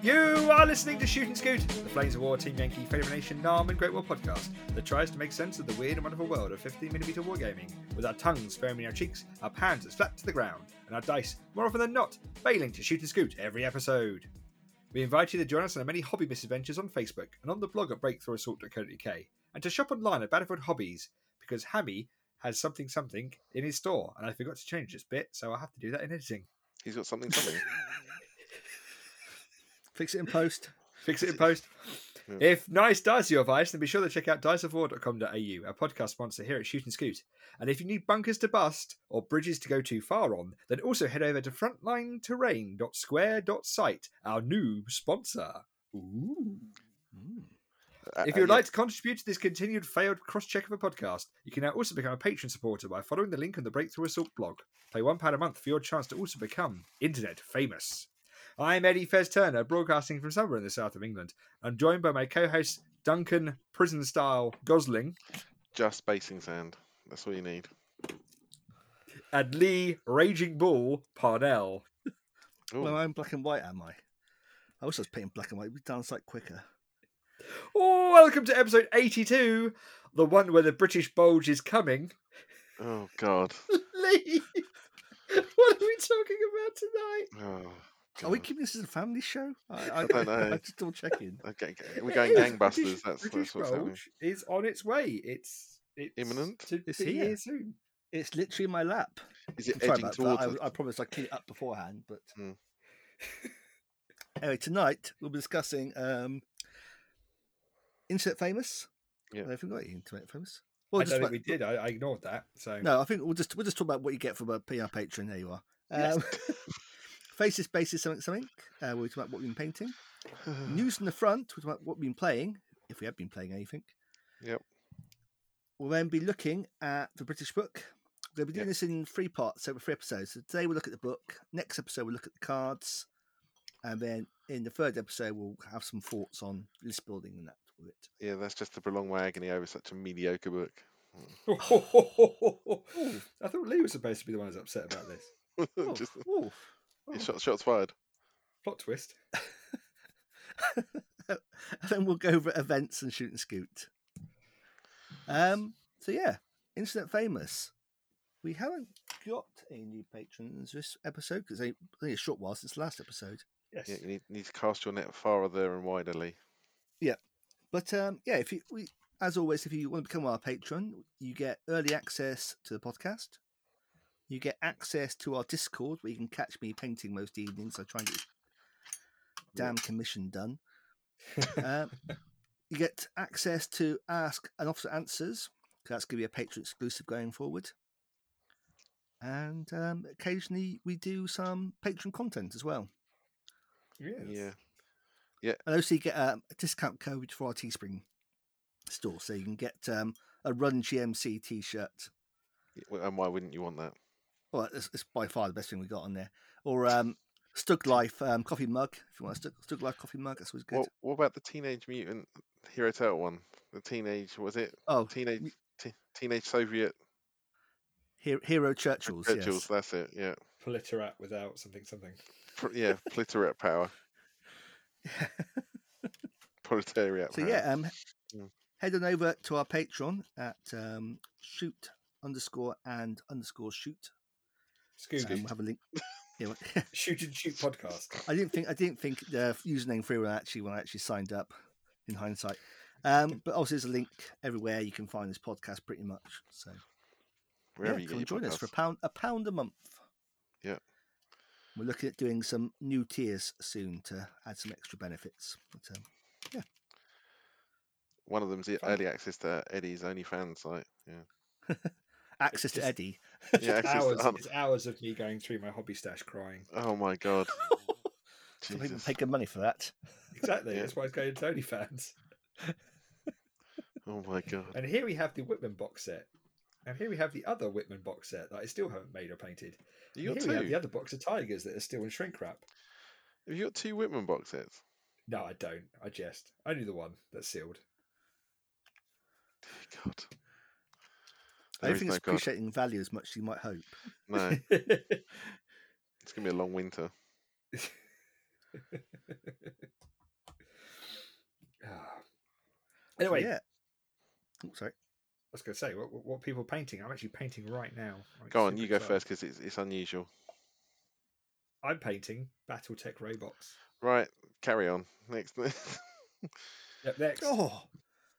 You are listening to Shoot and Scoot, the Flames of War Team Yankee Federation Nam and Great War podcast that tries to make sense of the weird and wonderful world of 15mm wargaming, with our tongues foaming in our cheeks, our pants as flat to the ground, and our dice, more often than not, failing to shoot and scoot every episode. We invite you to join us on our many hobby misadventures on Facebook and on the blog at breakthroughassault.co.uk, and to shop online at Battlefield Hobbies, because Hammy has something something in his store, and I forgot to change this bit, so I'll have to do that in editing. He's got something something. Fix it in post. Fix it in post. Yeah. If nice dice are your advice, then be sure to check out diceofwar.com.au, our podcast sponsor here at Shoot and Scoot. And if you need bunkers to bust or bridges to go too far on, then also head over to frontlineterrain.square.site, our new sponsor. Ooh. Uh, If uh, you would yeah, like to contribute to this continued failed cross check of a podcast, you can now also become a patron supporter by following the link on the Breakthrough Assault blog. Pay £1 a month for your chance to also become internet famous. I'm Eddie Fez Turner, broadcasting from somewhere in the south of England. I'm joined by my co host, Duncan Prison Style Gosling, just basing sand. That's all you need. and Lee Raging Bull Parnell. Ooh, Well, I'm black and white, am I? I wish I was painting black and white. We'd be done slightly quicker. Oh, welcome to episode 82, the one where the British bulge is coming. oh God. Lee, what are we talking about tonight? Oh, Are we keeping this as a family show? I, I, don't know. I'm just double checking. Okay, okay, we're going gangbusters. British- That's, British that's what's happening. Bulge is on its way. It's, it's Imminent? to It's here. here soon. It's literally in my lap. Is it I'm edging towards I, I promised I'd clean it up beforehand. But Hmm. anyway, tonight we'll be discussing um, Internet Famous. Yeah. I don't think we got Internet Famous. Well, I Well, don't think we did. I, I ignored that. So No, I think we'll just we'll just talk about what you get from a PR patron. There you are. Yes. Faces, bases, something, something. Uh, we'll talk about what we've been painting. News from the front. We'll talk about what we've been playing, if we have been playing anything. Yep. We'll then be looking at the British book. We're going to be doing Yep. this in three parts, over three episodes. So today we'll look at the book. Next episode we'll look at the cards, and then in the third episode we'll have some thoughts on list building and that with it. yeah, that's just to prolong my agony over such a mediocre book. I thought Lee was supposed to be the one who's upset about this. Oh, just ooh. Yeah, shot, shots fired. Plot twist. and then we'll go over events and shoot and scoot. Um. So yeah, internet famous. We haven't got any new patrons this episode because it's only a short while since the last episode. Yes. Yeah, you need, need to cast your net farther and wider, Lee. Yeah. But um, yeah, if you we, as always, if you want to become our patron, you get early access to the podcast. You get access to our Discord where you can catch me painting most evenings. I try and get damn commission done. um, you get access to ask and officer Answers. That's going to be a patron exclusive going forward. And um, occasionally we do some patron content as well. Yes. Yeah. Yeah. And also you get um, a discount code for our Teespring store, so you can get um, a Run GMC T-shirt. And why wouldn't you want that? Well, it's, it's by far the best thing we got on there. Or um, Stug Life um, coffee mug. If you want a Stug, Stug Life coffee mug, that's always good. What, what about the Teenage Mutant Hero Turtle one? The teenage, was it oh, teenage mu- te- teenage Soviet Hero, Hero Churchills. Churchills? Yes. That's it. Yeah, Politerat without something something. Yeah, Pliteret power, proletariat. So power. yeah, um, Mm. head on over to our Patreon at um, shoot underscore and underscore shoot. Um, Scooby. we'll have a link. Yeah, well- Shoot and shoot podcast. I didn't think I didn't think the username free it when I actually when I actually signed up. In hindsight, um, but also there's a link everywhere you can find this podcast pretty much. So wherever yeah, you come get and your join us for a pound a pound a month. Yeah. we're looking at doing some new tiers soon to add some extra benefits. But um, One of them's the early access to Eddie's OnlyFans site. Yeah, access to just- Eddie. yeah, access hours, to, it's hours of me going through my hobby stash crying. oh my god, Some people pay good money for that. Exactly. Yeah. That's why it's going to OnlyFans. oh my god. And here we have the Wittmann box set. And here we have the other Wittmann box set that I still haven't made or painted. You And got here we have two. the other box of tigers that are still in shrink wrap. Have you got two Wittmann box sets? No, I don't. I jest. Only the one that's sealed. God. I There don't think no it's God. appreciating in value as much as you might hope. No, it's gonna be a long winter. Ah. Anyway, yeah. Oh, sorry. I was going to say, what, what, what people painting? I'm actually painting right now. I'm Go on, you go excited. first because it's, it's unusual. I'm painting BattleTech robots. Right, carry on. Next. Yep, next. Oh,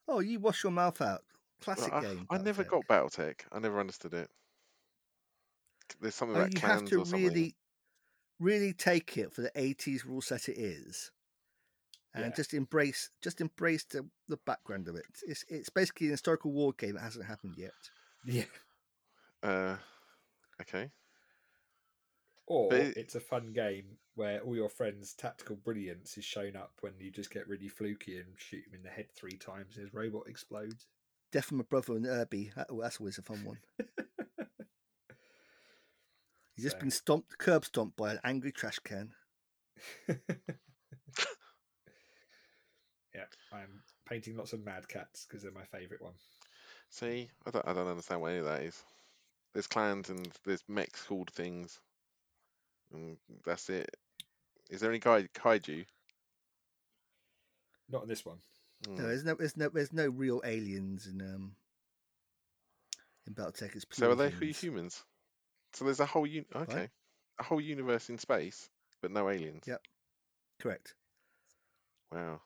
oh, you wash your mouth out. Classic I, game. I never Battletech. got BattleTech. I never understood it. There's something Oh, about you clans have to or something. really, really take it for the '80s rule set it is, and Yeah. just embrace, just embrace the, the background of it. It's it's basically an historical war game that hasn't happened yet. Yeah. Uh, okay. Or it- it's a fun game where all your friends' tactical brilliance is shown up when you just get really fluky and shoot him in the head three times and his robot explodes. Death from a brother and Irby. That, oh, that's always a fun one. He's just been stomped, curb stomped by an angry trash can. yeah, I'm painting lots of Mad Cats because they're my favourite one. See, I don't, I don't understand what any of that is. There's clans and there's mechs called things, and that's it. Is there any guy kaiju? Not in this one. No, Hmm. there's no, there's no, there's no real aliens in um in BattleTech. It's So are they humans. humans? So there's a whole un- okay, a whole universe in space, but no aliens. Yep. Correct. Wow.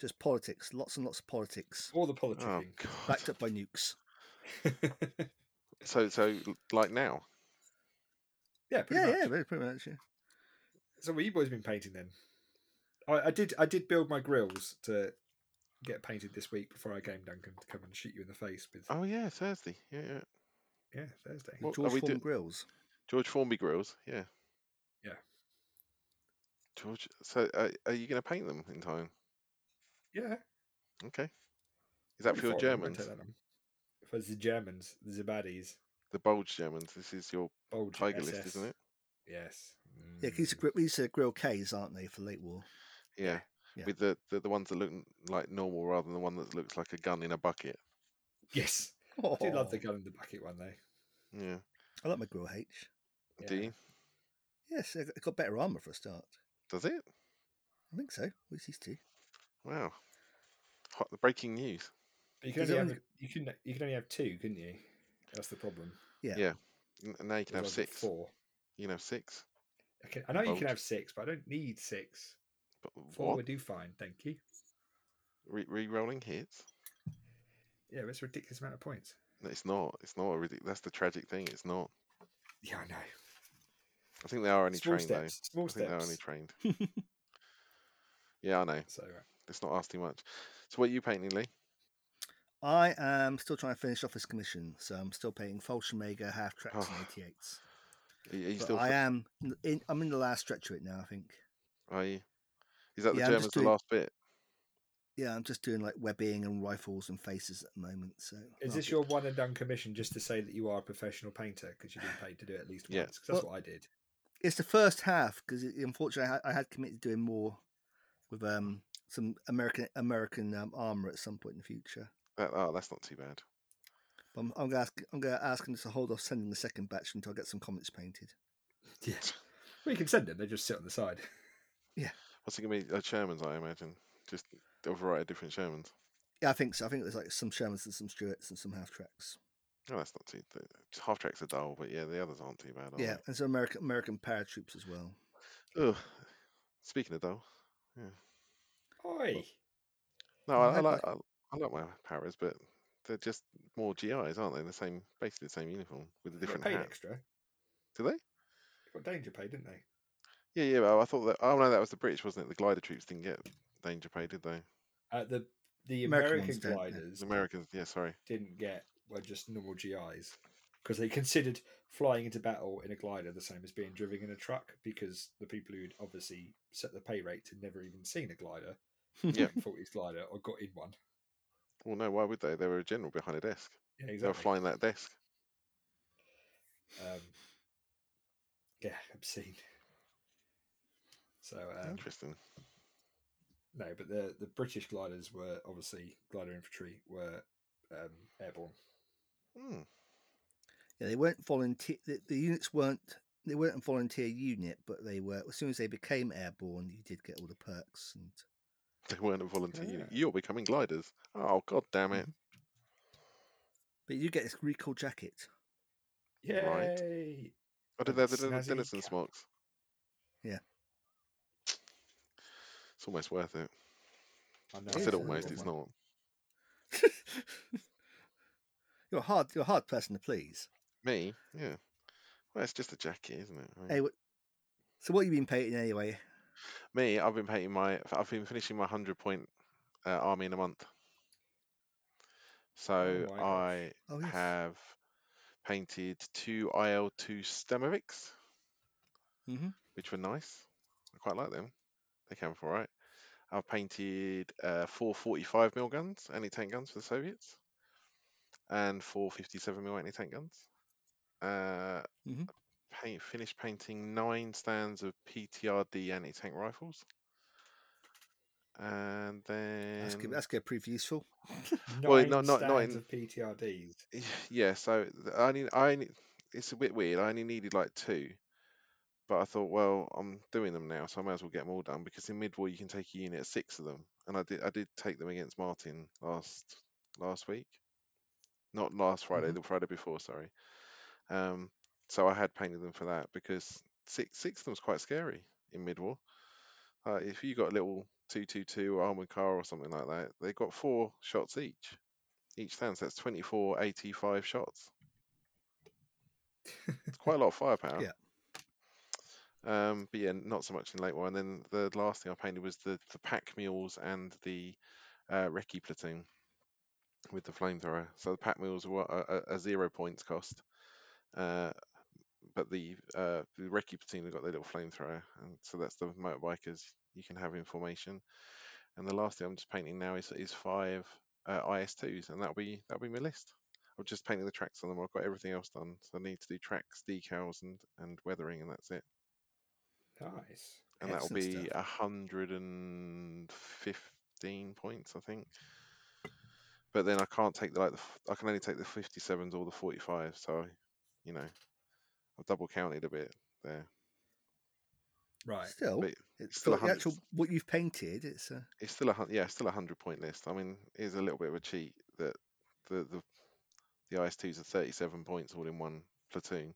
Just politics. Lots and lots of politics. All the politics, Oh god. Backed up by nukes. So so like now. yeah, pretty Yeah, much. yeah, pretty much. Yeah. So what you boys been painting then? I, I did I did build my grills to get painted this week before I came Duncan to come and shoot you in the face with Oh yeah, Thursday. Yeah, yeah. yeah Thursday. What George we Foreman do- Grills. George Formby grills. Yeah. Yeah. George. So uh, are you going to paint them in time? Yeah. Okay. Is that for your Before, I won't Germans? take that on. For the Germans, the Zabadis, The bulge Germans. This is your Bulge tiger SS. list, isn't it? Yes. Yeah, these are, Mm. gri- these are grill Ks, aren't they, for late war? Yeah. Yeah. With the, the the ones that look like normal rather than the one that looks like a gun in a bucket. Yes. I do love the Oh, gun in the bucket one though. Yeah. I like my grill H. Do you? Yes, it got better armor for a start. Does it? I think so. With these two. Wow. Hot, the breaking news. But you can Is only have you can you can only have two, couldn't you? That's the problem. Yeah. Yeah. N- Now you can have Whereas I've got six. Four. You can have six. I, can, I know you can have six, but I don't need six. But Four what? would do fine, thank you. Re- re-rolling hits? Yeah, that's a ridiculous amount of points. It's not. It's not a ridic- That's the tragic thing. It's not. Yeah, I know. I think they are only Small trained steps. though. Small I think they're only steps. trained. Yeah, I know. So uh, Let's not asking much. So what are you painting, Lee? I am still trying to finish off this commission, so I'm still painting Fallschirmjäger, half tracks, Oh, and 88s. Are you, are you But still? I am in, in. I'm in the last stretch of it now. I think. Are you? Is that the Yeah, I'm just Germans the doing- last bit? Yeah, I'm just doing like webbing and rifles and faces at the moment. So is I'll this get- your one and done commission just to say that you are a professional painter because you've been paid to do it at least Yeah. once? Because that's Well- what I did. It's the first half because unfortunately I, had- I had committed to doing more with um some American American um, armor at some point in the future. That, oh, that's not too bad. But I'm, I'm gonna ask I'm gonna ask them to hold off sending the second batch until I get some comics painted. Yeah. Well, you can send them. They just sit on the side. What's it gonna be? Uh, Shermans, I imagine. Just a variety of different Shermans. Yeah, I think so. I think there's like some Shermans and some Stuarts and some half tracks. Oh, that's not too. The, half tracks are dull, but yeah, the others aren't too bad. Are Yeah, and some American American paratroops as well. They? Ugh. Speaking of dull, yeah. Oi. no, Oh, I, I they're like quite- I, I like my paras, but they're just more GIs, aren't they? The same, basically the same uniform with a They different paid hat. extra. Do they? They got danger pay, didn't they? Yeah, yeah. But I thought that. Oh no, that was the British, wasn't it? The glider troops didn't get danger pay, did they? Uh, the the American American, ones don't, yeah. gliders The Americans, yeah. Sorry. didn't get were just normal GIs because they considered flying into battle in a glider the same as being driven in a truck because the people who'd obviously set the pay rate had never even seen a glider, Yeah. thought his glider or got in one. Well, no. Why would they? They were a general behind a desk. Yeah, They were flying that desk. Um, yeah, obscene. So um, Interesting. no, but the the British gliders were obviously glider infantry were um, airborne. Hmm. Yeah, they weren't volunteer. The, the units weren't they weren't a volunteer unit, but they were. As soon as they became airborne, you did get all the perks. And They weren't a volunteer unit. You're becoming gliders. Oh god damn it! but you get this recall jacket. Yay! Right. Oh, did And they have the Den- snazzy Denison smocks? Yeah. It's almost worth it. I, know, I said almost. It's not. you're a hard, you're a hard person to please. Me? Yeah. Well, it's just a jacket, isn't it? I mean, Hey, what, so what have you been painting anyway? Me, I've been painting my. I've been finishing my hundred point uh, army in a month. So my gosh. I Oh yes. have painted two IL2 Sturmoviks, hmm which were nice. I quite like them. They came off all right. I've painted uh, four 45 mil guns, anti-tank guns for the Soviets, and four 57 mil anti-tank guns. Uh, Mhm. paint, finished painting nine stands of PTRD anti-tank rifles, and then That's good. That's good. Prove useful. Well, Nine not- not- not stands in- of PTRDs. yeah. So I need, I need, it's a bit weird. I only needed like two, but I thought, well, I'm doing them now, so I might as well get them all done because in mid war you can take a unit of six of them, and I did, I did take them against Martin last last week, not last Friday, Mhm. the Friday before, sorry. Um, so I had painted them for that because six six of them was quite scary in mid war. Uh, if you got a little two two two armored car or something like that, they've got four shots each. Each stand, so that's 24 85 shots. It's quite a lot of firepower. Yeah. Um, but yeah, not so much in late war. And then the last thing I painted was the, the pack mules and the uh, recce platoon with the flamethrower. So the pack mules were a, a, a zero points cost, uh, but the uh, the recce platoon have got their little flamethrower, and so that's the motorbikers you can have in formation. And the last thing I'm just painting now is is five uh, IS2s, and that'll be that'll be my list. I'm just painting the tracks on them. I've got everything else done, so I need to do tracks, decals, and and weathering, and that's it. Nice. And that'll Excellent be stuff. a hundred and fifteen points, I think. But then I can't take the like the f- I can only take the 57s or the 45s, so you know I've double counted a bit there. Right. Still, But it's still a the hundred- actual what you've painted. It's uh, It's still a hun- yeah, still a hundred point list. I mean, it is a little bit of a cheat that the the the IS2s are 37 points all in one platoon.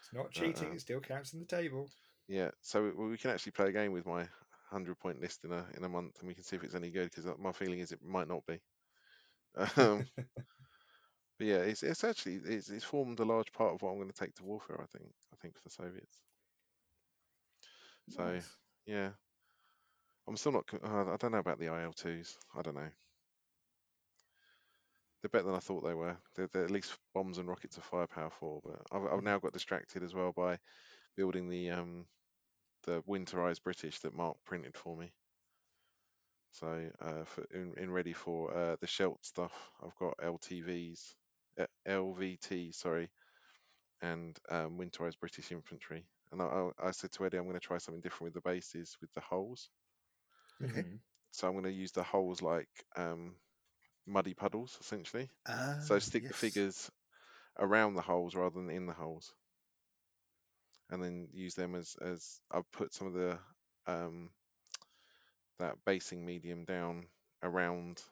It's not cheating. Uh, it still counts in the table. Yeah, so we- we can actually play a game with my hundred point list in a in a month, and we can see if it's any good. Because my feeling is it might not be. Um, but yeah, it's it's actually it's, it's formed a large part of what I'm going to take to warfare. I think I think for the Soviets. So Nice. yeah, I'm still not. co- Uh, I don't know about the IL2s. I don't know. They're better than I thought they were. They're, they're at least bombs and rockets are firepower for. But I've, I've now got distracted as well by building the um the winterized British that Mark printed for me. So uh, for in, in ready for uh, the Scheldt stuff, I've got LTVs, uh, LVT, sorry, and um, winterized British infantry. And I, I I said to Eddie, I'm going to try something different with the bases with the holes. Okay. Mhm. So I'm going to use the holes like um, muddy puddles, essentially. ah, So stick the figures around the holes rather than in the holes, and then use them as as I've put some of the um, that basing medium down around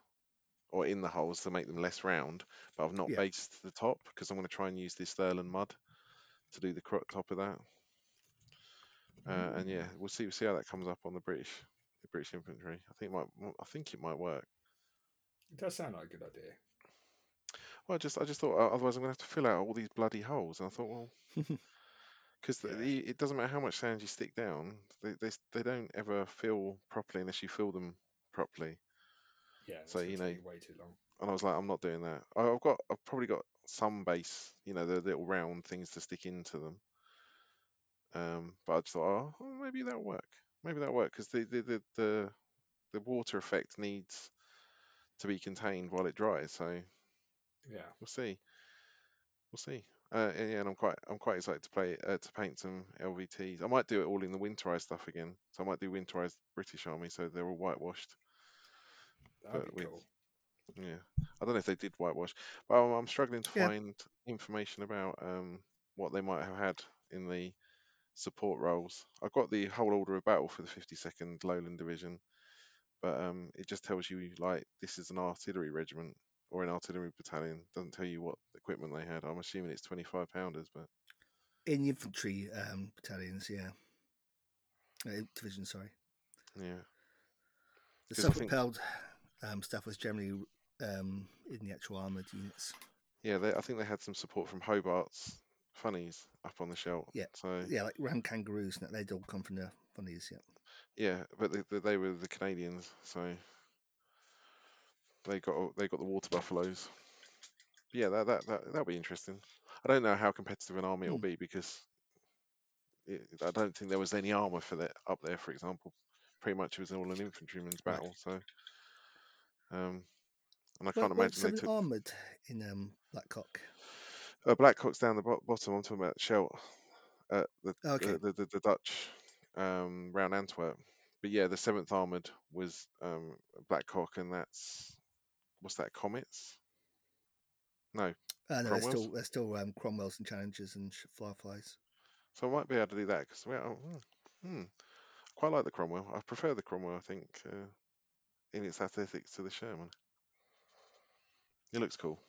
or in the holes to make them less round, but I've not Yeah. based the top because I'm going to try and use this Thurland mud to do the top of that. Uh, and yeah, we'll see We'll see how that comes up on the British the British infantry. I think it might I think it might work. It does sound like a good idea. Well, I just I just thought uh, otherwise I'm gonna have to fill out all these bloody holes, and I thought, well, because Yeah. it doesn't matter how much sand you stick down, they, they they don't ever fill properly unless you fill them properly. Yeah. So, you know, way too long. And I was like, I'm not doing that. I- I've got I've probably got some base, you know, the little round things to stick into them. Um, but I just thought, oh, maybe that'll work. Maybe that'll work because the, the the the the water effect needs to be contained while it dries. So Yeah. we'll see. We'll see. Uh, and, yeah, and I'm quite I'm quite excited to play uh, to paint some LVTs. I might do it all in the winterized stuff again. So I might do winterized British Army, so they're all whitewashed. That'd But be with- cool. Yeah, I don't know if they did whitewash, but I'm, I'm struggling to Yeah. find information about um what they might have had in the support roles. I've got the whole order of battle for the 52nd Lowland Division, but um, it just tells you like this is an artillery regiment or an artillery battalion. Doesn't tell you what equipment they had. I'm assuming it's 25 pounders, but In infantry um, battalions, yeah. Uh, division, sorry. yeah, The self-propelled um, stuff was generally um, in the actual armored units. yeah. They, I think they had some support from Hobart's funnies up on the shelf. Yeah, So Yeah, like ram kangaroos, and that they'd all come from the funnies. Yeah. Yeah, but they, they were the Canadians, so they got they got the water buffaloes. Yeah, that that that that'll be interesting. I don't know how competitive an army it'll Hmm. be because it, I don't think there was any armor for that up there. For example, pretty much it was all an infantryman's Right. battle. So, um, and I Well, can't imagine they took armored in um, Blackcock. uh, Blackcock's down the bo- bottom. I'm talking about Scheldt, uh, the, Okay. the, the the the Dutch um, round Antwerp. But yeah, the seventh armored was um, Blackcock, and that's what's that? Comets? No, Uh, no, they're still they're still um, Cromwells and Challengers and Fireflies. so I might be able to do that because well, hmm, hmm, quite like the Cromwell. I prefer the Cromwell. I think uh, in its aesthetics to the Sherman. It looks cool.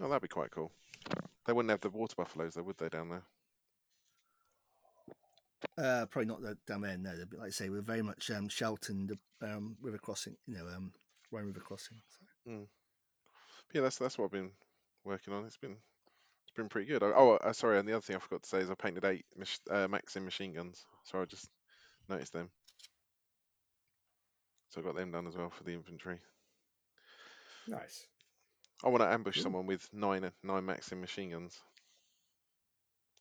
Oh, that'd be quite cool. They wouldn't have the water buffaloes, though, would they, down there? Uh, probably not the, down there. No, like I say, we're very much um, Shelton, the um, river crossing. You know, um, Rhine River crossing. So. Yeah, that's that's what I've been working on. It's been it's been pretty good. Oh, Oh, uh, sorry, and the other thing I forgot to say is I painted eight mach- uh, Maxim machine guns. So I just noticed them. So I got them done as well for the infantry. Nice. I want to ambush Cool. someone with nine nine Maxim machine guns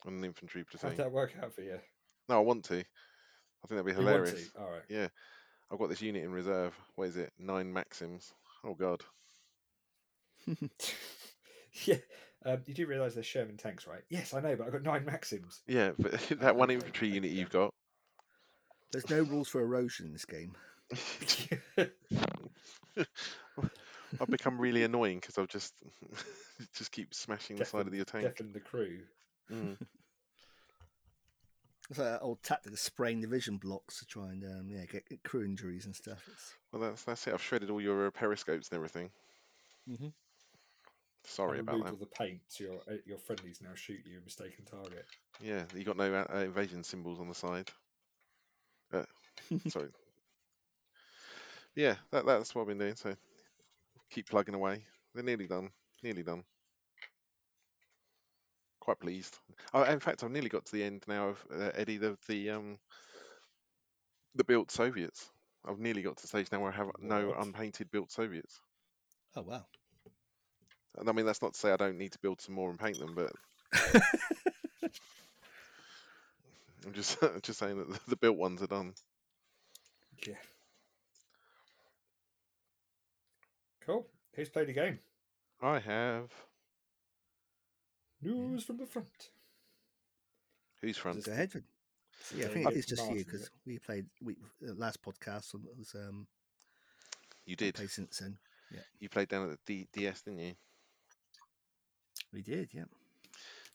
on an infantry platoon. How'd that work out for you? No, I want to. I think that'd be hilarious. to? All right. Yeah, I've got this unit in reserve. What is it? Nine Maxims. Oh God. yeah. Um, you do realise they're Sherman tanks, right? Yes, I know, but I've got nine Maxims. Yeah, but that one infantry unit okay. you've got. There's no rules for erosion in this game. I've become really annoying because I've just just keep smashing the side of Deafen- your tank. deafen the crew. Mm. It's like that old tactic of spraying division blocks to try and um, yeah get, get crew injuries and stuff. It's, Well, that's that's it. I've shredded all your uh, periscopes and everything. Mhm. Sorry about that. all the paint, so your uh, your friendlies now shoot you a mistaken target. Yeah, you got no uh, uh, invasion symbols on the side. Uh, sorry. Yeah, that that's what I've been doing. So keep plugging away. They're nearly done. Nearly done. Quite pleased. Oh, in fact, I've nearly got to the end now of uh, Eddie the the um the built Soviets. I've nearly got to the stage now where I have no What? unpainted built Soviets. oh wow. And I mean, that's not to say I don't need to build some more and paint them, but I'm just just saying that the, the built ones are done. Yeah. Cool. Who's played a game? I have. News from the front. Who's front? Just- Go ahead. Vin. Yeah, I think Luke it's just you because we played we uh, last podcast on- was um You did. played since then. Yeah. You played down at the D- DS, didn't you? We did, yeah.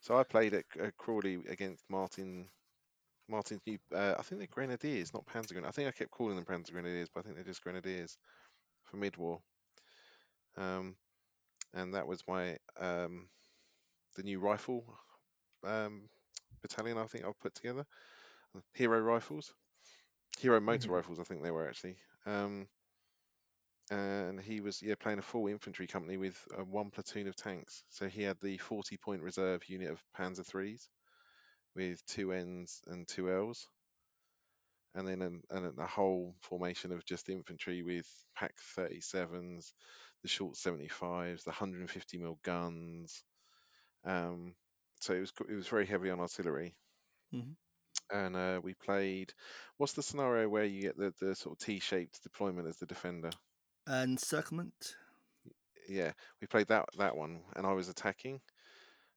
So I played at, at Crawley against Martin. Martin's new. Uh, I think they're Grenadiers, not Panzer Grenadiers. I think I kept calling them Panzer Grenadiers, but I think they're just Grenadiers for mid-war. Um, and that was my um, the new rifle um, battalion. I think I've put together. Hero rifles, Hero motor Mhm. rifles. I think they were actually. Um, and he was yeah playing a full infantry company with uh, one platoon of tanks. So he had the 40 point reserve unit of Panzer threes with two N's and two L's, and then an, and a whole formation of just infantry with Pak 37s, the short 75s, the 150 mil guns. Um, so it was it was very heavy on artillery. Mhm. And uh, we played. What's the scenario where you get the, the sort of T-shaped deployment as the defender? Encirclement. yeah, we played that that one, and I was attacking.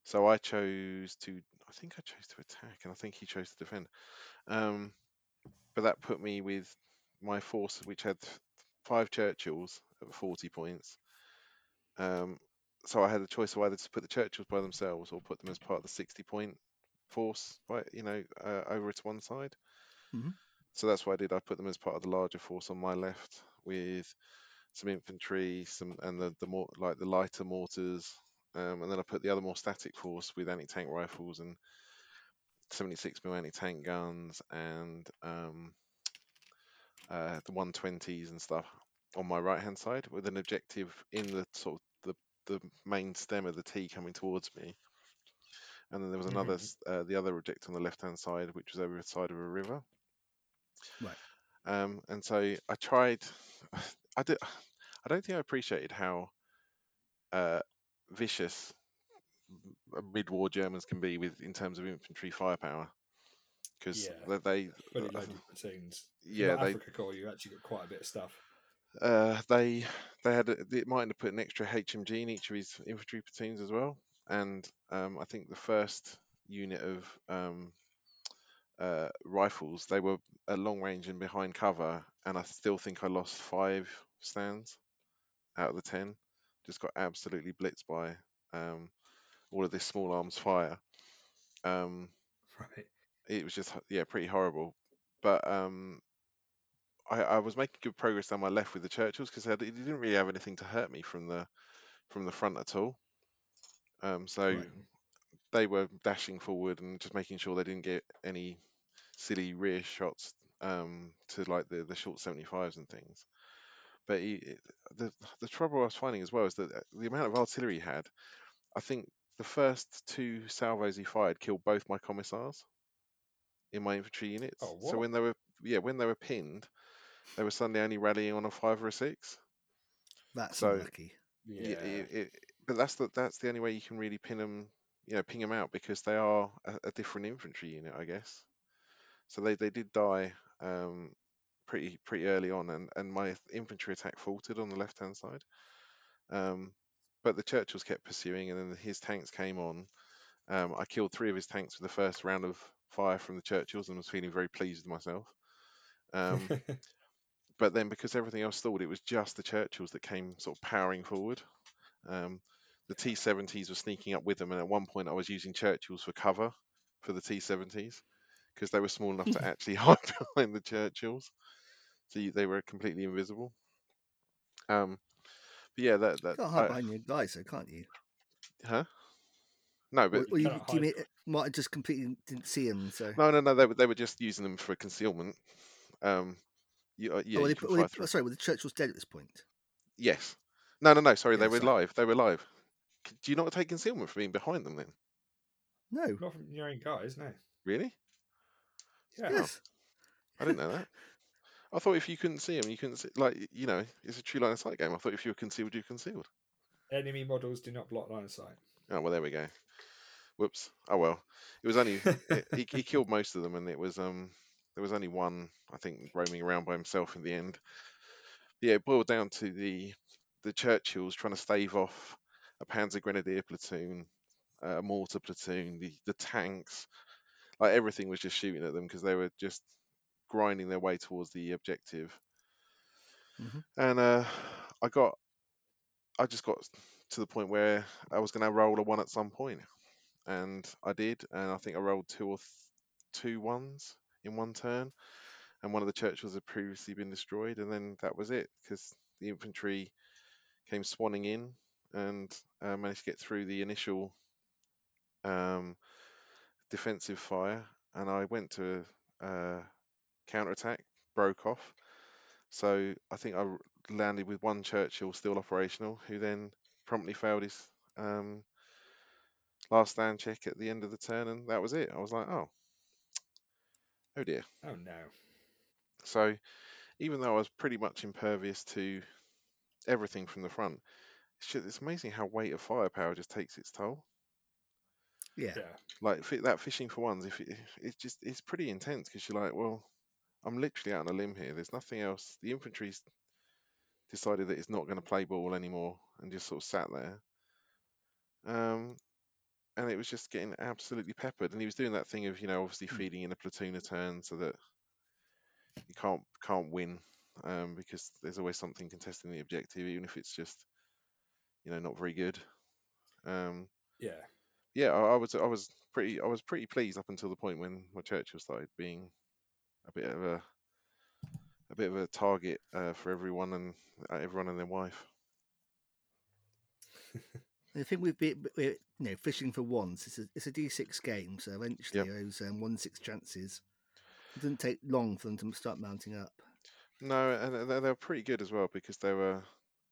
So I chose to. I think I chose to attack, and I think he chose to defend. Um, but that put me with my force, which had five Churchills at forty points. Um, so I had the choice of either to put the Churchills by themselves or put them as part of the sixty point force, right, you know, uh, over to one side. Mhm. So that's what I did. I put them as part of the larger force on my left with some infantry, some and the the more like the lighter mortars, um, and then I put the other more static force with anti-tank rifles and 76 mm anti-tank guns and um, uh, the 120s and stuff on my right hand side with an objective in the sort of the, the main stem of the T coming towards me. And then there was another, Mhm. uh, the other objective on the left hand side, which was over the side of a river. Right. Um, and so I tried, I did, I don't think I appreciated how uh, vicious mid-war Germans can be with in terms of infantry firepower. Because Yeah. they, Fully uh, loaded platoons. Yeah, they, Africa Corps, you actually got quite a bit of stuff. Uh, they they had a, they might have put an extra HMG in each of his infantry platoons as well, and um, I think the first unit of um, uh, rifles they were at long range and behind cover, and I still think I lost five stands out of the ten. Just got absolutely blitzed by um, all of this small arms fire. Um, Right. it was just yeah pretty horrible, but um, I, I was making good progress down my left with the Churchills because it didn't really have anything to hurt me from the from the front at all. Um, so Right. they were dashing forward and just making sure they didn't get any silly rear shots um, to like the, the short 75s and things. But he, the the trouble I was finding as well is that uh, the amount of artillery he had, I think the first two salvos he fired killed both my commissars in my infantry units. Oh, so when they were yeah when they were pinned, they were suddenly only rallying on a five or a six. That's So- unlucky. Yeah. Yeah, it, it, but that's the that's the only way you can really pin them, you know, ping them out because they are a, a different infantry unit, I guess. So they, they did die um, pretty pretty early on, and, and my infantry attack faltered on the left hand side. Um, but the Churchills kept pursuing, and then his tanks came on. Um, I killed three of his tanks with the first round of fire from the Churchills, and was feeling very pleased with myself. Um, but then because everything else stalled, it was just the Churchills that came sort of powering forward. Um, the T70s were sneaking up with them, and at one point I was using Churchills for cover for the T70s because they were small enough to actually hide behind the Churchills, so you, they were completely invisible. Um, but yeah, that You can't hide I- behind your guys, though, can't you? huh? No, but Or, or you, do you mean it might have just completely didn't see him? So no, no, no, they were they were just using them for concealment. Um, you, uh, yeah, oh, you they, can were they, through. sorry, were the Churchills dead at this point? Yes. No, no, no. Sorry, they were sorry. live. They were live. Do you not take concealment for being behind them then? No. Not from your own guys, no. Really? Yeah. Yes. I didn't know that. I thought if you couldn't see them, you couldn't see. Like you know, it's a true line of sight game. I thought if you were concealed, you concealed. Enemy models do not block line of sight. Oh well, there we go. Whoops. Oh well. It was only it, he, he killed most of them, and it was um there was only one I think roaming around by himself in the end. Yeah, it boiled down to the the Churchills trying to stave off a Panzer Grenadier platoon, a mortar platoon, the the tanks, like everything was just shooting at them because they were just grinding their way towards the objective. Mhm. And uh, I got, I just got to the point where I was going to roll a one at some point. and I did, and I think I rolled two or th- two ones in one turn, and one of the Churchills had previously been destroyed, and then that was it because the infantry came swanning in and uh, managed to get through the initial um, defensive fire, and I went to a uh, counterattack, broke off. So I think I landed with one Churchill still operational, who then promptly failed his um, last stand check at the end of the turn, and that was it. I was like, oh, oh dear. Oh no. So even though I was pretty much impervious to everything from the front, it's, just, it's amazing how weight of firepower just takes its toll. Yeah. Yeah. Like that fishing for ones, if it, it's just it's pretty intense because you're like, well, I'm literally out on a limb here. There's nothing else. The infantry's decided that it's not going to play ball anymore and just sort of sat there. Um, and it was just getting absolutely peppered. And he was doing that thing of, you know, obviously Hmm. feeding in a platoon a turn so that you can't can't win um, because there's always something contesting the objective, even if it's just, you know, not very good. Um, Yeah. Yeah, I, I was I was pretty I was pretty pleased up until the point when my Churchill started being a bit of a a bit of a target uh, for everyone and uh, everyone and their wife. I think we've been we're, you know fishing for ones. It's a it's a D six game, so eventually those um, one six chances. It doesn't take long for them to start mounting up. No, and they're, they're pretty good as well because they were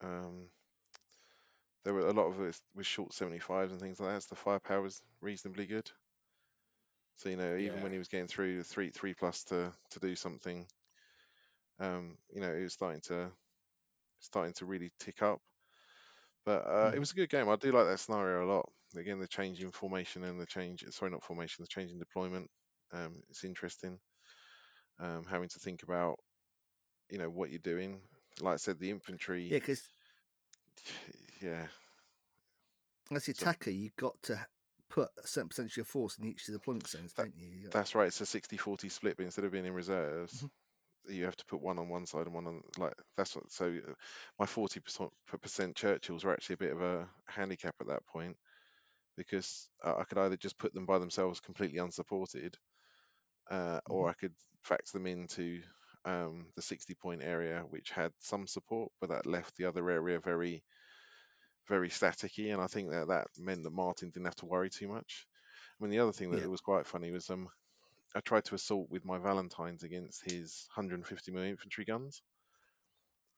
um, there were a lot of it was short 75s and things like that. So the firepower was reasonably good. So you know, even Yeah. when he was getting through the three three plus to to do something, um, you know, it was starting to starting to really tick up. But uh, it Mhm. was a good game. I do like that scenario a lot. Again, the change in formation and the change sorry, not formation, the change in deployment. Um, it's interesting. Um, having to think about you know what you're doing. Like I said, the infantry. Yeah, because yeah, as the So- attacker, you've got to put a certain percentage of your force in each of the deployment zones, That- don't you? You That's right. It's a 60-40 split, but instead of being in reserves, Mhm. you have to put one on one side and one on like that's what. So uh, my forty percent percent Churchills were actually a bit of a handicap at that point because I could either just put them by themselves completely unsupported, uh, or I could factor them into um, the sixty point area, which had some support, but that left the other area very very staticky, and I think that that meant that Martin didn't have to worry too much. I mean, the other thing that Yeah. was quite funny was um, I tried to assault with my Valentines against his 150 mm infantry guns,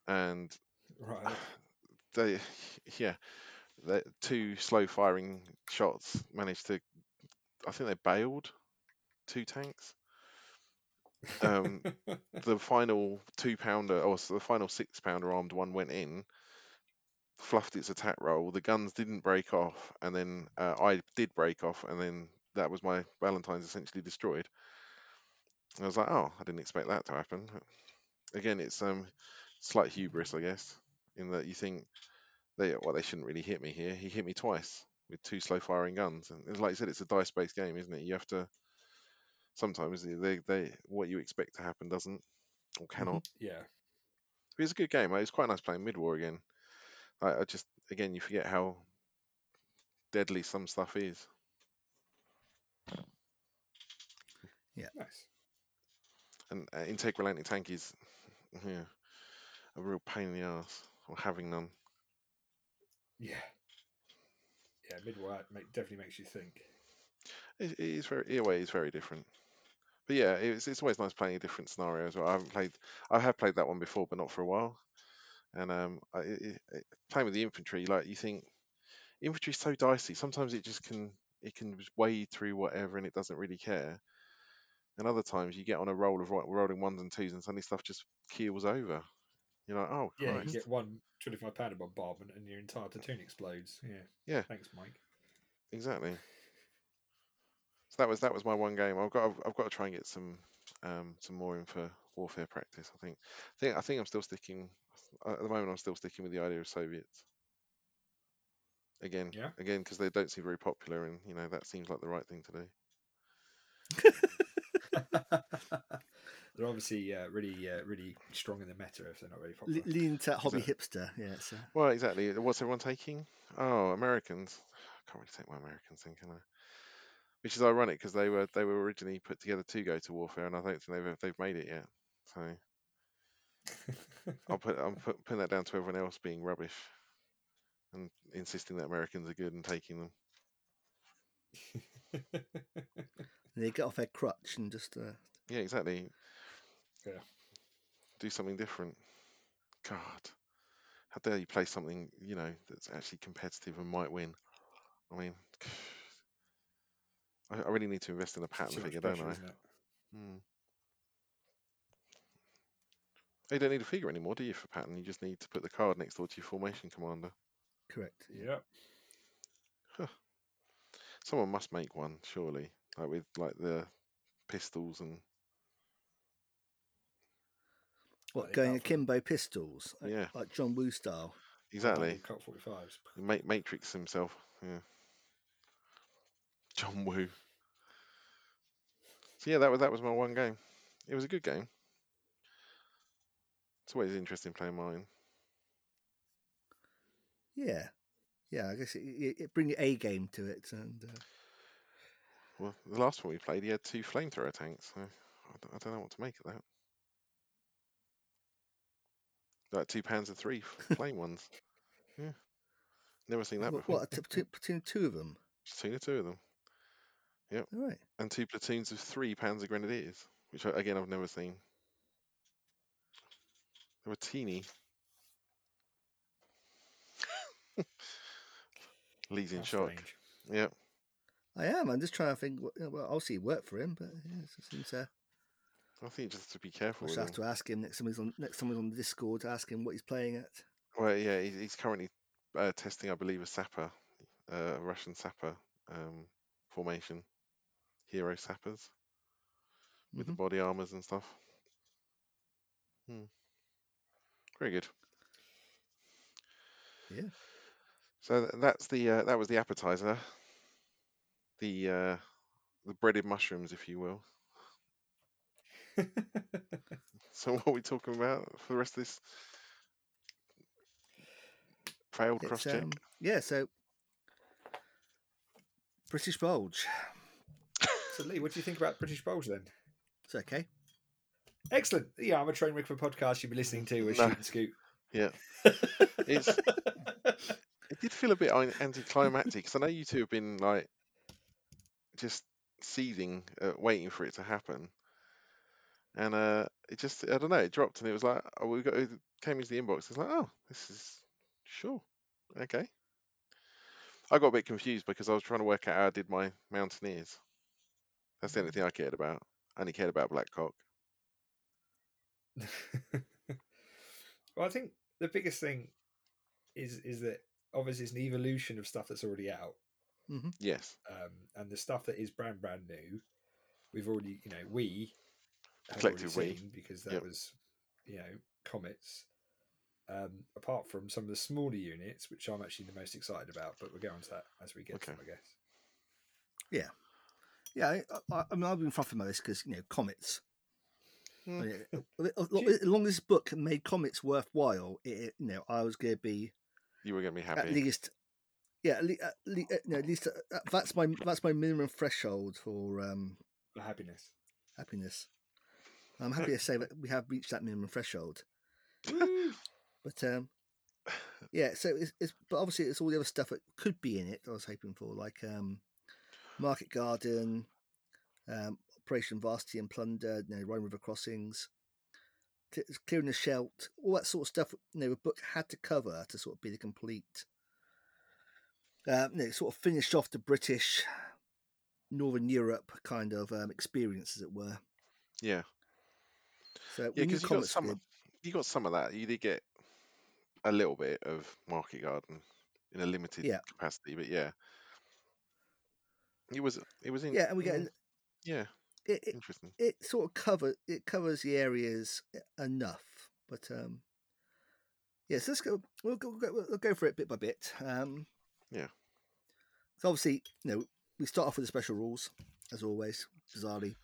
and Right. they, yeah, the two slow firing shots managed to. I think they bailed two tanks. Um, the final two pounder, or the final six pounder armed one went in, fluffed its attack roll. The guns didn't break off, and then uh, I did break off, and then that was my Valentine's essentially destroyed. I was like, oh, I didn't expect that to happen. Again, it's um slight hubris, I guess, in that you think they well they shouldn't really hit me here. He hit me twice with two slow firing guns, and it's like I said, it's a dice based game, isn't it? You have to sometimes they they what you expect to happen doesn't or cannot. yeah. But it's a good game. It was quite nice playing mid war again. I, I just again you forget how deadly some stuff is. Yeah. Nice. And uh, integral anti tank is yeah a real pain in the ass or having none. Yeah. Yeah, midway make, definitely makes you think. It, it is very in a way it's very different. But yeah, it's it's always nice playing a different scenario as well. I haven't played I have played that one before, but not for a while. And um, I, it, it, playing with the infantry, like you think infantry's so dicey. Sometimes it just can it can wade through whatever and it doesn't really care. And other times you get on a roll of ro- rolling ones and twos and suddenly stuff just keels over. You're like, oh Yeah, Christ. you get one 25 pounder bombardment and your entire platoon explodes. Yeah. Yeah. Thanks, Mike. Exactly. So that was that was my one game. I've got I've, I've got to try and get some um some more in for warfare practice. I think I think I think I'm still sticking at the moment. I'm still sticking with the idea of Soviets. Again, Yeah. again, because they don't seem very popular, and you know that seems like the right thing to do. they're obviously uh, really, uh, really strong in the meta if they're not very popular. Le- lean to hobby that- hipster. Yeah, it's, uh, Well, exactly. What's everyone taking? Oh, Americans. I can't really take my Americans thing, can I? Which is ironic because they were they were originally put together to go to warfare, and I don't think they've they've made it yet. So I'll put I'm put, putting that down to everyone else being rubbish and insisting that Americans are good and taking them. they get off their crutch and just uh, Yeah, exactly. Yeah. Do something different. God, how dare you play something you know that's actually competitive and might win? I mean, I, I really need to invest in a Patton figure, don't I? isn't it? Hmm. You don't need a figure anymore, do you, for Patton? You just need to put the card next door to your formation commander. correct. Yep. Someone must make one, surely, like with like the pistols and What going that akimbo pistols? like- Yeah. like John Woo style. exactly Cut 45s. Ma- Matrix himself. Yeah. John Woo. So yeah, that was that was my one game. It was a good game. It's always interesting playing mine. Yeah, yeah. I guess it, it, it bring A game to it, and uh, Well, the last one we played, he had two flamethrower tanks. So I don't, I don't know what to make of that. Like two pounds of three flame ones. Yeah, never seen that What, before. what a t- between two of them? The two of them, Yep. All right. and two platoons of three pounds of grenadiers, which again I've never seen. They were teeny. Lee's in That's shock. strange. Yeah, I am. I'm just trying to think. what- you know, Well, obviously, it worked for him, but yeah, it seems uh, I think just to be I careful. should With have to ask him next time he's on next time he's on the Discord. To ask him what he's playing at. Well, yeah, he's, he's currently uh, testing, I believe, a sapper, uh, a Russian sapper um, formation, hero sappers with the Mhm. body armors and stuff. Hmm. Very good. Yeah. So that's the uh, that was the appetizer. The uh, the breaded mushrooms, if you will. So what are we talking about for the rest of this failed cross check? um, yeah. So British Bulge. so, Lee, what do you think about British Bulge then? It's okay. Excellent. Yeah, I'm a train wreck for a podcast you'll be listening to with No. Shoot and Scoot. Yeah. It's it did feel a bit an- anticlimactic because I know you two have been like just seething, uh, waiting for it to happen, and uh, it just I don't know, it dropped and it was like oh, we got it came into the inbox. It's like oh, this is sure, okay. I got a bit confused because I was trying to work out how I did my mountaineers. That's the only thing I cared about. I only cared about Blackcock. well, I think the biggest thing is is that obviously it's an evolution of stuff that's already out, Yes, um, and the stuff that is brand brand new, we've already you know we have already Collective we. seen because that Yep. was you know comets. Um, apart from some of the smaller units, which I'm actually the most excited about, but we'll get onto that as we get to them, I guess. Yeah, I, I, I mean, I've been fluffing most because you know comets. Hmm. As long- as this book made comics worthwhile, it, it- you know, I was going to be you were gonna be at happy. least, yeah, at least, at least, no, at least uh, that's my that's my minimum threshold for um, For happiness. happiness. I'm happy to say that we have reached that minimum threshold. But um, yeah, so it's, it's but obviously it's all the other stuff that could be in it. I was hoping for like um, Market Garden, um, Operation Varsity and Plunder, you know, Rhine River Crossings, clearing the Scheldt, all that sort of stuff. You know, the book had to cover to sort of be the complete. Um, you know, sort of finished off the British Northern Europe kind of um, experience, as it were. yeah. So Yeah, because you got some, did. you got some of that. You did get a little bit of Market Garden in a limited Yeah. capacity, but yeah, it was it was in, Yeah, and we get yeah it, it, interesting. it sort of cover it covers the areas e- enough, but um, yes, let's go. We'll go, we'll go for it bit by bit. Um, Yeah. So obviously, you know, we start off with the special rules as always, bizarrely.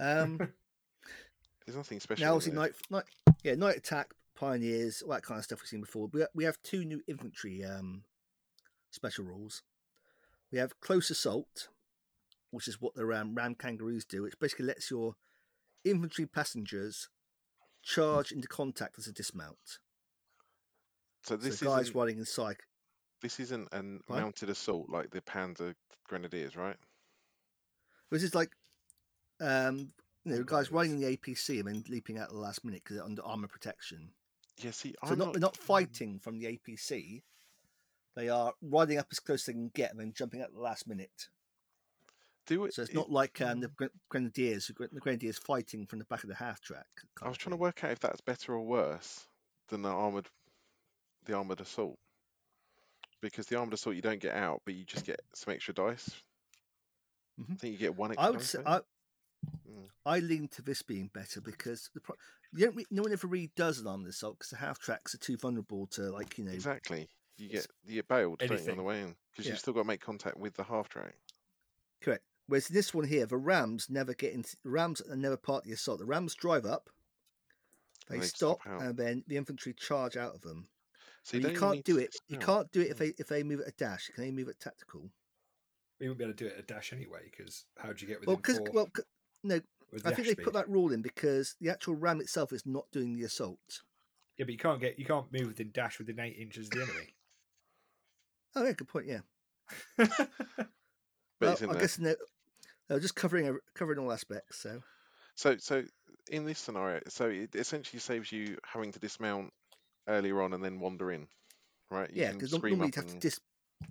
Um, There's nothing special. now, obviously, night, night, yeah, night attack, pioneers, all that kind of stuff we've seen before. We we have two new infantry um, special rules. We have close assault, which is what the ram, ram kangaroos do, which basically lets your infantry passengers charge into contact as a dismount. so this so guys riding inside. this isn't an Pardon? mounted assault like the Panzer Grenadiers, right? This is like, um, you know, Oh, guys riding in the APC and then leaping out at the last minute because they're under armor protection. Yeah. See, So I'm not, not. they're not fighting from the APC. They are riding up as close as they can get and then jumping at the last minute. Do it. So it's it- not like um, the Grenadiers, the Grenadiers fighting from the back of the half track. I was trying to work out if that's better or worse than the armored, the armored assault. Because the armored assault you don't get out, but you just get some extra dice. I Mhm. think you get one extra. I would say? I, Mm. I lean to this being better because the pro- you don't re- no one ever really does an armored assault because the half tracks are too vulnerable to like you know Exactly. You get you get bailed don't you, on the way in because Yeah. you've still got to make contact with the half track. correct. Whereas this one here, the Rams never get in. the Rams are never part of the assault. The Rams drive up, they, they stop, stop and then the infantry charge out of them. So you, you, can't do it. You can't do it if Mm. they if they move at a dash. Can they move at tactical. We wouldn't be able to do it at a dash anyway. Because how do you get within Well, because four? well, 'cause- no, I think they speed? put that rule in because the actual ram itself is not doing the assault. Yeah, but you can't get you can't move within dash within eight inches of the enemy. Oh, yeah, good point. Yeah. But Well, I there. guess no, they're just covering covering all aspects. So So, so in this scenario, so it essentially saves you having to dismount earlier on and then wander in, right? You yeah, because normally you'd have to dis,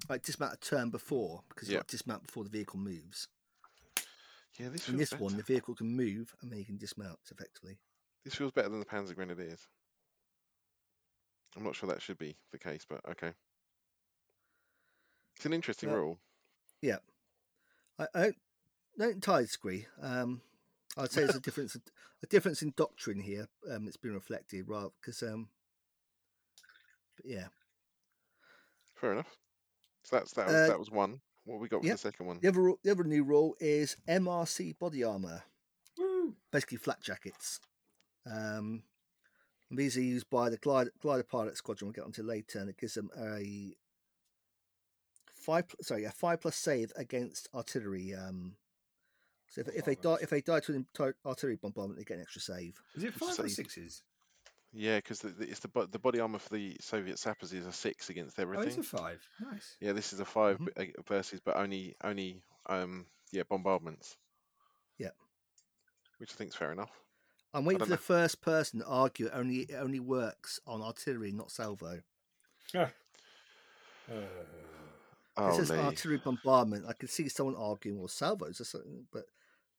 like dismount a turn before because you've to dismount before the vehicle moves. yeah, this In this better. one, the vehicle can move and then you can dismount effectively. This feels better than the Panzer Grenadiers. I'm not sure that should be the case, but okay. It's an interesting Well, rule. I, I don't, don't entirely disagree. Um, I'd say there's a difference, a difference in doctrine here. Um, it's been reflected, rather because um, but yeah. Fair enough. So that's that was Uh, that was one. What have we got with yep. the second one? The other, the other new rule is MRC body armor, Woo! basically flak jackets. Um, and these are used by the glider, glider pilot squadron. We'll get onto later, and it gives them a five. Sorry, a five plus save against artillery. Um, so if, if they die, if they die to an artillery bombardment, they get an extra save. Is it five or sixes? Yeah, because the, the, it's the the body armor for the Soviet sappers is a six against Oh, everything. it's a five. Nice. Yeah, this is a 5 Mhm. uh, versus, but only only um yeah bombardments. Yep. Which I think is fair enough. I'm waiting don't for the know. first person to argue it only it only works on artillery, not salvo. Uh, Oh, it says artillery bombardment. I can see someone arguing, well, salvos or something, but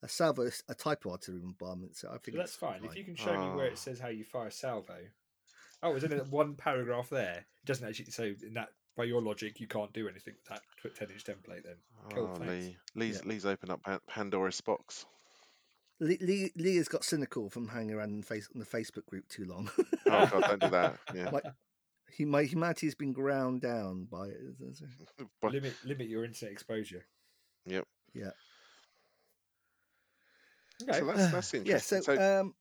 a salvo is a type of artillery bombardment. So I so think that's it's fine. If you can show me where Ah. it says how you fire salvo. Oh, there's only one paragraph there. It doesn't actually. So in that, by your logic, you can't do anything with that ten inch template. Then cool, Oh, thanks. Lee. Lee's, Yeah. Lee's opened up Pandora's box. Lee, Lee, Lee has got cynical from hanging around in, face, in the Facebook group too long. Oh god, don't do that. Yeah. Like- he, my humanity has been ground down by it. Limit limit your internet exposure. Yep. Yeah. Okay. So that's that's yeah. interesting. So, So, um,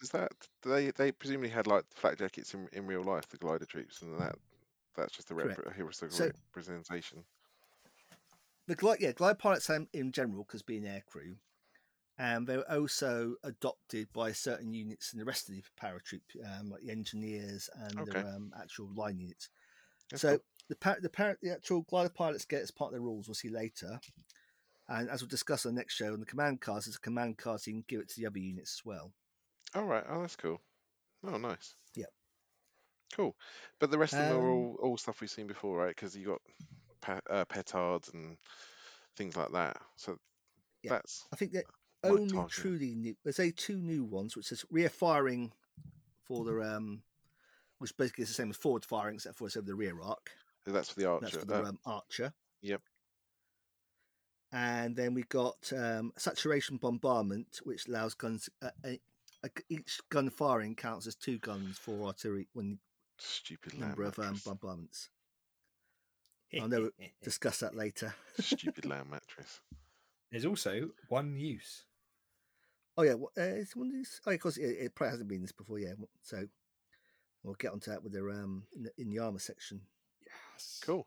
does that they they presumably had like flak jackets in, in real life, the glider troops, and that that's just a, a historical So- representation. the glide, yeah, glide pilots um, in general, because being air crew, and they were also adopted by certain units in the rest of the paratroop, um, like the engineers and Okay. the um, actual line units. That's so cool. the par- the, par- the actual glider pilots get as part of their rules. We'll see later, and as we'll discuss on the next show, on the command cards, there's a command card so you can give it to the other units as well. All right. Oh, that's cool. Oh, nice. Yep. Cool. But the rest of them are Um, all, all stuff we've seen before, right? Because you got pa- uh, petards and things like that. So Yeah. that's I think that only target. truly new. There's a two new ones, which is rear firing for the um, which basically is the same as forward firing, except for it's over the rear arc. that's for the archer. That's for the um, archer. yep. And then we got um, saturation bombardment, which allows guns. Uh, a, a, each gun firing counts as two guns for artillery when stupid number of um, bombardments. I'll never Discuss that later. stupid land mattress. There's also one use. Oh yeah, wha- uh, it's one of these. Oh, of course, it, it probably hasn't been this before. Yeah, so we'll get onto that with their um in the, in the armor section. Yes. Cool.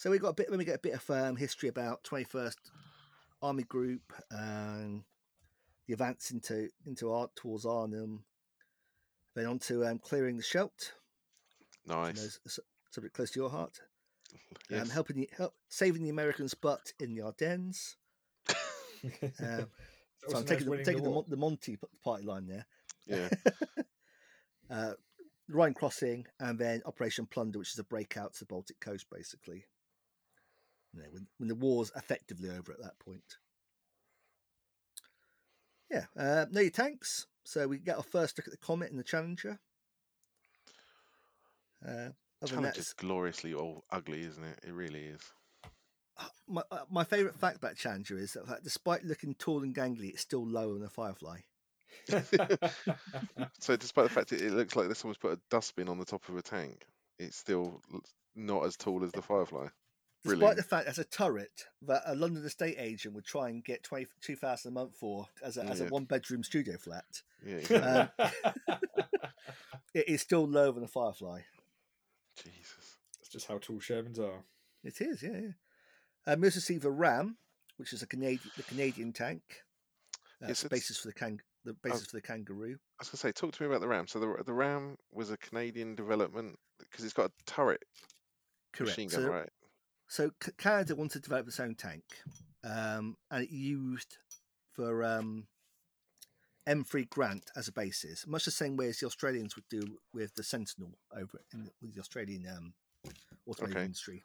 So we got a bit. When we get a bit of um, history about Twenty First Army Group and the advance into into art towards Arnhem. Then on to um, clearing the Scheldt. which I Nice. is a su- Subject close to your heart. Yes. Um, helping the, help saving the Americans' butt in the Ardennes. Um, so I'm taking, the, taking the, Mon- the Monty party line there. yeah. uh, Rhine crossing, and then Operation Plunder, which is a breakout to the Baltic coast, basically. You know, when, when the war's effectively over at that point. Yeah, uh, no your tanks. So we get our first look at the Comet and the Challenger. Uh, other than Challenge that, is gloriously all ugly, isn't it? It really is. uh, my, uh, my favourite fact about Challenger is that despite looking tall and gangly, it's still lower than a Firefly. So, despite the fact that it looks like someone's put a dustbin on the top of a tank, it's still not as tall as the Firefly. Despite the fact as a turret that a London estate agent would try and get 22,000 a month for as a, as a one bedroom studio flat, Yeah, exactly. it is still lower than a Firefly. Jesus. That's just how tall Shermans are. It is, yeah. yeah. Um, we also see the Ram, which is a Canadian the Canadian tank. Uh, Yes, the it's- basis for the kang the basis for the kangaroo. I was gonna say, talk to me about the Ram. So the the Ram was a Canadian development because it's got a turret Correct. machine So gun, right? So Canada wanted to develop its own tank, um, and it used for um, M3 Grant as a basis, much the same way as the Australians would do with the Sentinel over in the, with the Australian um, automotive Okay. industry.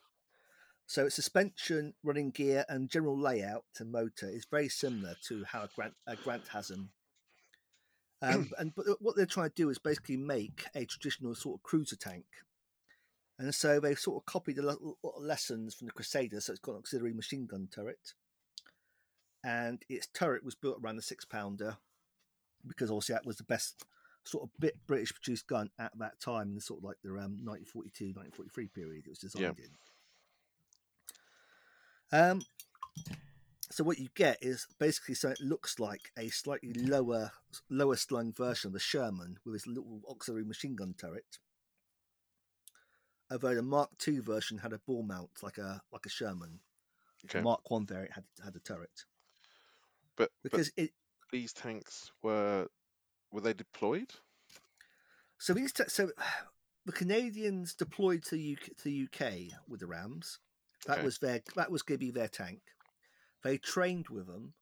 So its suspension, running gear, and general layout and motor is very similar to how a Grant, a Grant has them. Um, and but what they're trying to do is basically make a traditional sort of cruiser tank. And so they sort of copied a lot of lessons from the Crusaders. So it's got an auxiliary machine gun turret. And its turret was built around the six pounder because obviously that was the best sort of bit British produced gun at that time in the sort of like the um, 1942, 1943 period it was designed in. Um, so what you get is basically so it looks like a slightly lower lower slung version of the Sherman with its little auxiliary machine gun turret although the Mark II version had a ball mount like a like a Sherman. Okay. The Mark One variant had had a turret But, but because it. these tanks were were they deployed? So these ta- so the Canadians deployed to UK, to the UK with the Rams. That Okay. was their that was going to be their tank. They trained with them,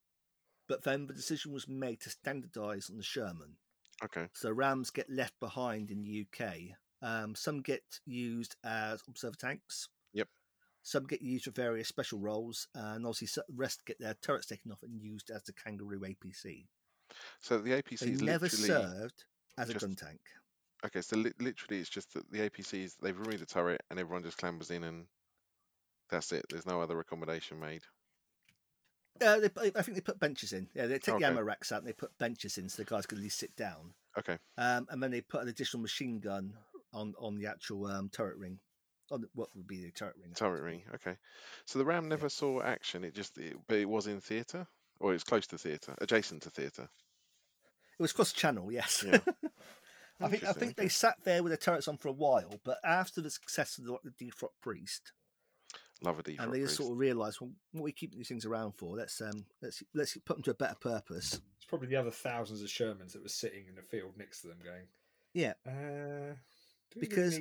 but then the decision was made to standardise on the Sherman. Okay. So Rams get left behind in the UK. Um, some get used as observer tanks. Yep. Some get used for various special roles, and obviously the rest get their turrets taken off and used as the Kangaroo APC. So the APC They is never served as a gun tank. okay. So li- literally, it's just that the APCs they've removed the turret and everyone just clambers in and that's it. There's no other accommodation made. Uh, they, I think they put benches in. Yeah, they take Okay. the ammo racks out and they put benches in so the guys can at least sit down. Okay. Um, and then they put an additional machine gun on on the actual um, turret ring, on the- what would be the turret ring. Turret ring. Okay. So the Ram never saw action. It just it, but it was in theatre or it was close to theatre, adjacent to theatre. It was cross channel, yes. Yeah. I think I Interesting, think they sat there with the turrets on for a while, but after the success of the, the Defrock Priest, Love a defrock and they just priest. sort of realised, well, what are we keeping these things around for? Let's um let's let's put them to a better purpose. It's probably the other thousands of Shermans that were sitting in the field next to them going, Yeah. uh, do we really Because-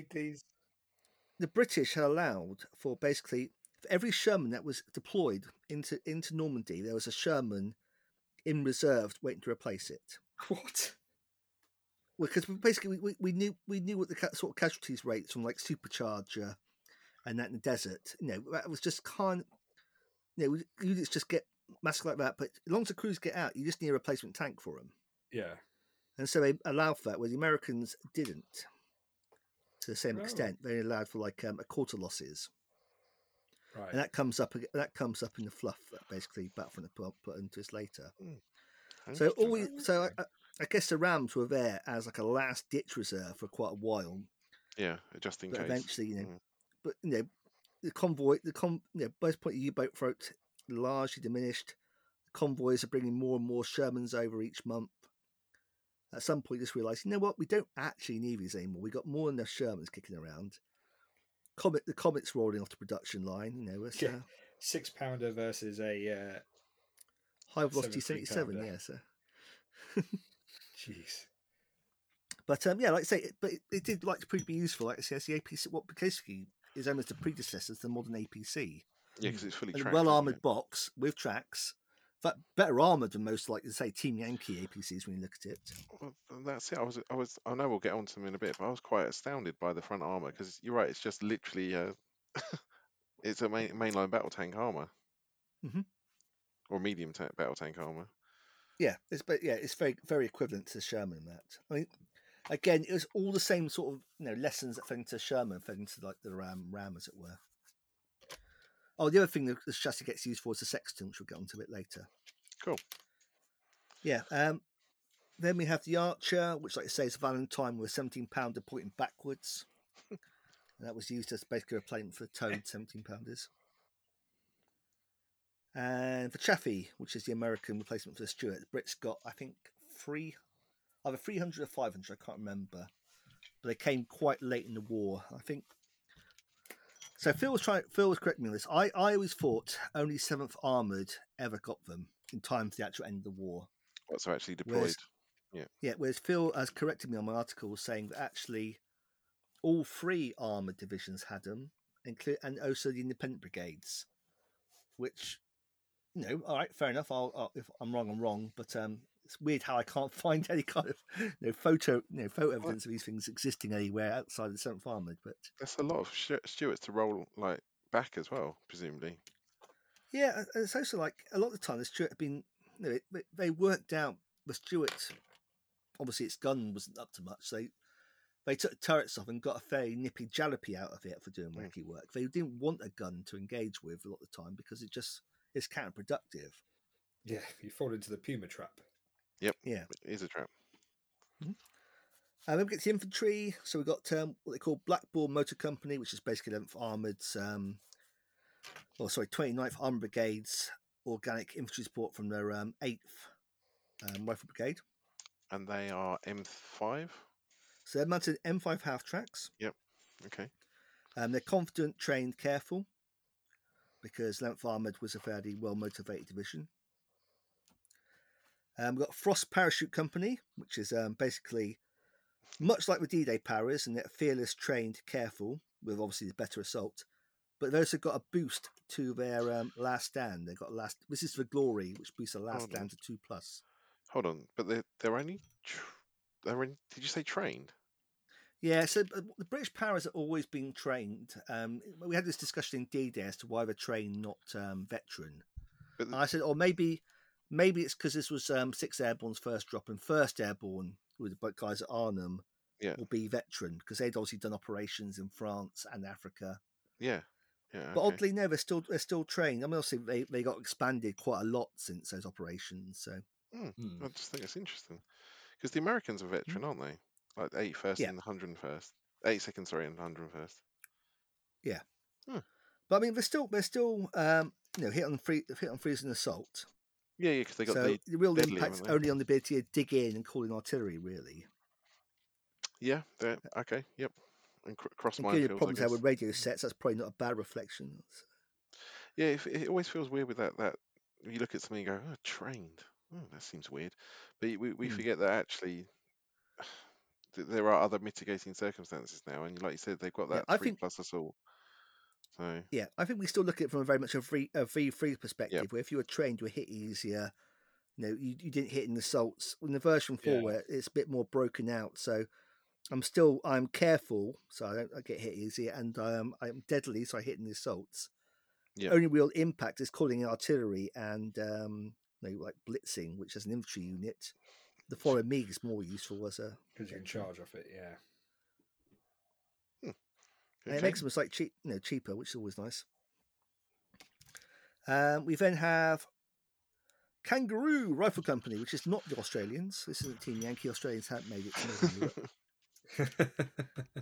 the British had allowed for basically for every Sherman that was deployed into into Normandy, there was a Sherman in reserve waiting to replace it. What? Because basically we, we, knew we knew what the sort of casualties rates from like supercharger and that in the desert. You know that was just kind. You know units just get massacred like that, but as long as the crews get out, you just need a replacement tank for them, Yeah. and so they allowed for that. Where the Americans didn't, to the same Oh. extent, they allowed for like um, a quarter losses. Right. and that comes up that comes up in the fluff that basically Battlefront put, put into us later. So all we so I, I- guess the Rams were there as like a last ditch reserve for quite a while, yeah, just in but case. eventually you know, Mm. but you know the convoy the con you know both point U boat throat largely diminished. Convoys are bringing more and more Shermans over each month. At some point, just realised, you know what, we don't actually need these anymore. We got more than enough Shermans kicking around. Comet, the Comet's rolling off the production line. You know, it's, Yeah. uh, Six pounder versus a. Uh, high velocity 73 seventy seven. Yeah, sir. jeez. But um, yeah, like I say, it, but it, it did like to prove to be useful. Like I say, as the APC, what basically is almost a predecessor to the modern APC. Yeah, because it's fully A tracked. well armored it? box with tracks, but better armored than most, like to say, Team Yankee APCs when you look at it. Well, that's it. I was, I was, I know we'll get onto them in a bit, but I was quite astounded by the front armor because you're right. It's just literally, uh, it's a main, mainline battle tank armor, Mhm. or medium ta- battle tank armor. Yeah, it's but yeah, it's very very equivalent to Sherman that. I mean, again, it was all the same sort of you know lessons that fed into Sherman fed into like the Ram Ram as it were. Oh, the other thing that the chassis gets used for is the Sexton, which we'll get onto a bit later. Cool. Yeah. Um, then we have the Archer, which, like I say, is a Valentine with a 17 pounder pointing backwards. and that was used as basically a replacement for the towed 17 pounders. And the Chaffee, which is the American replacement for the Stuart, the Brits got, I think, three, either 300 or 500, I can't remember. But they came quite late in the war. I think So Phil was trying. Phil was correcting me on this. I, I always thought only Seventh Armored ever got them in time for the actual end of the war. What's actually deployed? Whereas- Yeah, whereas Phil has corrected me on my article saying that actually all three armored divisions had them, include and also the independent brigades, which you know, all right, fair enough. I'll, I'll if I'm wrong, I'm wrong. But um, it's weird how I can't find any kind of you know, photo, you know, photo evidence of these things existing anywhere outside of the Seventh Armored. But That's a lot of Stu- Stuarts to roll like back as well, presumably. Yeah, and- and it's also like a lot of the time the Stuart have been, you know, they, they worked out the Stuart. Obviously, its gun wasn't up to much. So they they took turrets off and got a fairly nippy jalopy out of it for doing Mm. work. They didn't want a gun to engage with a lot of the time because it just is counterproductive. Yeah, you fall into the puma trap. Yeah. It is a trap. And then we get to the infantry. So we've got um, what they call Black Bull Motor Company, which is basically 11th Armoured, um, oh, sorry, 29th Armoured Brigade's organic infantry support from their um, 8th um, Rifle Brigade. And they are M5. So they're mounted M5 half tracks. Yep. Okay. Um, they're confident, trained, careful, because 11th Armoured was a fairly well motivated division. Um, we've got Frost Parachute Company, which is um, basically much like the D Day Paras, and they're fearless, trained, careful, with obviously the better assault. But they've also got a boost to their um, last stand. They've got last. This is for glory, which boosts the last stand to two plus. Hold on, but they're they're only tr- they're in, did you say trained? Yeah, so uh, the British paras are always being trained. Um, we had this discussion in D-Day as to why they're trained, not um, veteran. But the- I said, or maybe, maybe it's because this was um, Six Airborne's first drop, and First Airborne with the guys at Arnhem Yeah. will be veteran because they'd obviously done operations in France and Africa. yeah, yeah. But okay. oddly, no, they're still they're still trained. I mean, obviously they, they got expanded quite a lot since those operations. So Hmm. I just think it's interesting because the Americans are veteran, aren't they? Like eight first Yeah. and hundred first, eight second, sorry, and hundred first. Yeah, but I mean, they're still they're still um, you know hit on free hit on freezing assault. Yeah, yeah, because they got so the the real deadly, impact's only on the ability to dig in and call in artillery, really. yeah, okay, yep, and cr- cross Including minefields. Problems guess. with radio sets. That's probably not a bad reflection. Yeah, it, it always feels weird with that. That you look at something and go, "Oh, trained." Oh, that seems weird, but we we Hmm. forget that actually th- there are other mitigating circumstances now, and like you said, they've got Yeah, that I three think- plus assault. So Yeah, I think we still look at it from a very much a V a V three perspective, where if you were trained, you were hit easier. You know, you, you didn't hit in the assaults. In the version four, Yeah. where it's a bit more broken out, so I'm still I'm careful, so I don't I get hit easier, and um, I'm deadly, so I hit in the assaults. Yeah. Only real impact is calling in artillery and um, you know, like blitzing, which is an infantry unit. The foreign MiG is more useful as a. Because you can charge off it, yeah. And it makes them slightly cheap, you know, cheaper, which is always nice. Um, we then have Kangaroo Rifle Company, which is not the Australians. This isn't Team Yankee. Australians haven't made it to Northern Europe.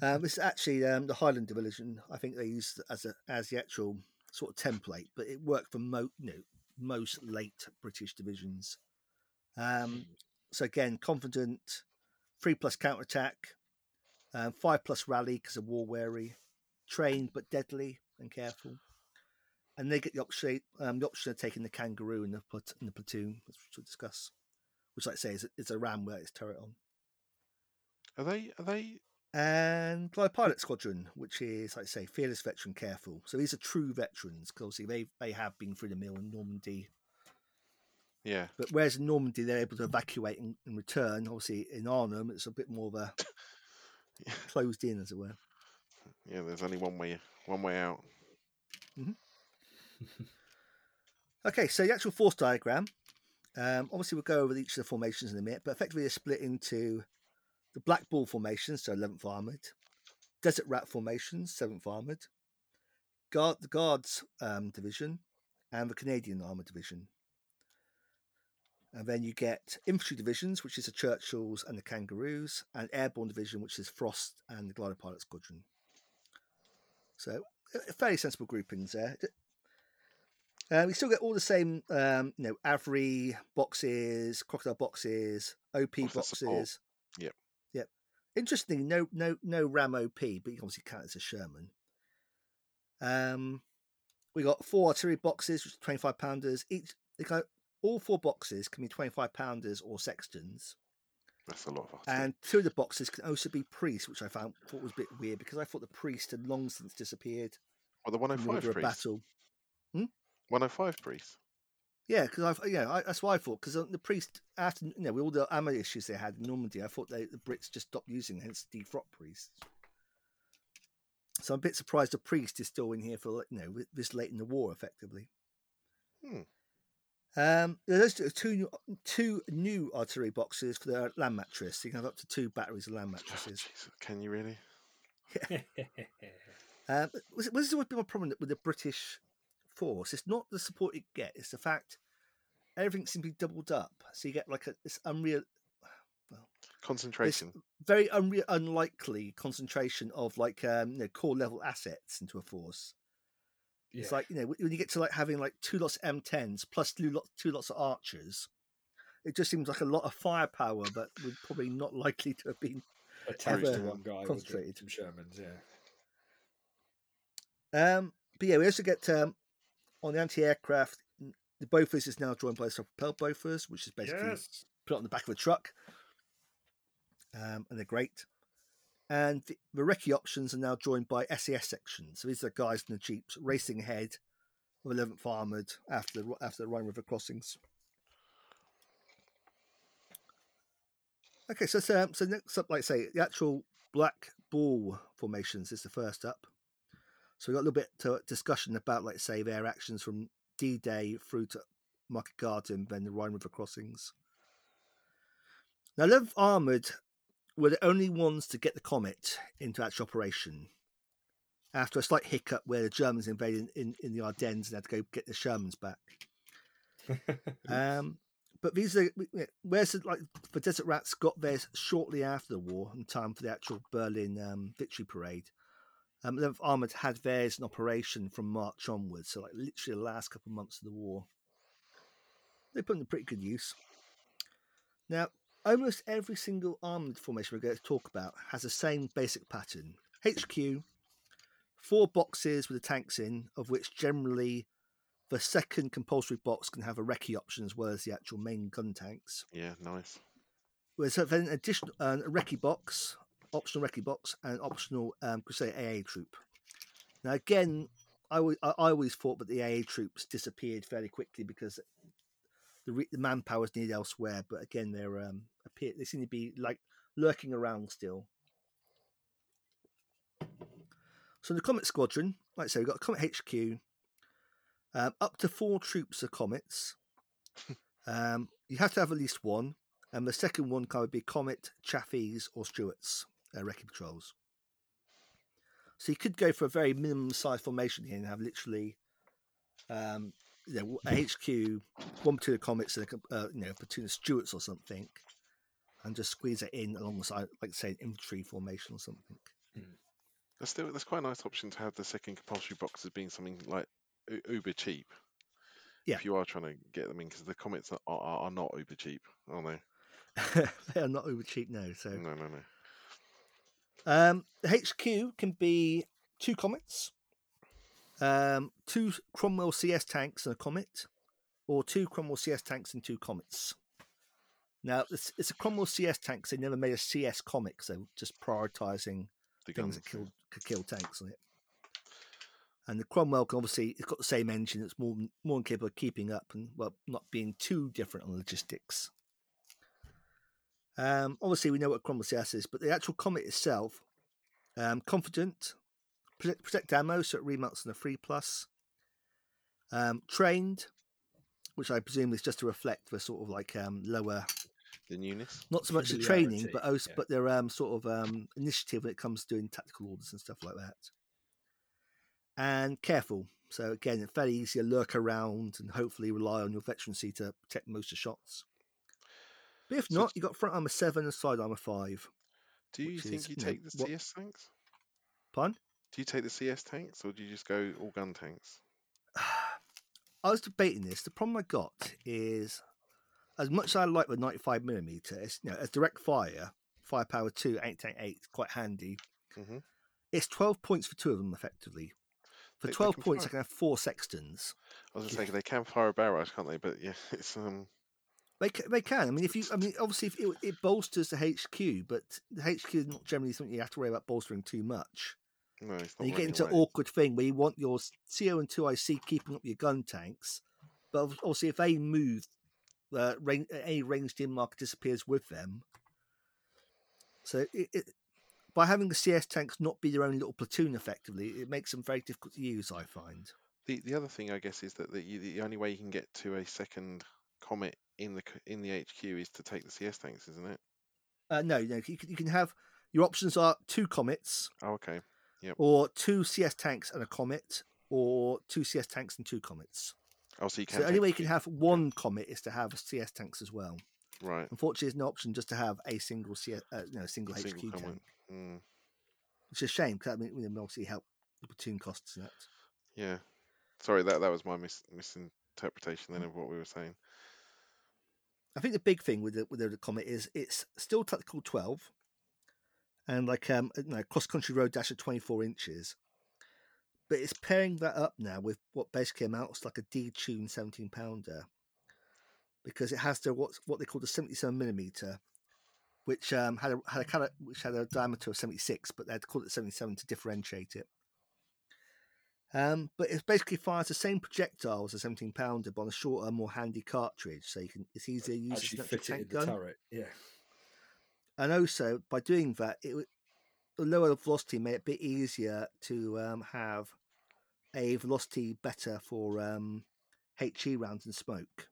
Um, this is actually um, the Highland Division. I think they used as a as the actual sort of template, but it worked for mo- you know, most late British divisions. Um, so again, confident, three plus counter attack, um, five plus rally because of war weary, trained but deadly and careful. And they get the option, um, the option of taking the kangaroo in the plat- in the platoon, which we'll discuss. Which, like I say, is a, is a ram where it's turret on. Are they? Are they? and Glide Pilot Squadron, which is, like I say, fearless veteran, careful. So these are true veterans because obviously they they have been through the mill in Normandy. Yeah, But whereas in Normandy they're able to evacuate and, and return, obviously in Arnhem it's a bit more of a closed in, as it were. Yeah. There's only one way. One way out. Okay, so the actual force diagram. Um, obviously, we'll go over each of the formations in a minute, but effectively they're split into the Black Bull formation, so 11th Armoured, Desert Rat formations, 7th Armoured, Guard, the Guards um, Division, and the Canadian Armoured Division. And then you get infantry divisions, which is the Churchills and the Kangaroos, and airborne division, which is Frost and the Glider Pilot Squadron. So, fairly sensible groupings there. Uh, we still get all the same, um, you know, AVRE boxes, crocodile boxes, OP What's the support? boxes. Yep. Yep. Interestingly, no, no, no Ram OP, but you obviously count it as a Sherman. Um, we got four artillery boxes, which are twenty-five pounders each. They go, all four boxes can be twenty-five pounders or sextons, That's a lot of and two of the boxes can also be priests, which I found thought was a bit weird because I thought the priest had long since disappeared well, the in the 105 order of priest. battle. 105 priest. Yeah, because I've yeah, I, that's why I thought. Because the priest after you know with all the ammo issues they had in Normandy, I thought they, the Brits just stopped using hence defrock priests. So I'm a bit surprised the priest is still in here for you know this late in the war, effectively. Hmm. Um, there's two new, two new artillery boxes for the land mattress. You can have up to two batteries of land Oh, mattresses. Jesus, can you really? Um, was it, was always been my problem with the British force? It's not the support you get; it's the fact everything seems to be doubled up. So you get like a this unreal, this Concentration. very unreal, unlikely concentration of like um, you know core level assets into a force. It's like you know when you get to like having like two lots of M10s plus two lots two lots of archers. It just seems like a lot of firepower, but we're probably not likely to have been attached to one guy concentrated. some Shermans. Yeah. Um, but yeah, we also get um, on the anti-aircraft. The Bofors is now joined by self-propelled Bofors, which is basically Yes. put on the back of a truck, um, and they're great. And the, the recce options are now joined by SAS sections. So these are guys in the jeeps racing ahead of 11th Armored after the after the Rhine River crossings. Okay, so so, so next up, like I say, the actual Black Bull formations is the first up. So we got a little bit to discussion about, like say, their actions from D-Day through to Market Garden, then the Rhine River crossings. Now, 11th Armoured were the only ones to get the Comet into actual operation after a slight hiccup where the Germans invaded in, in the Ardennes and had to go get the Shermans back. Um, but these are whereas like the Desert Rats got theirs shortly after the war, in time for the actual Berlin um, victory parade. Um, 11th Armoured had theirs in operation from March onwards, so like literally the last couple of months of the war. They put them to pretty good use. Now, almost every single armoured formation we're going to talk about has the same basic pattern: HQ, four boxes with the tanks in, of which generally the second compulsory box can have a recce option as well as the actual main gun tanks. Yeah, nice. There's then an additional uh, a recce box, optional recce box, and optional um, Crusade AA troop. Now again, I always, I I always thought that the AA troops disappeared fairly quickly because the, re- the manpower is needed elsewhere. But again, they're um, appear they seem to be like lurking around still. So the Comet Squadron, like I say, we've got Comet HQ, um, up to four troops of Comets. um, you have to have at least one, and the second one can be Comet, Chaffees, or Stuarts, uh, recce patrols. So you could go for a very minimum size formation here and have literally, um, you know, a HQ, one platoon of Comets, and a, uh, you know, platoon of Stuarts or something, and just squeeze it in alongside, like say, an infantry formation or something. That's still that's quite a nice option to have the second compulsory box as being something like uber cheap. Yeah. If you are trying to get them in, because the comets are, are, are not uber cheap, are they? they are not uber cheap now. So No, no, no. um, the HQ can be two comets, um, two Cromwell CS tanks and a comet, or two Cromwell CS tanks and two comets. Now it's, it's a Cromwell CS tank, so they never made a CS comet, so just prioritising The things guns. that kill could kill tanks on it. And the Cromwell can obviously it's got the same engine. It's more more than capable of keeping up and well not being too different on logistics. Um, obviously, we know what Cromwell CS is, but the actual Comet itself, um, confident, protect, protect ammo, so it remounts on a three plus. Um, trained, which I presume is just to reflect the sort of like um, lower The newness. not so much the training, but also, yeah. but their um, sort of um, initiative when it comes to doing tactical orders and stuff like that. And careful. So again, it's fairly easy to lurk around and hopefully rely on your veterancy to protect most of the shots. But if So not, you got front armor seven and side armor five. Do you think is, you you take the what- CS tanks? Pardon? Do you take the CS tanks, or do you just go all gun tanks? I was debating this. The problem I got is, as much as I like the 95 millimeter, it's you know, as direct fire, firepower two, 888, quite handy. hmm It's 12 points for two of them, effectively. For They- they 12 can points, fire- I can have four sextons. I was to say they can fire a barrage, can't they? But yeah, it's um. They can, they can. I mean, if you, I mean, obviously, if it, it bolsters the HQ, but the HQ is not generally something you have to worry about bolstering too much. No. And you get into an awkward thing where you want your CO and 2IC keeping up your gun tanks, but ob- obviously, if they move, uh, range, any ranged in marker disappears with them. So, it, it, by having the CS tanks not be their own little platoon, effectively, it makes them very difficult to use. I find. The the other thing I guess is that the, the only way you can get to a second comet in the in the HQ is to take the CS tanks, isn't it? Uh, no, no, you can, you can have your options are two comets, Oh, okay. Or two CS tanks and a comet, or two CS tanks and two comets. Oh, so you can. So the only way you can have one comet is to have CS tanks as well. right Unfortunately, it's no option just to have a single CS, uh, no, single, a HQ single tank. Mm, which is a shame because I mean, it would obviously help the platoon costs and that. yeah. Sorry, that that was my mis- misinterpretation then of what we were saying. I think the big thing with the with the comet is it's still tactical twelve, and like um you know, cross country road dash at twenty four inches, but it's pairing that up now with what basically amounts to like a detuned seventeen pounder, because it has the what's what they call the seventy seven millimeter, which um had a had a cali- which had a diameter of seventy six, but they had to call it seventy seven to differentiate it. Um, but it basically fires the same projectile as a 17 pounder, but on a shorter, more handy cartridge, so you can it's easier to use as Actually an fit it in tank the gun. turret. Yeah. And also, by doing that, it would the lower velocity made it a bit easier to um, have a velocity better for um, HE rounds and smoke.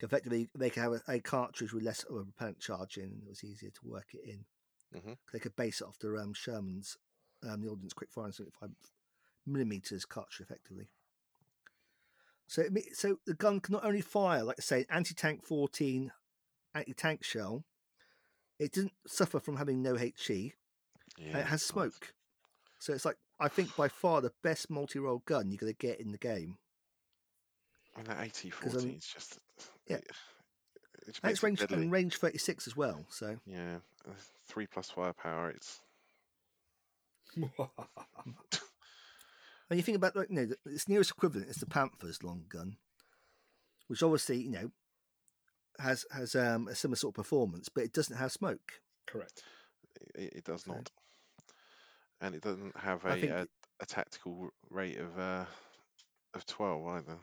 Effectively, they could have a, a cartridge with less of a propellant charge in, and it was easier to work it in. Mhm. They could base it off the um, Sherman's, um, the Ordnance Quick Fire 75 millimeters cartridge, effectively. So, it, so the gun can not only fire, like I say, anti-tank 14 anti-tank shell, it didn't suffer from having no HE, Yeah. it has smoke. So it's like I think by far the best multi-role gun you're going to get in the game. And that AT 'Cause, um, forty is just. yeah. It, it it's range and range 36 as well. So Yeah, uh, three plus firepower. It's and you think about like you know its nearest equivalent is the Panther's long gun, which obviously you know has has um, a similar sort of performance, but it doesn't have smoke. Correct. it, it does So- not, and it doesn't have I think a, a a tactical rate of uh of twelve either,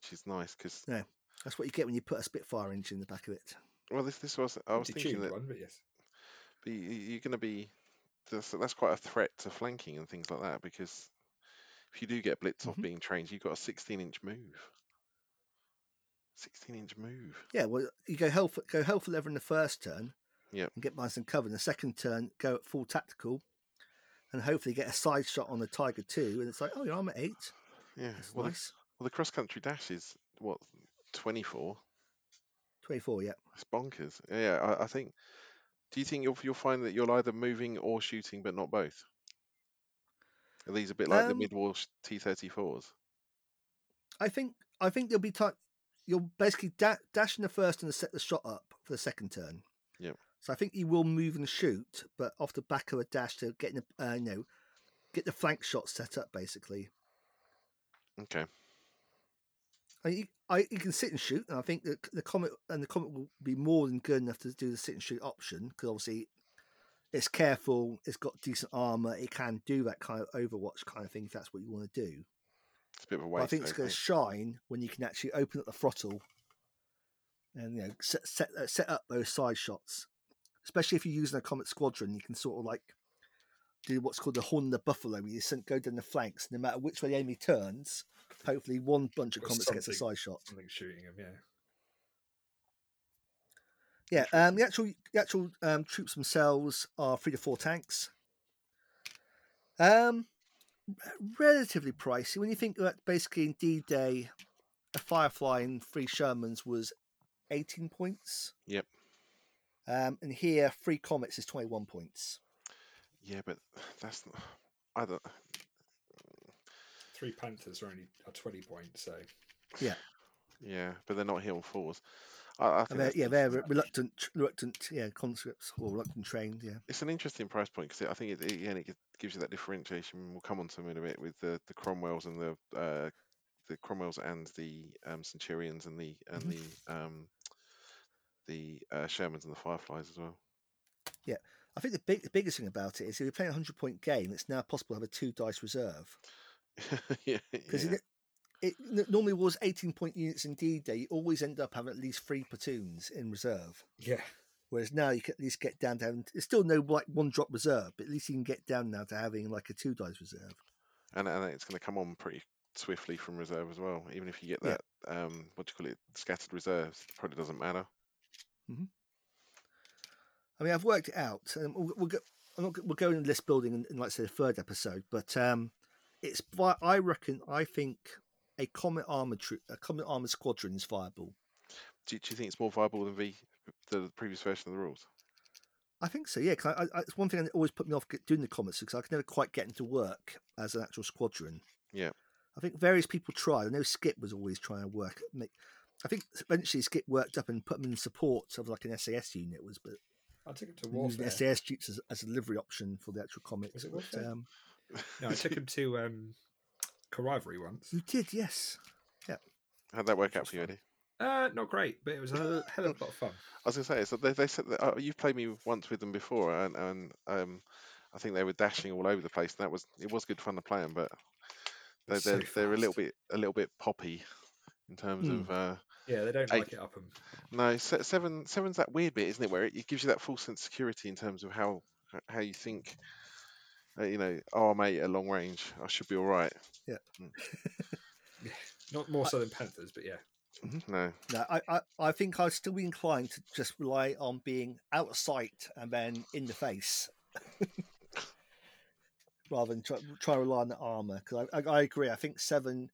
which is nice because yeah, That's what you get when you put a Spitfire engine in the back of it. well this this was I was thinking that one, but yes. but you- you're going to be that's, that's quite a threat to flanking and things like that because if you do get blitzed off Mhm. being trained, you've got a 16 inch move. 16 inch move. Yeah, well, you go hell for, go hell for leather in the first turn. Yep. And get nice and covered. In the second turn, go at full tactical, and hopefully get a side shot on the Tiger two. And it's like, oh, you're arm at eight. Yeah. That's Well, the, nice. well, the cross country dash is what 24. Twenty four. Yeah. It's bonkers. Yeah, I, I think. Do you think you'll you'll find that you're either moving or shooting, but not both? Are these a bit like the Um, mid-war T34s? I think I think there'll be time. You'll basically da- dash in the first and set the shot up for the second turn. Yep. So I think he will move and shoot, but off the back of a dash to get in the uh, you know get the flank shot set up basically. Okay. I, you, I you can sit and shoot, and I think the the comet and the comet will be more than good enough to do the sit and shoot option because obviously it's careful, it's got decent armor, it can do that kind of Overwatch kind of thing if that's what you want to do. It's a bit of a But I think it's going to shine when you can actually open up the throttle and you know set set, uh, set up those side shots. Especially if you're using a Comet Squadron, you can sort of like do what's called the horn of the buffalo, where you send, go down the flanks. No matter which way the enemy turns, hopefully one bunch of comets gets a side shot. Something shooting them, yeah. Yeah, um, the actual the actual um, troops themselves are three to four tanks. Um, relatively pricey when you think that basically in D Day, a Firefly and three Shermans was eighteen points. Yep. Um, and here three Comets is twenty one points. Yeah, but that's not, I don't. Three Panthers are only are 20 points, so Yeah, Yeah, but they're not hit on fours. I, I think they're, yeah, they're reluctant, reluctant, yeah, conscripts or reluctant trained. Yeah, it's an interesting price point because I think it, it, again it gives you that differentiation. We'll come on to them in a bit with the the Cromwells and the uh, the Cromwells and the um, Centurions and the and Mhm. the um, the uh, Shermans and the Fireflies as well. Yeah, I think the big, the biggest thing about it is if you're playing a hundred point game, it's now possible to have a two dice reserve yeah, because yeah. It, it n- normally was eighteen point units in D Day. You always end up having at least three platoons in reserve. Yeah. Whereas now you can at least get down down. It's still no like one drop reserve, but at least you can get down now to having like a two dice reserve. and and it's going to come on pretty swiftly from reserve as well. Even if you get Yeah. that um, what do you call it, scattered reserves, probably doesn't matter. I mean, I've worked it out, and we'll, we'll go. I'm not, we'll go into list building in, in, like say, the third episode, but um, it's. I reckon. I think a comet armored troop, a comet armored squadron is viable. Do, do you think it's more viable than the the previous version of the rules? I think so. Yeah, 'cause I, I, it's one thing that always put me off doing the comets because I could never quite get into work as an actual squadron. Yeah. I think various people tried. I know Skip was always trying to work. Make, I think eventually Skip worked up and put them in support of like an SAS unit. Was but I took him to using Warfare. SAS jeeps as, as a delivery option for the actual Comets. Was it but, um, No, I took him to um, Rivalry once. you did, yes. Yeah. How'd that work out for you, Eddie? Uh, not great, but it was a hell of a lot of fun. I was going to say, so they, they said that, oh, you've played me once with them before, and, and um, I think they were dashing all over the place. And that was it was good fun to play them, but they're so they're, they're a little bit a little bit poppy in terms Hmm. of uh, Yeah, they don't Eight. like it up 'em. no seven seven's that weird bit, isn't it? Where it, it gives you that false sense of security in terms of how how you think. Uh, you know, oh mate, at long range, I should be all right. Yeah. Not more so than Panthers, but yeah. No, No, I, I, I think I'd still be inclined to just rely on being out of sight and then in the face, rather than try, try to rely on the armor. Because I, I, I agree. I think seven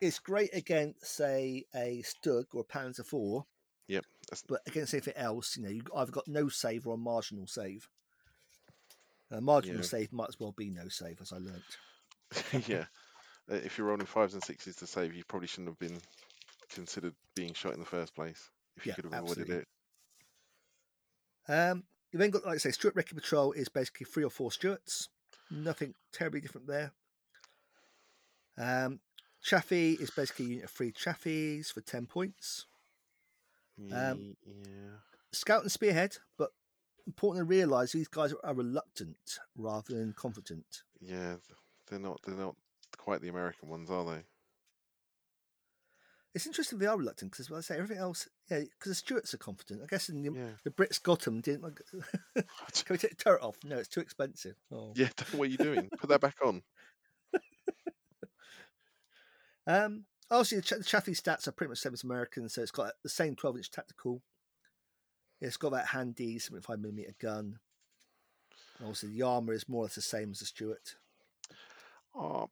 is great against, say, a Stug or a Panzer Four. Yep, that's- But against anything else, you know, you either got no save or a marginal save. A marginal Yeah. save might as well be no save, as I learnt. yeah. Uh, if you're rolling fives and sixes to save, you probably shouldn't have been considered being shot in the first place. If you Yeah, could have avoided absolutely. it. Um, you then got, like I say, Stuart Recce Patrol is basically three or four Stuarts. Nothing terribly different there. Um, Chaffee is basically a unit of three Chaffees for 10 points. Um, yeah. Scout and Spearhead, but important to realise these guys are, reluctant rather than confident. Yeah, they're not they're not quite the American ones, are they? It's interesting they are reluctant because, as I say, everything else, yeah, because the Stuarts are confident. I guess in the, Yeah. the Brits got them, didn't like, Can we take the turret off? No, it's too expensive. Oh. Yeah, what are you doing? Put that back on. Um, obviously, the, Ch- the Chaffee stats are pretty much the same as American, so it's got the same 12 inch tactical. It's got that handy 75mm gun. And obviously, the armour is more or less the same as the Stuart. Oh,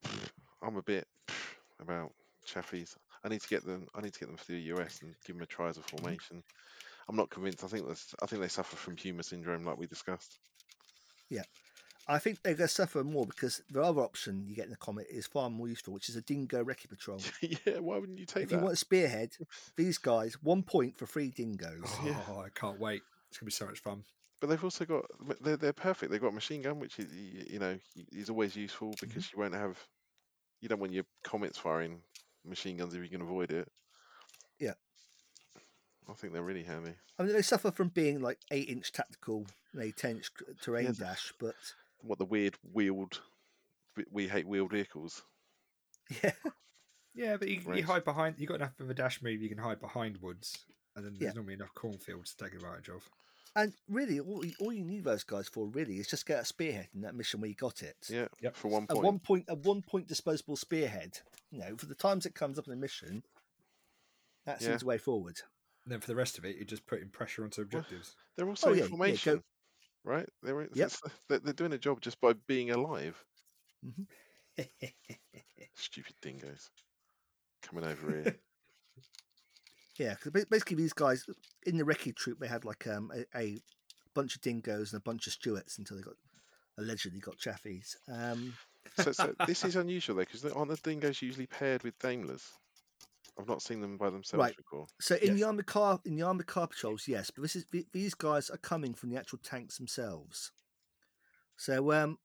I'm a bit about Chaffees. I need to get them. I need to get them for the US and give them a try as a formation. I'm not convinced. I think that's, I think they suffer from humour syndrome, like we discussed. I think they're going to suffer more because the other option you get in the comet is far more useful, which is a Dingo Recce Patrol. yeah, why wouldn't you take if that? you want a spearhead, these guys, one point for three dingoes. Oh, Yeah. I can't wait. It's gonna be so much fun. But they've also got they're they're perfect. They've got a machine gun, which is you know is always useful Mm-hmm. because you won't have you don't want your comets firing machine guns if you can avoid it. Yeah. I think they're really handy. I mean, they suffer from being like eight inch tactical, maybe 10 inch terrain Yeah. dash, but What the weird wheeled we- we hate wheeled vehicles. yeah, Yeah, but you, you hide behind. You got enough of a dash move. You can hide behind woods, and then there's Yeah. normally enough cornfields to take advantage of. And really, all you, all you need those guys for really is just get a spearhead in that mission where you got it. Yeah, Yep. for one point. A point. one point, a one point disposable spearhead. You know, for the times it comes up in a mission, that Yeah. seems the way forward. And then for the rest of it, you're just putting pressure onto objectives. They're also Oh, in yeah, yeah, go- formation, right? They're Yep. they're, doing a job just by being alive. Mhm. Stupid dingoes coming over here. Yeah, because basically these guys in the recce troop they had like um, a, a bunch of dingoes and a bunch of Stuarts until they got allegedly got Chaffees. Um, so, so this is unusual though, because aren't the dingoes usually paired with Daimlers? I've not seen them by themselves Right. before. So in the armored car in the armored car patrols, yes, but this is these guys are coming from the actual tanks themselves. So um,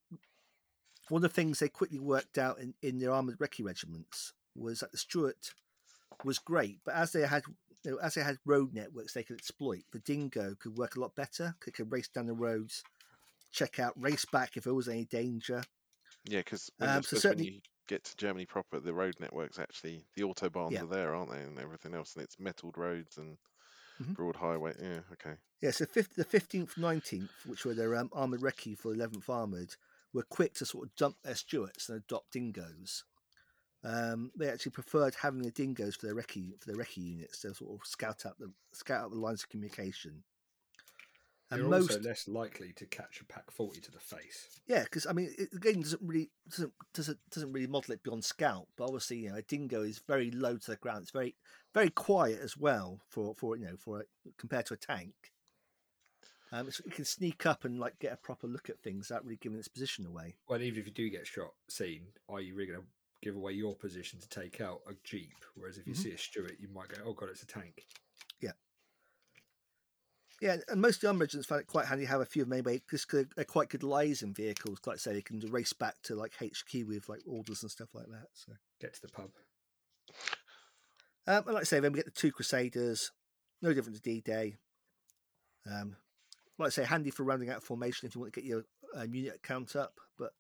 one of the things they quickly worked out in, in their armored recce regiments was that the Stuart was great, but as they had you know, as they had road networks they could exploit, the Dingo could work a lot better. It could race down the roads, check out, race back if there was any danger. Yeah, because Um, so certainly- get to Germany proper, the road networks actually the autobahns Yeah. are there, aren't they, and everything else, and it's metalled roads and Mhm. broad highway. Yeah, okay. Yeah, so fifth, the fifteenth, nineteenth, which were their um, armored recce for eleventh armored, were quick to sort of dump their Stuarts and adopt dingoes. Um, they actually preferred having the dingoes for their recce for their recce units to sort of scout out the scout out the lines of communication. And They're most, also less likely to catch a Pak forty to the face. yeah, because I mean, it, the game doesn't really doesn't doesn't doesn't really model it beyond scout, but obviously, you know, a dingo is very low to the ground. It's very very quiet as well for for you know for a, compared to a tank. Um, it's, it can sneak up and like get a proper look at things without really giving its position away. Well, even if you do get shot, seen, are you really going to give away your position to take out a jeep? Whereas if you Mhm. see a Stuart, you might go, "Oh god, it's a tank." Yeah, and most of the armor regiments found it quite handy to have a few of them anyway, because they're quite good liaison vehicles. Like I say, they can race back to like HQ with like orders and stuff like that. So, Get to the pub. um, and like I say, then we get the two Crusaders, no different to D Day. Um, like I say, handy for rounding out formation if you want to get your um, unit count up. But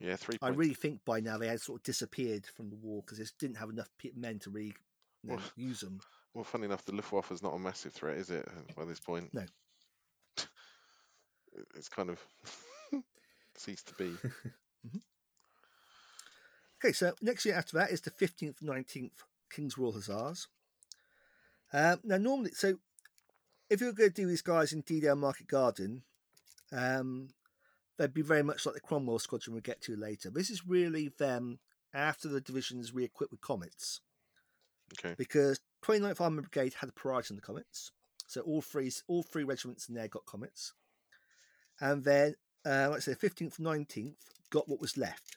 Yeah, three. I really think by now they had sort of disappeared from the war because they didn't have enough pe- men to really you know, use them. Well, funny enough, the Luftwaffe is not a massive threat, is it? By this point, No. It's kind of ceased to be. Okay, so next year after that is the 15th, 19th King's Royal Hussars. Um, now, normally, so if you were going to do these guys in D-Day Market Garden, um, they'd be very much like the Cromwell Squadron we'll get to later. This is really them after the divisions re-equipped with Comets, Okay. because 29th Armoured Brigade had a priority on the Comets. So all three, all three regiments in there got Comets. And then, uh, like I say, 15th, 19th got what was left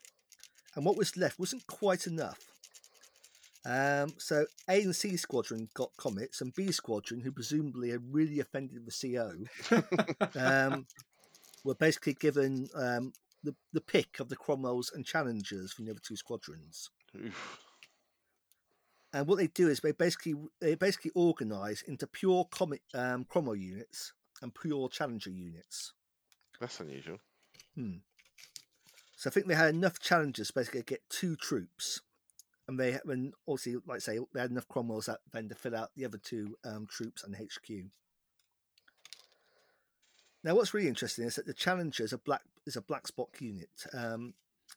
and what was left wasn't quite enough. Um, so A and C squadron got comets, and B squadron, who presumably had really offended the CO, um, were basically given um, the the pick of the Cromwells and Challengers from the other two squadrons. Oof. And what they do is they basically they basically organise into pure comet um, Cromwell units and pure Challenger units. That's unusual. So I think they had enough challengers basically to get two troops, and they and obviously, like I say, they had enough Cromwells that then to fill out the other two um, troops and HQ. Now, what's really interesting is that the challengers are black is a black spot unit. Um,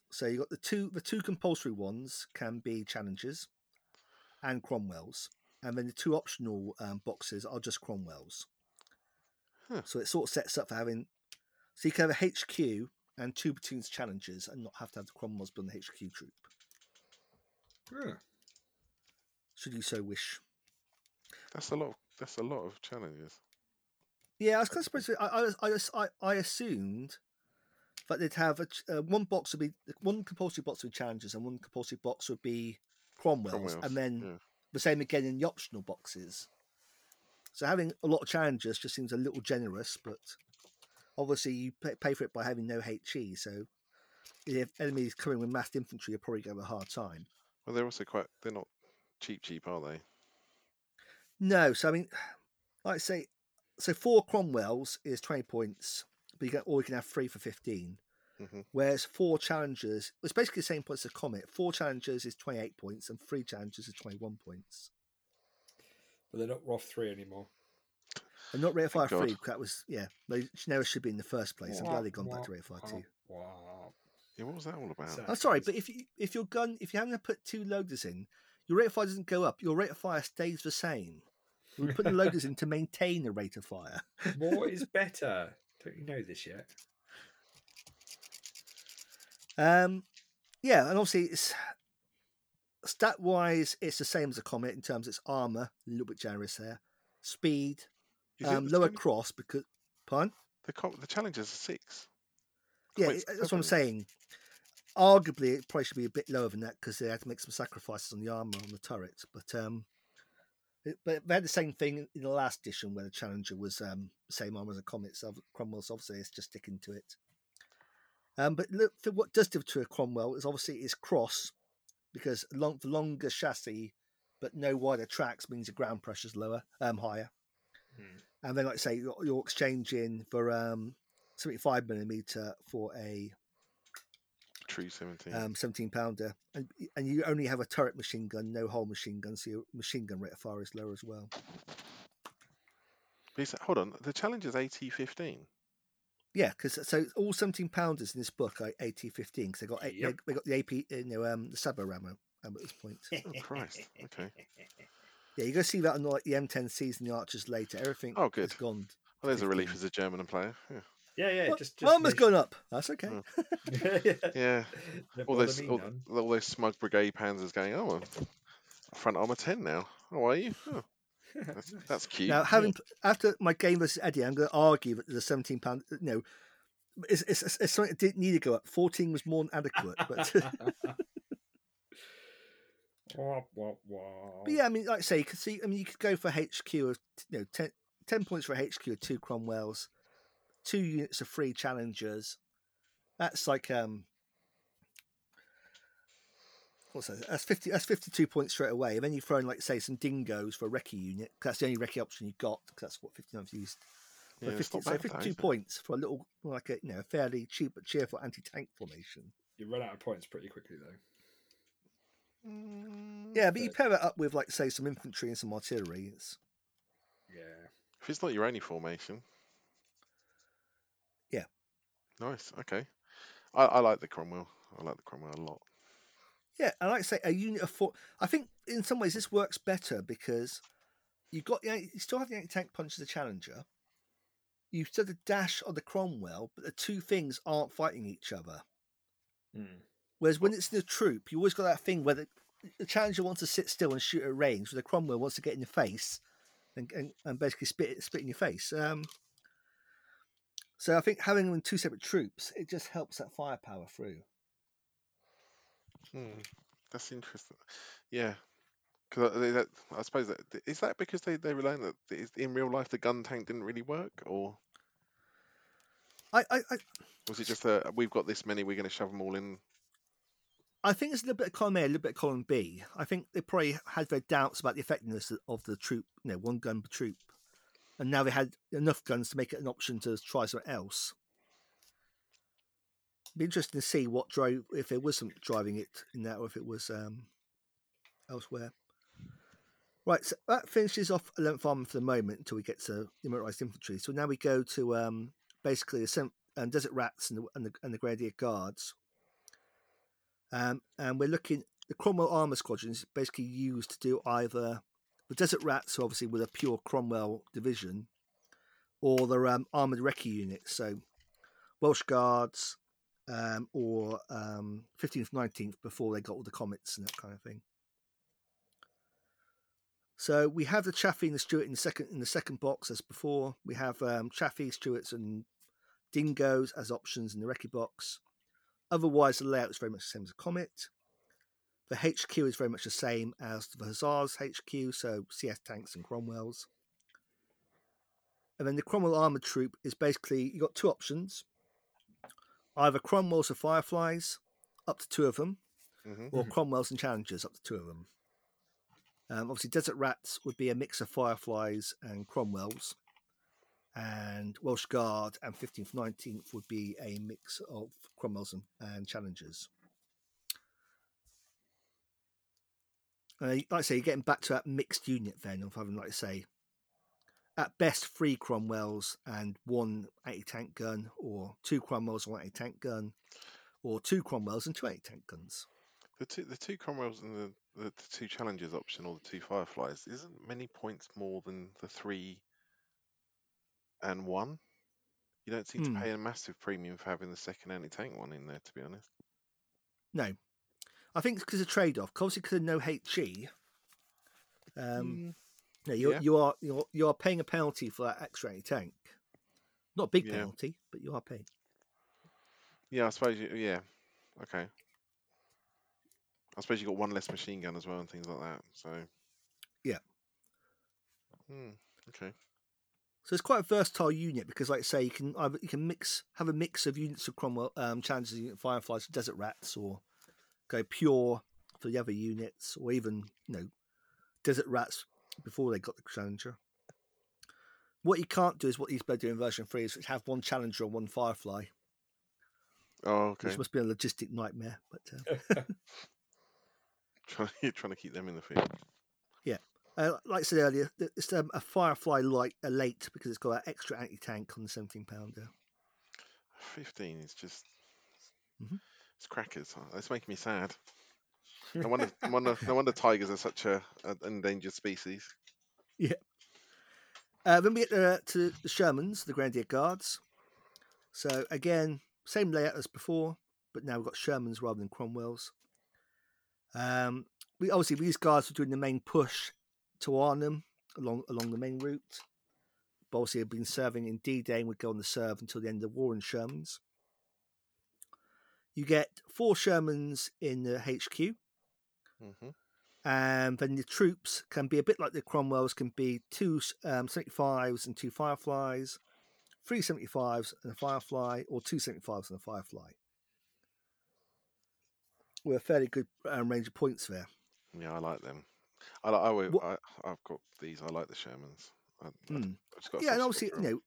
so you got the two the two compulsory ones can be challengers and Cromwells, and then the two optional um, boxes are just Cromwells. Huh. So it sort of sets up for having so you can have a HQ and two platoons challengers and not have to have the Cromwells be on the HQ troop, Yeah. should you so wish. That's a lot. Of, that's a lot of challenges. Yeah, I was kind of surprised. I, I, I, I, I assumed that they'd have a, uh, one box would be one compulsory box would be challengers and one compulsory box would be Cromwell's, Cromwell's and then yeah. the same again in the optional boxes. So having a lot of challenges just seems a little generous, but obviously you pay for it by having no HE. So if enemies coming with massed infantry, you're probably going to have a hard time. Well, they're also quite, they're not cheap, cheap, are they? No. So, I mean, like I say, so four Cromwells is 20 points, but you can, or you can have three for 15. Mm-hmm. Whereas four challengers, it's basically the same points as a comet. Four challengers is 28 points, and three challengers is 21 points. But they're not ROF 3 anymore. And not Rate of Fire 3, that was, yeah, they never should be in the first place. I'm glad they've gone back to Rate of Fire 2. Wow. Yeah, what was that all about? I'm sorry, but if you if your gun if you haven't put two loaders in, your rate of fire doesn't go up. Your rate of fire stays the same. You put the loaders in to maintain the rate of fire. More is better. Don't you know this yet? Um, yeah, and obviously it's stat wise, it's the same as a comet in terms of its armor, a little bit generous there. Speed, um, the lower challenge- cross because, pardon? The, com- the are six. Yeah, it- that's what I'm saying. arguably it probably should be a bit lower than that because they had to make some sacrifices on the armor on the turret. But um, it, but they had the same thing in the last edition where the Challenger was um same armor as a Comet. So Cromwell's obviously it's just sticking to it. Um, but look, for what does differ to a Cromwell is obviously its cross because long the longer chassis but no wider tracks means the ground pressure's lower, um, higher. Hmm. And then, like I say, you're, you're exchanging for um, 75 millimeter for a True 17. um, 17 pounder, and and you only have a turret machine gun, no hull machine gun, so your machine gun rate of fire is lower as well. Hold on, the Challenger's AT15. Yeah, because so all 17 pounders in this book are AT15 because they got a- Yep. they, they got the AP, you know, um, the Sabot ammo um, at this point. Oh, Christ. Okay. Yeah, you're gonna see that on like the M10Cs and the Archers later. Everything Oh, is good. gone. Well, there's a relief as a German player. Yeah. Yeah, yeah. Well, just, just armor's make- gone up. That's okay. Mm. yeah. Yeah. All bother those, all, all those smug brigade panzers going, oh, well, front armor 10 now. Oh, are you? Oh, that's, that's cute. Now, having after my game versus Eddie, I'm going to argue that the 17 pound, you know, it's, it's, it's- something that didn't need to go up. 14 was more than adequate, but. But yeah, I mean, like I say, you could see. I mean, you could go for HQ of you know 10, 10 points for HQ of two Cromwells, two units of three challengers. That's like um, what's that? That's fifty. That's fifty-two points straight away. And then you throw in like say some dingoes for a recce unit. 'cause that's the only recce option you got. 'cause that's what 59's used. yeah, 50, so bad, though, fifty-two points for a little like a you know a fairly cheap but cheerful anti-tank formation. You run out of points pretty quickly, though. Mm, Yeah, but you pair it up with like say some infantry and some artillery. It's Yeah. If it's not your only formation. Yeah. Nice. Okay. I, I like the Cromwell. I like the Cromwell a lot. Yeah, and like I say, a unit of four. I think in some ways this works better because you've got the anti- you still have the anti-tank punch as a challenger. You've still the dash on the Cromwell, but the two things aren't fighting each other. Hmm. Whereas when it's in the troop, you always got that thing where the, the challenger wants to sit still and shoot at range, where the Cromwell wants to get in your face and, and, and basically spit spit in your face. Um, so I think having them in two separate troops, it just helps that firepower through. Hmm. That's interesting. Yeah. Because that, I suppose that is that because they they rely on that is- in real life the gun tank didn't really work, or I, I, I was it just a we've got this many, we're going to shove them all in? I think it's a little bit of column A, a little bit of column B. I think they probably had their doubts about the effectiveness of the troop, you know, one gun per troop. And now they had enough guns to make it an option to try something else. Be interesting to see what drove, if there was some driving it in that, or if it was um, elsewhere. Right, so that finishes off 11th Army for the moment until we get to the motorized infantry. So now we go to um, basically the um, Desert Rats and the, and the, and the Grenadier Guards. Um, and we're looking the Cromwell armor squadron is basically used to do either the Desert Rats, obviously with a pure Cromwell division, or the um, armored recce units, so Welsh Guards um, or um, 15th, 19th before they got all the comets and that kind of thing. So we have the Chaffee and the Stuart in the second in the second box as before. We have um, Chaffee, Stuarts, and Dingoes as options in the recce box. Otherwise, the layout is very much the same as a Comet. The HQ is very much the same as the Hussars HQ, so CS tanks and Cromwells. And then the Cromwell armored troop is basically you've got two options: either Cromwells or Fireflies, up to two of them, hmm or Cromwells and Challengers, up to two of them. Um, obviously, Desert Rats would be a mix of Fireflies and Cromwells, and Welsh Guard and 15th, 19th would be a mix of Cromwells and, and Challengers. Uh, like I say, you're getting back to that mixed unit then of having, like I say, at best three Cromwells and one anti-tank gun, or two Cromwells and one anti-tank gun, or two Cromwells and two anti-tank guns. The two the two Cromwells and the, the, the two Challengers option or the two Fireflies isn't many points more than the three and one. You don't seem Hmm. to pay a massive premium for having the second anti-tank one in there, to be honest. No, I think it's because of trade-off. Obviously, because of no HE. Um, no, you yeah. you are you're you are paying a penalty for that X-ray tank. Not a big Yeah. penalty, but you are paying. Yeah, I suppose. You, yeah, Okay. I suppose you got one less machine gun as well and things like that. So. Yeah. Hmm. Okay. So it's quite a versatile unit because, like I say, you can either you can mix have a mix of units of Cromwell um, challenges, unit fireflies, desert rats, or go pure for the other units, or even you know desert rats before they got the challenger. What you can't do is what Eastblade do in version three is have one challenger and one firefly, Oh, okay. which must be a logistic nightmare. But uh, Trying, trying to keep them in the field. uh, like I said earlier, it's um, a firefly light, a late because it's got that extra anti tank on the seventeen pounder. Fifteen is just. Mhm. It's crackers. It's making me sad. No wonder, wonder, no wonder tigers are such a, an endangered species. Yeah. Uh, then we get uh, to the Shermans, the Grenadier Guards. So again, same layout as before, but now we've got Shermans rather than Cromwells. Um, we obviously these guards were doing the main push to Arnhem along along the main route. Obviously, have been serving in D-Day and would go on the serve until the end of the war in Shermans. You get four Shermans in the HQ, hmm and then the troops can be a bit like the Cromwells, can be two um, 75s and two Fireflies, three 75s and a Firefly, or two 75s and a Firefly. With a fairly good um, range of points there. Yeah, I like them. I, I, I, I have got these. I like the Shermans. I, I. I've just got Yeah, and obviously, you know,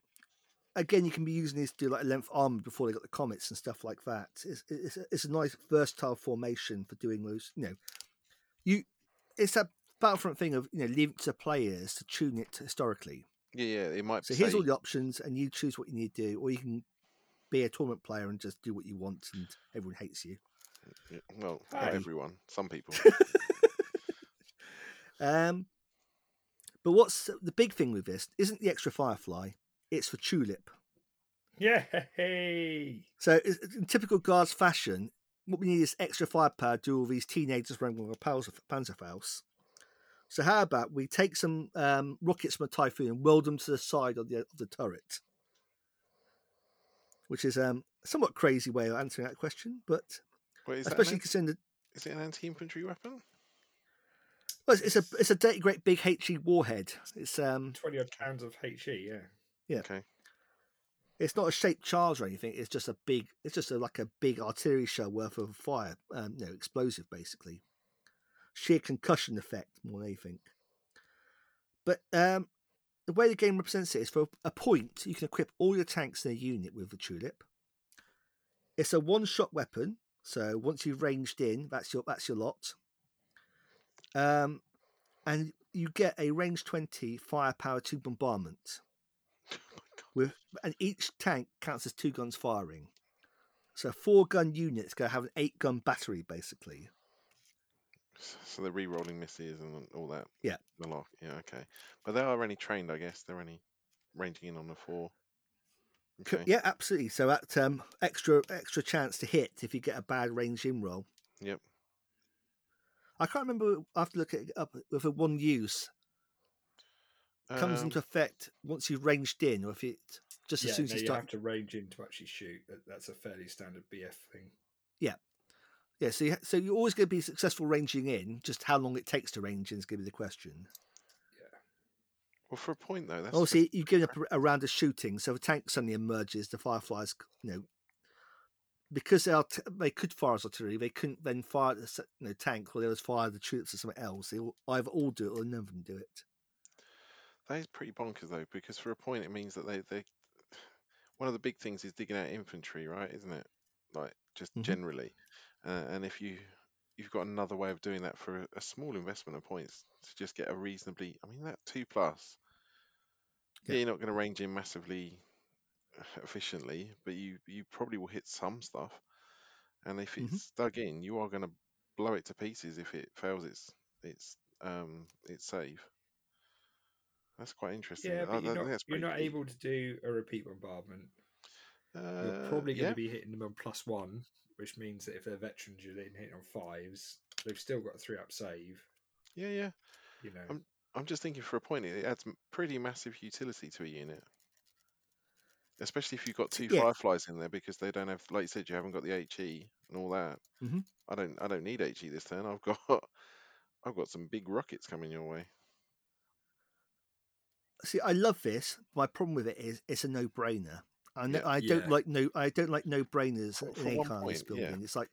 again, you can be using these to do like a length armor before they got the comets and stuff like that. It's, it's, it's a nice versatile formation for doing those. You know, you it's a Battlefront thing of you know leave it to players to tune it historically. Yeah, yeah. It might. So say, here's all the options, and you choose what you need to do, or you can be a tournament player and just do what you want, and everyone hates you. yeah, well, not Hey. everyone. Some people. Um, but what's the big thing with this? Isn't the extra firefly? It's for tulip. Yay! So it's- it's in typical guards fashion, what we need is extra firepower to do all these teenagers running with a Panzer- Panzerfaust. So how about we take some um, rockets from a Typhoon and weld them to the side of the of the turret, which is um, a somewhat crazy way of answering that question, but Wait, especially an, considering the, is it an anti-infantry weapon? well, it's, it's a it's a dirty great big HE warhead. It's um 20 odd pounds of HE, yeah. Yeah. Okay. It's not a shaped charge or anything. It's just a big. It's just a, like a big artillery shell worth of fire. Um, you know, explosive basically. Sheer concussion effect more than anything. But um, the way the game represents it is for a point you can equip all your tanks in a unit with the tulip. It's a one-shot weapon, so once you've ranged in, that's your that's your lot. Um, and you get a range twenty firepower two bombardment with and each tank counts as two guns firing. So four gun units go have an eight gun battery basically. So they're re-rolling misses and all that. Yeah. The lock. Yeah. Okay. But they are only trained, I guess. They're only ranging in on the four. Okay. Yeah, absolutely. So that um, extra extra chance to hit if you get a bad range in roll. Yep. I can't remember. I have to look it up with a one use comes Um, into effect once you've ranged in, or if it just as soon as no, you you start. have to range in to actually shoot. That's a fairly standard BF thing. Yeah, yeah. so you, so you're always going to be successful ranging in. Just how long it takes to range in is going to be the question. Yeah. Well, for a point though, that's Obviously, you're giving up a, a round of shooting, so if a tank suddenly emerges, the fireflies, you know, because they are t- they could fire as artillery, they couldn't then fire the you know, tank or they was fire the troops or something else. They will either all do it or none of them do it. That is pretty bonkers though, because for a point it means that they they one of the big things is digging out infantry, right? Isn't it? Like just Mhm. generally, uh, and if you you've got another way of doing that for a, a small investment of points to just get a reasonably, I mean that two plus. Yeah, Yeah. you're not going to range in massively efficiently, but you you probably will hit some stuff. And if Mhm. it's dug in, you are going to blow it to pieces if it fails its its um its save. That's quite interesting. Yeah, but I, you're, not, you're not able to do a repeat bombardment. You're Uh, probably going yeah, to be hitting them on plus one, which means that if they're veterans, you're then hitting on fives. They've still got a three up save. yeah, yeah. You know, I'm- I'm just thinking for a point, it adds pretty massive utility to a unit. especially if you've got two Yeah. fireflies in there because they don't have, like you said, you haven't got the HE and all that. Mhm. I don't, I don't need HE this turn. I've got, I've got some big rockets coming your way. See, I love this. My problem with it is it's a no-brainer. I know, Yeah. I don't Yeah. like no. I don't like no-brainers For- in any kind of building. It's like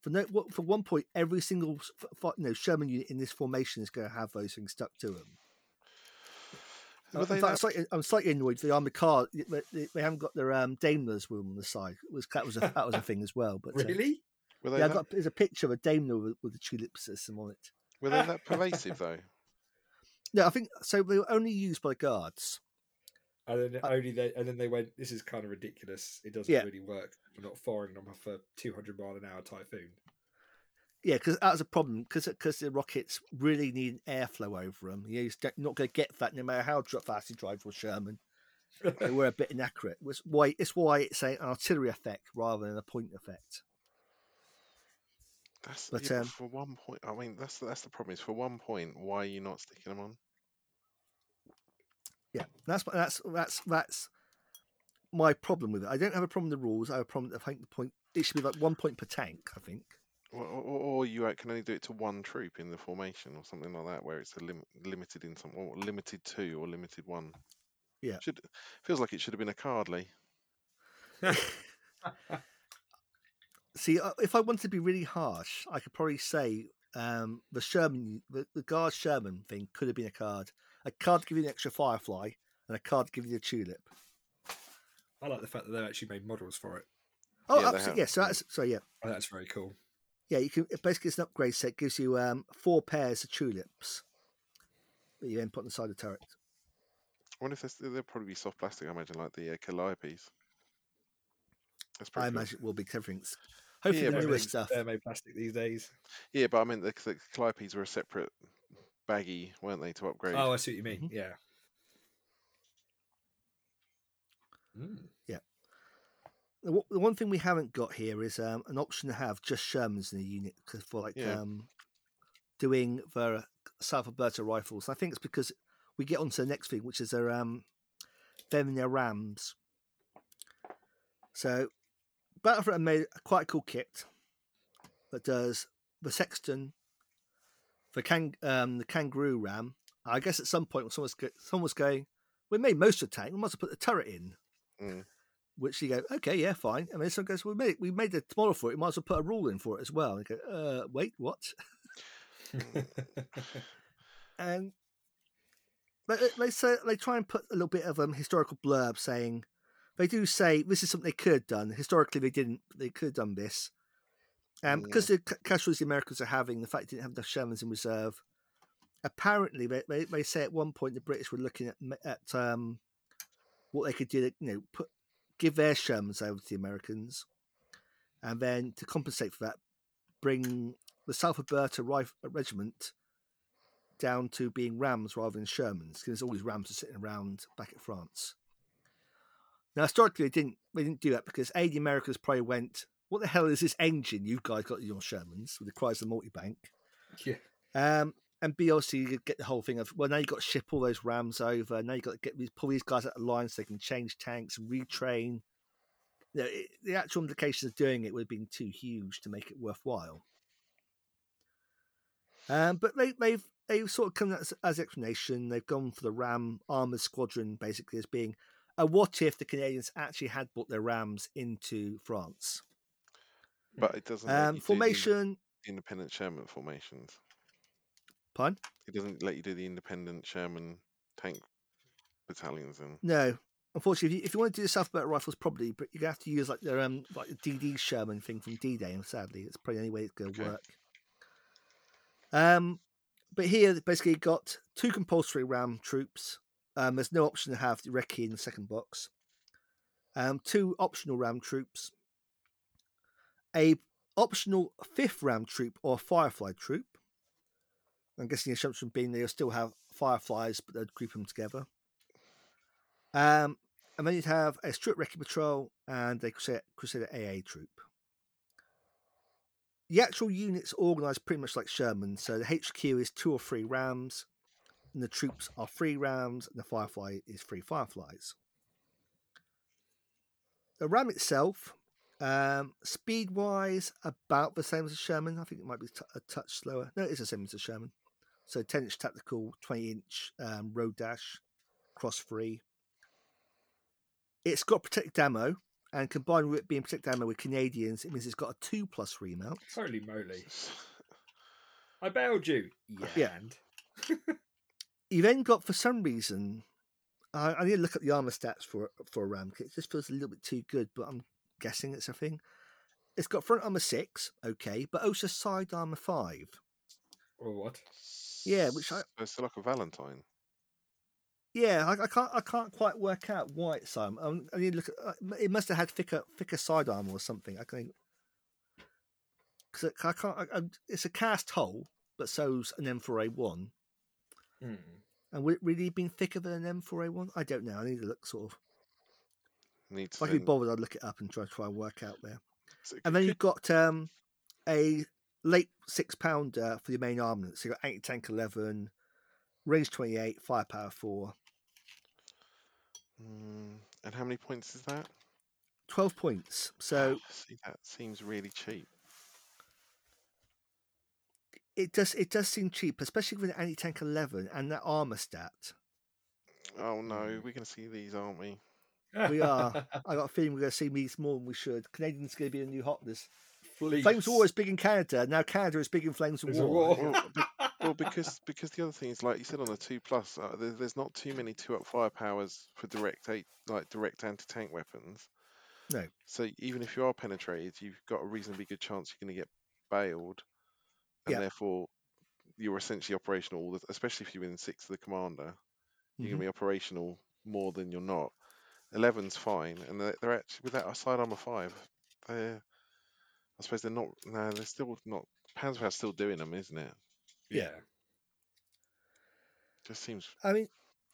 for no for one point, every single s- f- f- you know Sherman unit in this formation is going to have those things stuck to them. Were Uh, they in fact, that- slightly, I'm slightly annoyed the armored car. They, they- haven't got their um, Daimler's wheel on the side. It was that was a that was a thing as well. But uh, Really? were they yeah, got there's a picture of a Daimler with, with the tulip system on it. were they that pervasive though? No, I think so. They were only used by guards. And then Uh, only they, and then they went. This is kind of ridiculous. It doesn't Yeah. really work. We're not firing them off a 200 mile an hour typhoon. Yeah, because that was a problem because because the rockets really need an airflow over them. You're don't- going to get that no matter how fast you drive with Sherman. They were a bit inaccurate. It's why it's why it's an artillery effect rather than a point effect. That's But, yeah, um, for one point. I mean, that's that's the problem. Is for one point, why are you not sticking them on? Yeah, that's that's that's that's my problem with it. I don't have a problem with the rules. I have a problem. I think the point it should be like one point per tank. I think. Or, or, or you uh, can only do it to one troop in the formation, or something like that, where it's a lim- limited in some, or limited two, or limited one. Yeah. Should feels like it should have been a cardly. See, uh, if I wanted to be really harsh, I could probably say um, the Sherman, the, the guard Sherman thing could have been a card. A card to give you an extra firefly, and a card to give you the tulip. I like the fact that they've actually made models for it. Oh, Yeah, absolutely. have, Yeah, so yeah. that's so yeah, Oh, that's very cool. yeah. You can basically it's an upgrade set. Gives you um, four pairs of tulips that you then put on the side of the turret. I wonder if there's, there'll probably be soft plastic. I imagine like the uh, Calliopes. That's pretty I cool. imagine it will be everything's hopefully Yeah, the newer stuff. They're made plastic these days. Yeah, but I mean the, the Calliopes were a separate baggy, weren't they, to upgrade? Oh, I see what you mean. Mhm. Yeah. Mm. The, one- the one thing we haven't got here is um, an option to have just Shermans in a unit 'cause for like Yeah. um, doing the South Alberta rifles. I think it's because we get on to the next thing, which is their um, them and their Rams. So Battlefront made quite a cool kit that does the Sexton, the can um, the Kangaroo Ram. I guess at some point when someone's go- someone's going, we made most of the tank. We must have put the turret in Mm. which you go, okay, yeah, fine. And then someone goes, we made we made a model for it. We might as well put a rule in for it as well. And you go, uh, wait, what? And but they- they say they try and put a little bit of um historical blurb saying they do say this is something they could have done. Historically, they didn't. but They could have done this. Um, because the ca- casualties the Americans are having, the fact they didn't have enough Shermans in reserve. Apparently, they, they, they say at one point the British were looking at at um, what they could do to you know put give their Shermans over to the Americans, and then to compensate for that, bring the South Alberta Rif- Regiment down to being Rams rather than Shermans because all these Rams are sitting around back at France. Now, historically, they didn't they didn't do that because a the Americans probably went, "What the hell is this engine you guys got in your Shermans?" with the Chrysler multi-bank. yeah. Um, and B obviously you get the whole thing of well now you've got to ship all those Rams over. Now you've got to get these pull these guys out of line so they can change tanks, retrain. You know, it, the actual implications of doing it would have been too huge to make it worthwhile. Um, but they, they've they've sort of come as, as explanation. They've gone for the Ram armored squadron basically as being a what if the Canadians actually had brought their Rams into France. But it doesn't. let you Um, do formation, independent Sherman formations. Pun. It doesn't let you do the independent Sherman tank battalions and No, unfortunately, if you, if you want to do the South Alberta rifles, probably, but you have to use like their um like the DD Sherman thing from D Day, and sadly, it's probably the only way it's going to Okay. work. Um, but here, basically, got two compulsory Ram troops. Um, there's no option to have the Recce in the second box. Um, two optional Ram troops. A optional fifth Ram troop or Firefly troop. I'm guessing the assumption being they'll still have Fireflies, but they'd group them together. Um, and then you'd have a Stuart Recce Patrol and a Crusader, Crusader AA troop. The actual units organised pretty much like Sherman. So the HQ is two or three Rams, and the troops are three Rams, and the Firefly is three Fireflies. the Ram itself, um, speed wise, about the same as a Sherman. I think it might be t- a touch slower. No, it is the same as a Sherman. So 10 inch tactical, 20 inch um, road dash, cross free. It's got protect ammo, and combined with it being protect ammo with Canadians, it means it's got a 2 plus remount. Holy moly. I bailed you. Yeah. Yeah. And You then got, for some reason, I, I need to look at the armor stats for for a Ram kit. It just feels a little bit too good, but I'm guessing it's a thing. It's got front armor 6, okay, but also side armor 5. or what? Yeah, which I- So It's like a Valentine. Yeah, I, I can't. I can't quite work out why it's um. um, I mean, look. Uh, it must have had thicker, thicker sidearm or something. I think because I can't. I, I, it's a cast hull, but so's an M4A1. Hmm. And would it really been thicker than an M4A1? I don't know. I need to look sort of. Needs If I could be bothered, I'd look it up and try try and work out there. so And then you've got um, a late six pounder for your main armament. So you've got anti tank eleven, range twenty eight, firepower four, Mm, and how many points is that? 12 points. So See, that seems really cheap. it does it does seem cheap, especially with anti tank eleven and that armor stat. Oh no, Hmm. we're going to see these, aren't we? We are. I got a feeling we're going to see these more than we should. Canadians going to be a new hotness. Fleets. Flames of War is big in Canada. Now Canada is big in Flames of War. war. Well, be- well, because because the other thing is, like you said on the two plus, uh, there, there's not too many two up firepowers for direct eight, like direct anti tank weapons. No. So even if you are penetrated, you've got a reasonably good chance you're going to get bailed, and Yeah. therefore you're essentially operational. all the- Especially if you're in six of the commander, you're Mhm. going to be operational more than you're not. Eleven's fine, and they're, they're actually with that side armor five. They're, I suppose they're not. No, they're still not. Panzerfaust's still doing them, isn't it? Yeah. Just seems I mean,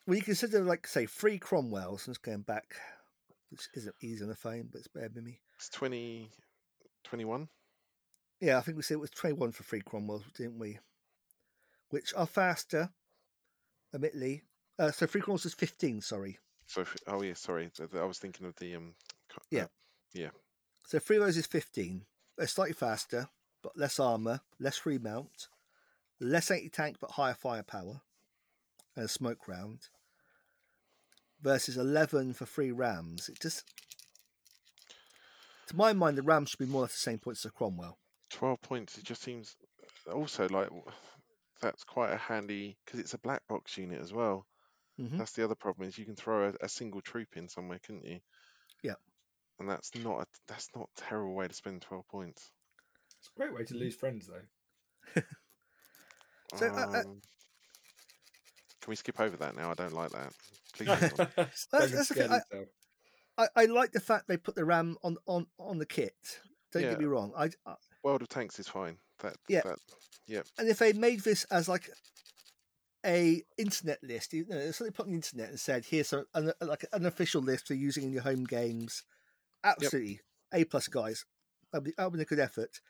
when you consider, like, say, three Cromwells, and it's going back, which isn't easy on the phone, but it's better than me. It's 20, 21. Yeah, I think we said it was 21 for three Cromwells, didn't we? Which are faster, admittedly. Uh, so three Cromwells is 15, sorry. So, oh yeah, sorry. I was thinking of the um. Yeah. uh, So three of is 15. They're slightly faster, but less armor, less remount, less anti tank, but higher firepower, and a smoke round. Versus 11 for three Rams. It just. To my mind, the Rams should be more or less the same points as the Cromwell. 12 points. It just seems also like that's quite a handy because it's a black box unit as well. Mhm. That's the other problem is you can throw a, a single troop in somewhere, couldn't you? Yeah. And that's not a, that's not a terrible way to spend 12 points. It's a great way Mm-hmm. to lose friends, though. So, uh, uh, Um, can we skip over that now? I don't like that. Please. That's- David that's the thing, scared himself. I, I like the fact they put the Ram on, on, on the kit. Don't Yeah. get me wrong. I, I World of Tanks is fine. That Yeah. that and if they made this as like a internet list, you know, something put on the internet and said, "Here's a, an, like an official list for using in your home games," absolutely a plus, guys. That'd be, that'd be a good effort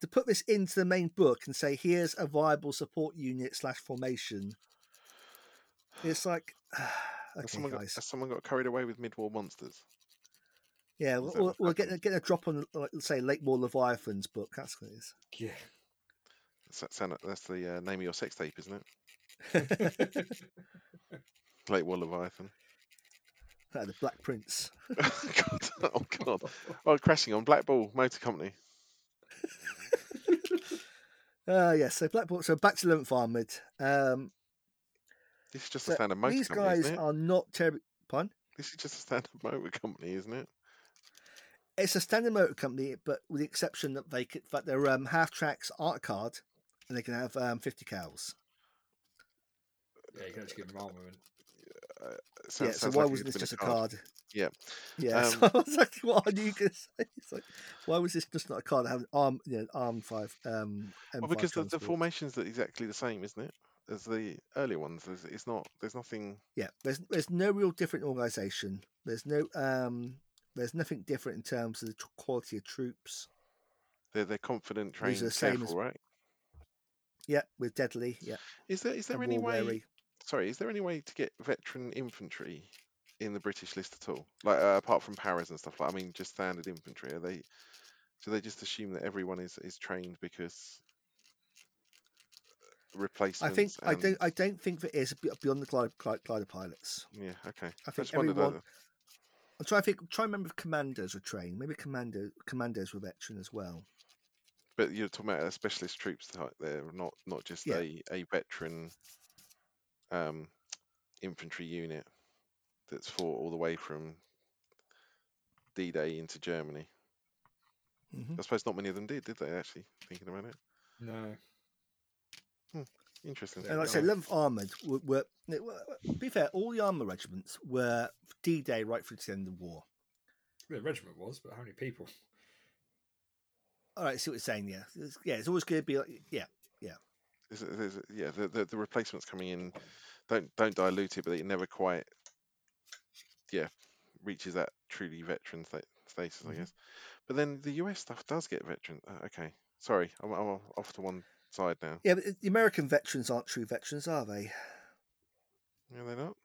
to put this into the main book and say, "Here's a viable support unit slash formation." It's like, has okay, someone got guys, has someone got carried away with mid-war monsters? yeah, is we'll, that we'll, we'll get get a drop on, like, let's say, Late War Leviathan's book. That's what it is. Yeah. That's, that- that's the uh, name of your sex tape, isn't it? Late War Leviathan. Ah, the Black Prince. god, oh god. Oh, crashing on Black Bull Motor Company. Uh, yes, so Black Bull. So back to Eleventh Armored. Um, This is just so a standard motor these company, isn't it? These guys are not terribly. Pardon? This is just a standard motor company, isn't it? It's a standard motor company, but with the exception that they could, that their um, half tracks aren't a card, and they can have um, fifty cals. Yeah, you can actually give them armament. Uh, it yeah. sounds- So why like wasn't this just a card? Yeah. Yeah. Um, so that's exactly what I knew you were going to say. It's like, why was this just not a card? Having arm, you know, arm five. Um, Well, M5 because the, the formation's are exactly the same, isn't it? As the earlier ones. There's, it's not. There's nothing. Yeah, there's there's no real different organisation. There's no um, there's nothing different in terms of the tr- quality of troops. They're they're confident, These are trained, the same careful, as- right? Yeah, with deadly. Yeah, Is there is there and any war way? wary. Sorry, is there any way to get veteran infantry in the British list at all? Like uh, apart from Paras and stuff like. I mean, just standard infantry. Are they? Do they just assume that everyone is is trained because I replacements? think I don't I don't think there is be- beyond the glider, glider, pilots. Yeah. Okay. I think just wondered everyone. whether- I'm trying to think. Try and remember if commandos were trained. Maybe commando commandos were veteran as well. But you're talking about a specialist troops type there, not not just Yeah. a, a veteran um, infantry unit that's fought all the way from D-Day into Germany. hmm I suppose not many of them did, did they? Actually, thinking about it, No. interesting. And like I say, Yeah. 11th Armoured were, were, were- be fair, all the armour regiments were D-Day right through to the end of the war. The regiment was, but how many people? All right, I see what you're saying. Yeah, It's- yeah, it's always going to be like, yeah, There's, there's, yeah, the, the the replacements coming in don't don't dilute it, but it never quite, yeah, reaches that truly veteran sta- status, I Mhm. guess. But then the US stuff does get veteran. Uh, okay, sorry, I'm, I'm off to one side now. yeah. But the American veterans aren't true veterans, are they? Yeah, they're not.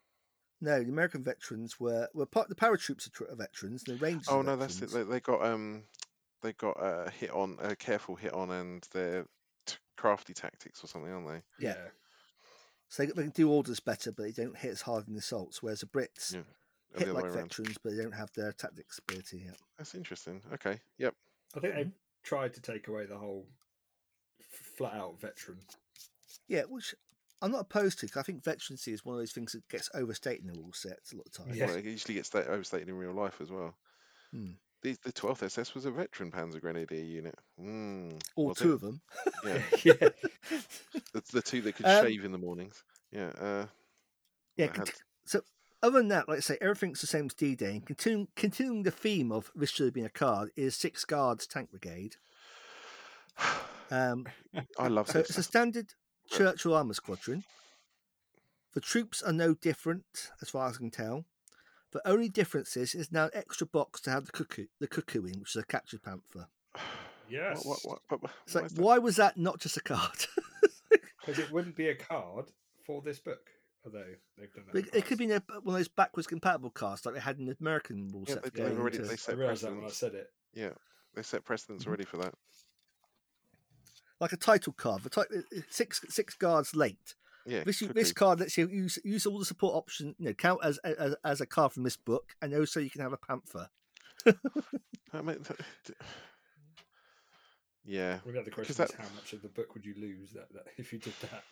No, the American veterans were were part. The paratroops are tr- are veterans. The Rangers. Oh no, that's it. They, they got um, they got a hit on a careful hit on, and they're crafty tactics or something, aren't they? Yeah. So they, they can do orders better, but they don't hit as hard in the assaults. Whereas the Brits Yeah, Or the hit like way around. veterans, but they don't have their tactics ability yet. That's interesting. Okay, yep. I think Mm-hmm. they've tried to take away the whole flat out veteran. Yeah, which I'm not opposed to. 'cause I think veterancy is one of those things that gets overstated in the rule sets a lot of times. Yeah. Well, it usually gets overstated in real life as well. Hmm. The the 12th SS was a veteran Panzer Grenadier unit. Mm, All two it? of them. Yeah, yeah. the, the two that could Um, shave in the mornings. Yeah. Uh, Yeah. had- So other than that, like I say, everything's the same as D-Day. And continuing, continuing the theme of this should have been a card is Six Guards Tank Brigade. Um, I love so this. it's a standard Churchill Armour Squadron. The troops are no different, as far as I can tell. The only difference is it's now an extra box to have the cuckoo, the cuckoo in, which is a captured panther. Yes. What, what, what, but, It's why like, why was that not just a card? Because it wouldn't be a card for this book, although they've done that. it, it could be a, one of those backwards compatible cards like they had in the American rule Yeah, set. They, they've already- into- they I set realised that when I said it. Yeah, they set precedents Mhm. already for that. like a title card. The ti- six six guards late. Yeah. This cuckoo. this card lets you use use all the support options. You know, count as as, as a card from this book, and also you can have a panther. I mean, th- d- yeah, Well, the question that- is how much of the book would you lose that, that if you did that?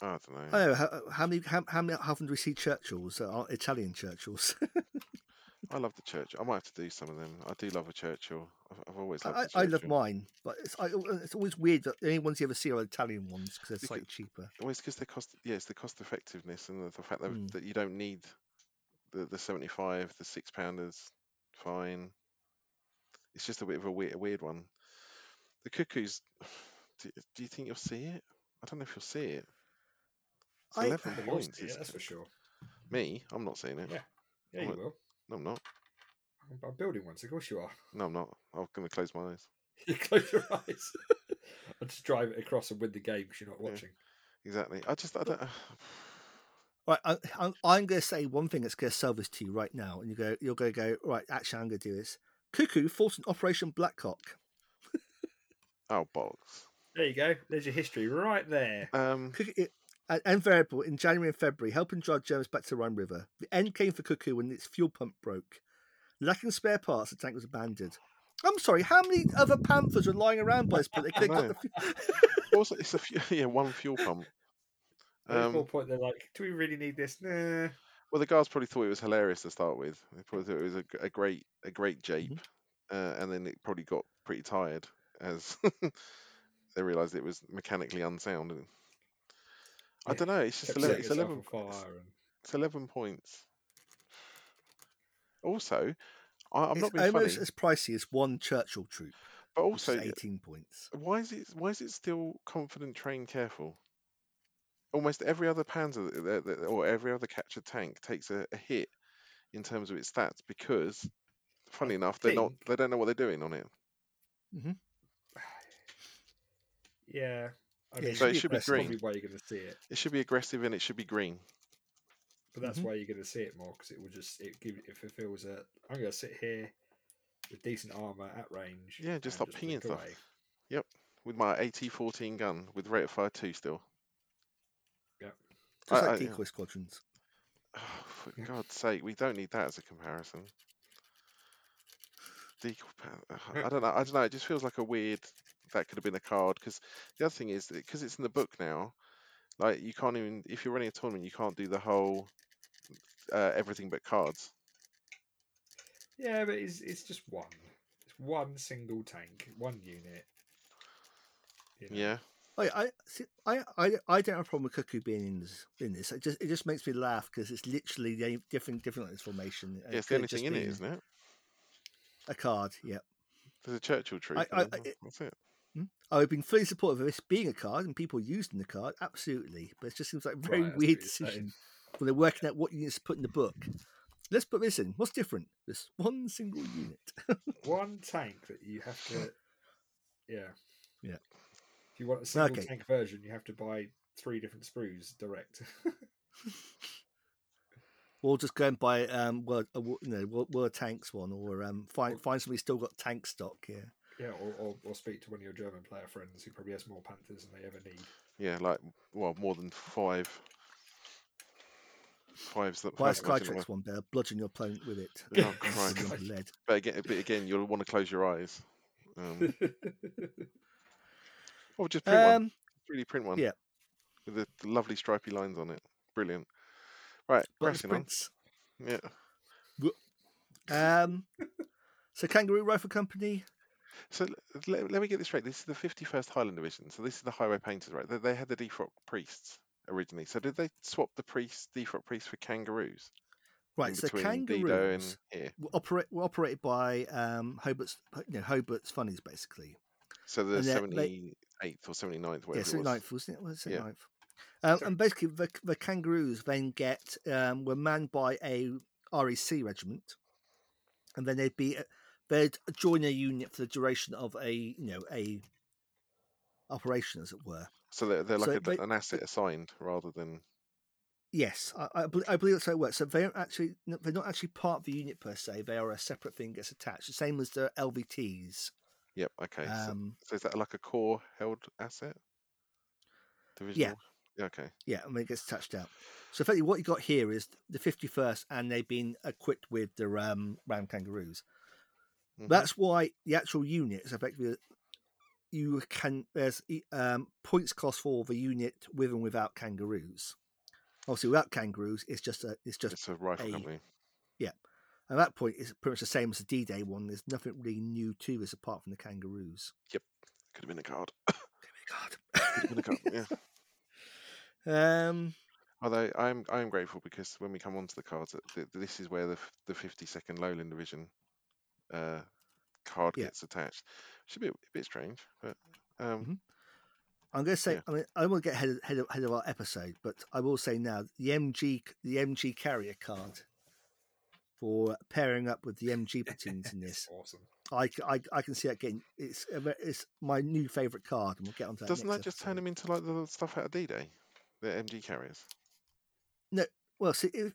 I don't know. I don't know how, how many how, how many how often do we see Churchills? Uh, Italian Churchills. I love the church. I might have to do some of them. I do love a Churchill. I've, I've always loved I, the I love mine, but it's I, it's always weird that the only ones you ever see are Italian ones because they're slightly cheaper. Well, it's because they cost. Yeah, it's the cost effectiveness and the, the fact that, Mm. that you don't need the the seventy five, the six pounders. Fine. It's just a bit of a weird, a weird one. The cuckoos. Do, do you think you'll see it? I don't know if you'll see it. It's I- eleven I points. see it, that's for sure. Me, I'm not seeing it. Yeah. Yeah, you will. No, I'm not. I'm- I'm building one, so of course you are. No, I'm not. I'm going to close my eyes. You close your eyes. I'll just drive it across and win the game because you're not Yeah. watching. Exactly. I just, I don't. Right, I, I'm, I'm going to say one thing that's going to sell this to you right now, and you go, you're going to go right. Actually, I'm going to do this. Cuckoo fought in Operation Blackcock. Oh, bollocks. There you go. There's your history right there. Um, Cuckoo, it, uh, and Veritable in January and February, helping drive Germans back to Rhine River. The end came for Cuckoo when its fuel pump broke. Lacking spare parts, the tank was abandoned. I'm sorry, how many other Panthers were lying around by this point? They could have got the. fu- also, it's a few, yeah, one fuel pump. At Um, one point, they're like, "Do we really need this?" Nah. Well, the guards probably thought it was hilarious to start with. They probably thought it was a, g- a great, a great jape, Mm-hmm. uh, and then it probably got pretty tired as they realised it was mechanically unsound. And I don't know. It's just eleven. setting It's eleven. on It's, fire and- it's eleven points. Also, I, I'm it's not being almost funny, as pricey as one Churchill troop, but which is also, 18 points. why is it why is it still confident, train, careful? Almost every other Panzer that- that- that- or every other captured tank takes a, a hit in terms of its stats because, funny enough, they're not. They don't know what they're doing on it. Mm-hmm. Yeah. I Yeah, mean, So it should be green. Probably why you're going to see it. It should be aggressive and it should be green. but that's Mhm. why you're going to see it more because it will just it give it fulfills a. I'm going to sit here with decent armor at range. Yeah, just and start pinging stuff. away. With my AT-14 gun with rate of fire two still. Just I- like I- decoy squadrons. Oh, for Yeah. God's sake, we don't need that as a comparison. Decoy I don't know. I don't know. It just feels like a weird. That could have been a card because the other thing is because it's in the book now. Like you can't even if you're running a tournament, you can't do the whole uh, everything but cards. Yeah, but it's it's just one. It's one single tank, one unit. you know. Yeah, I, I, see, I, I, I don't have a problem with Cuckoo being in this. In this, it just, it just makes me laugh because it's literally the different, different like this formation. and yeah. It's the could only have just thing in it, been isn't it? A card, yeah. There's a Churchill tree. I- I- I- That's it. I've been fully supportive of this being a card and people using the card, absolutely. But it just seems like a very Right, weird decision when they're working out what units to put in the book. Let's put this in. What's different? This one single unit. One tank that you have to. Yeah. Yeah. If you want a single Okay. tank version, you have to buy three different sprues direct. We'll just go and buy um, word, a, you know, word, word tanks one, or um, find find somebody still got tank stock. Yeah. Yeah, or, or, or speak to one of your German player friends who probably has more Panthers than they ever need. Yeah, like well, more than five. Five's that. Buy a five's much in the Skytrex one, better bludgeon your opponent with it. Oh, With Christ. a lump of lead. But again, but again, you'll want to close your eyes. Um, or just print one. Um, 3D print one. yeah. With the, the lovely stripy lines on it. Brilliant. Right, Buttons pressing on. Yeah. Um, so Kangaroo Rifle Company. So let, let me get this straight. This is the 51st Highland Division. So this is the Highway Painters, right? They, they had the Defrock Priests originally. So did they swap the priests, Defrock Priests for kangaroos? Right, so Kangaroos were operate were operated by um, Hobart's, you know, Hobart's Funnies basically. So the 78th or 79th, whatever Yeah, it was. wasn't it? Was it Yeah. Um, and basically, the, the kangaroos then get um, were manned by a REC regiment, and then they'd be they'd join a unit for the duration of a you know a operation, as it were. So they're, they're like So a, they- an asset assigned rather than. Yes, I, I, bel I believe that's how it works. So they don't actually they're not actually part of the unit per se. They are a separate thing that's attached, the same as the LVTs. Yep, okay. so, Um, so is that like a core held asset? Divisional? Yeah. Okay. Yeah, and when it gets attached out. So effectively, what you got here is the 51st, and they've been equipped with the um, Ram Kangaroos. Mhm. That's why the actual unit is effectively you can there's um, points cost for the unit with and without kangaroos. Obviously, without kangaroos, it's just a it's just It's a rifle a- company. Yeah, at that point it's pretty much the same as the D-Day one. There's nothing really new to this apart from the kangaroos. Yep, could have been the card. Could have been a card. Could have been a card. Yeah. um, Although I'm I'm grateful because when we come onto the cards, this is where the the 52nd Lowland Division uh, card Yeah. gets attached. Which is a bit strange, but um, Mhm. I'm going to say, Yeah. I mean, I to get ahead of, ahead, of, ahead of our episode, but I will say now the MG the MG carrier card for pairing up with the MG platoons in this, awesome. I, I, I can see that getting it's it's my new favourite card, and we'll get onto that. doesn't that just turn them into like the stuff out of D-Day, the MG carriers? No, well, see, it,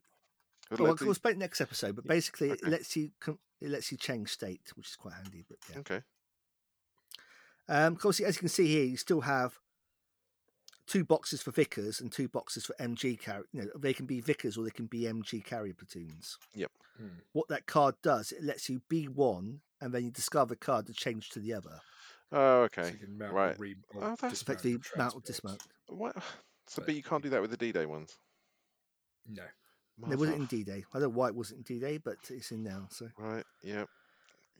well, we'll explain next episode, but basically okay. it lets you com- it lets you change state, which is quite handy. But yeah, okay. um, of course, as you can see here, you still have two boxes for Vickers and two boxes for MG carrier. You know, they can be Vickers or they can be MG carrier platoons. Hmm. What that card does, it lets you be one, and then you discover a card to change to the other. Oh, So okay. you can mount right. Or re- Oh, that's Effectively, mount or dismount. What? So, But but you can't do that with the D-Day ones. No. It wasn't in D Day. I don't know why it wasn't in D Day, but it's in now. So Right. Yeah.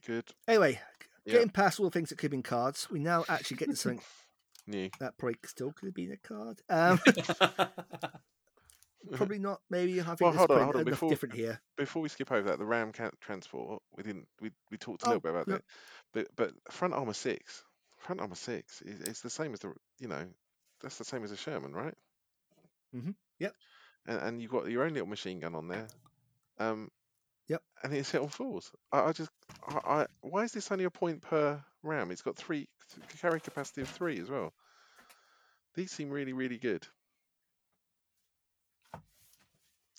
Good. anyway, Yeah. getting past all the things that could have been cards, we now actually get to something New. that probably still could have been a card. Um, probably not. Maybe think Well, hold on, hold on, before- different here. Before we skip over that, the Ram ca- transport, we didn't. We we talked a Oh, little bit about yeah. that, but but front armor six, front armor six is it's the same as the you know that's the same as a Sherman, right? Mm-hmm. yep. And and you've got your own little machine gun on there. Um. Yep. And it's hit on fours. I, I just I, I why is this only a point per ram? It's got three th- carry capacity of three as well. These seem really really good.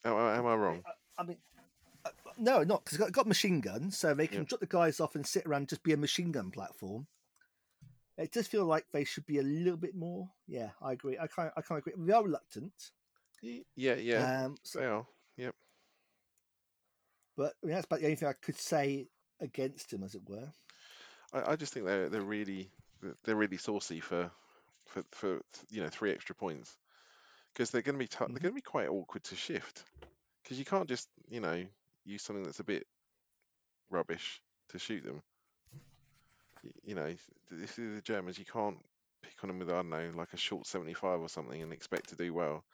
Am, I- am I wrong? I mean, uh, no, not because got, got machine guns, so they can Yeah. drop the guys off and sit around and just be a machine gun platform. It does feel like they should be a little bit more. Yeah, I agree. I can't. I can't agree. We are reluctant. Yeah, yeah, Um, so, they are. Yep. but I mean, that's about the only thing I could say against him, as it were. I, I just think they're they're really they're really saucy for for for you know three extra points because they're going to be tou- they're Mhm. going to be quite awkward to shift because you can't just you know use something that's a bit rubbish to shoot them. You know, if they're the Germans, you can't pick on them with I don't know like a short seventy five or something and expect to do well.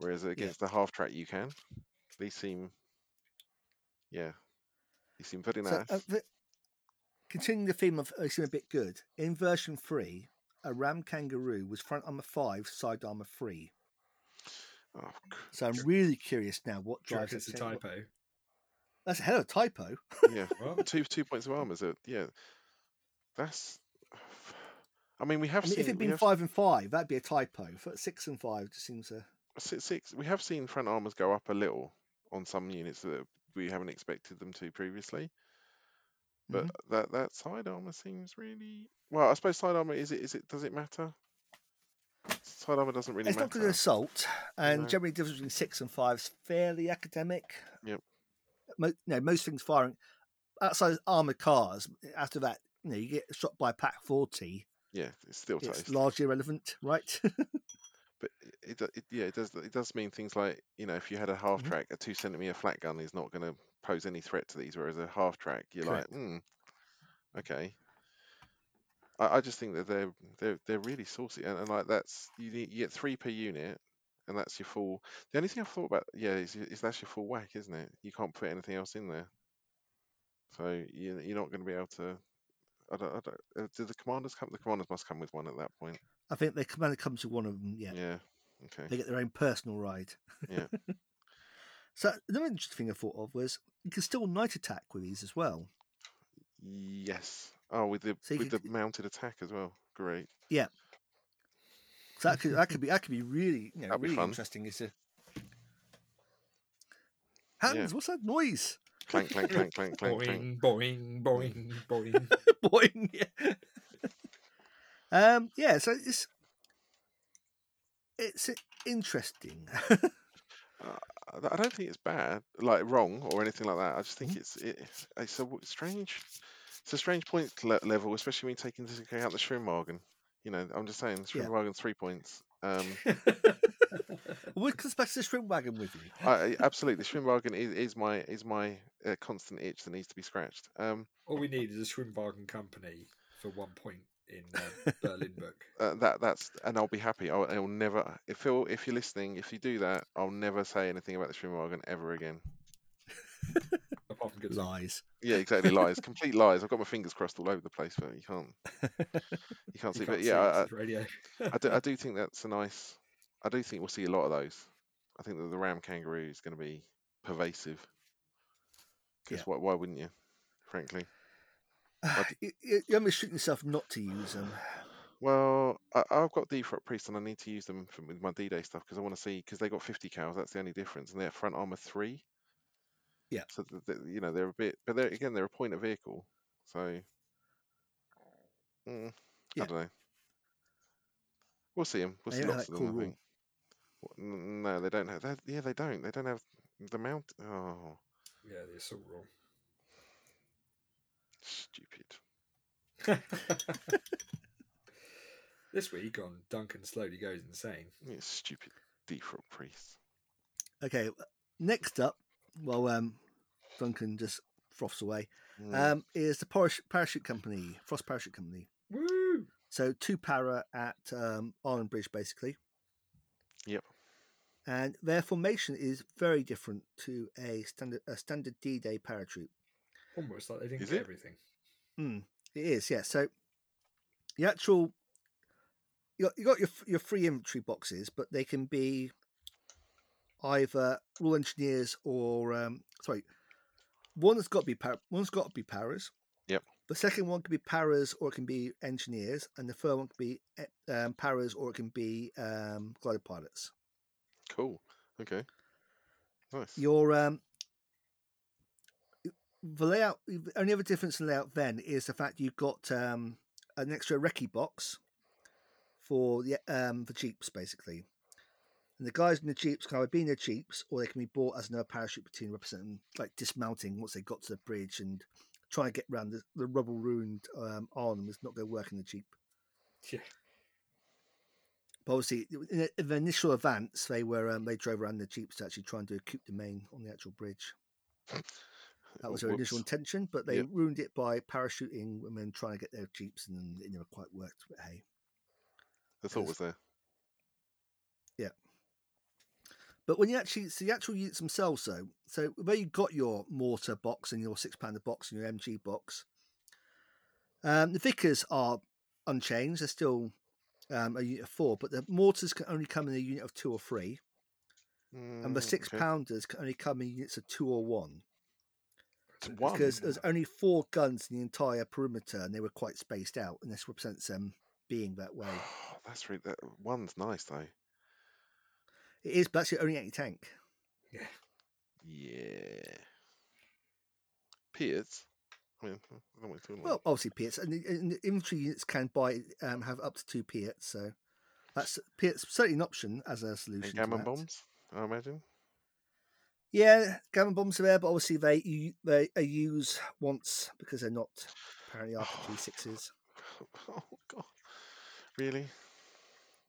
Whereas against the half track, you can. They seem, yeah, they seem very So, nice. uh, the, continuing the theme of uh, seem a bit good. In version three, a Ram Kangaroo was front armor five, side armor three. oh, So I'm really curious now what drives reckon it's a that change. typo? That's a hell of a typo. yeah. Well, two two points of armor. So yeah, that's. I mean, we have I mean, seen if it'd been have five and five, that'd be a typo. For six and five, just seems a six, six. We have seen front armors go up a little on some units that we haven't expected them to previously. But Mhm. that that side armor seems really well. I suppose side armor is it is it does it matter? Side armor doesn't really it's not matter. good assault, and No. generally the difference between six and five is fairly academic. Yep. Mo- no, most things firing outside of armored cars. After that, you know, you get shot by Pak forty. Yeah, it's still It's largely irrelevant, right? but it, it yeah it does it does mean things like you know if you had a half Mhm. track a two centimeter flak gun is not going to pose any threat to these whereas a half track you're Correct. like hmm okay I, I just think that they're they're they're really saucy and, and like that's you, need, you get three per unit and that's your full the only thing I've thought about yeah is, is that's your full whack isn't it you can't put anything else in there so you, you're not going to be able to I don't, I don't, uh, do the commanders come? The commanders must come with one at that point. I think they the commander comes to one of them. Yeah, Yeah. Okay. they get their own personal ride. Yeah. So another interesting thing I thought of was you can still night attack with these as well. Yes. Oh, with the So with could- the mounted attack as well. Great. Yeah. So that could that could be that could be really you know That'd be really fun. interesting. Is a Hans, what's that noise? Clank, clank, clank, clank, clank, clank. boing, boing, boing, boing. Boing. Yeah. Um. Yeah. So it's it's interesting. Uh, I don't think it's bad, like wrong or anything like that. I just think Mhm. it's it, it's a w- strange, it's a strange point le- level, especially when you take into account the Schwimmwagen. You know, I'm just saying, Yeah. Schwimmwagen's three points. Um, we can back to the shrimp wagon with you. I, I- absolutely, Schwimmwagen is, is my is my uh, constant itch that needs to be scratched. Um, All we need is a Schwimmwagen company for one point in uh, Berlin book. uh, that that's and I'll be happy. I'll, I'll never if Phil, if you're listening, if you do that, I'll never say anything about the Schwimmwagen ever again. Apart from good Lies. Yeah, exactly. Lies, complete lies. I've got my fingers crossed all over the place, but you can't, you can't see. You but can't yeah, I, see it, it's radio. I, do, I do think that's a nice. I do think we'll see a lot of those. I think that the Ram Kangaroo is going to be pervasive. Because Yeah. why, why wouldn't you? Frankly. you, you, you're only shooting yourself not to use them. Well, I, I've got Defrock Priest and I need to use them for, with my D-Day stuff because I want to see because they got 50 cals. That's the only difference, and they're front armor three. Yeah. So th th you know they're a bit, but they're again they're a point of vehicle. So. Mm, Yeah. I don't know. We'll see them. We'll They see lots of that them. cool I think. W- n- No, they don't have that. Yeah, they don't. They don't have the mount. Oh, Yeah, the assault rule. Stupid. this week on Duncan Slowly Goes Insane. Yeah, stupid Defrock Priest. Okay, next up, well, um, Duncan just froths away, Mm, um, is the Parachute, Parachute Company, Frost Parachute Company. Woo! So two para at um, Arnhem Bridge, basically. Yep. And their formation is very different to a standard a standard D-Day paratroop. Almost like they didn't Is get it? everything. Mm, it is, yeah. So the actual you got, you got your your free inventory boxes, but they can be either rule engineers or um, sorry, one has got to be par- one's got to be paras. Yep. The second one can be paras or it can be engineers, and the third one can be eh, um, paras or it can be um, glider pilots. cool. Okay. Nice. Your um, the layout. The only other difference in layout then is the fact you've got um, an extra recce box for the um for jeeps basically. And the guys in the jeeps can either be in their jeeps or they can be bought as another parachute platoon representing like dismounting once they got to the bridge and trying to get around the, the rubble ruined um, arm is not going to work in the jeep. Yeah. But obviously, in the, in the initial advance, they were um, they drove around the jeeps to actually try and do a coup de main on the actual bridge. That was their initial intention, but they Yep. ruined it by parachuting women trying to get their jeeps, and it never quite worked. But hey, The thought was there. Yeah, but when you actually see the actual units themselves, though, so where you got your mortar box and your six pounder box and your MG box, um, the Vickers are unchanged. They're still um, a unit of four, but the mortars can only come in a unit of two or three, and the Mm, six okay. pounders can only come in units of two or one. It's one. because there's only four guns in the entire perimeter and they were quite spaced out and this represents them being that way That's really that one's nice though. it is but actually only anti-tank Yeah. Yeah. Piers. I mean, I don't know what well obviously Piats and the, and the infantry units can buy um, have up to two Piats so that's Piats certainly an option as a solution And to gammon that. bombs, I imagine. Yeah gammon bombs are there but obviously they u- they are used once because they're not apparently RPG oh, sixes oh god. Really?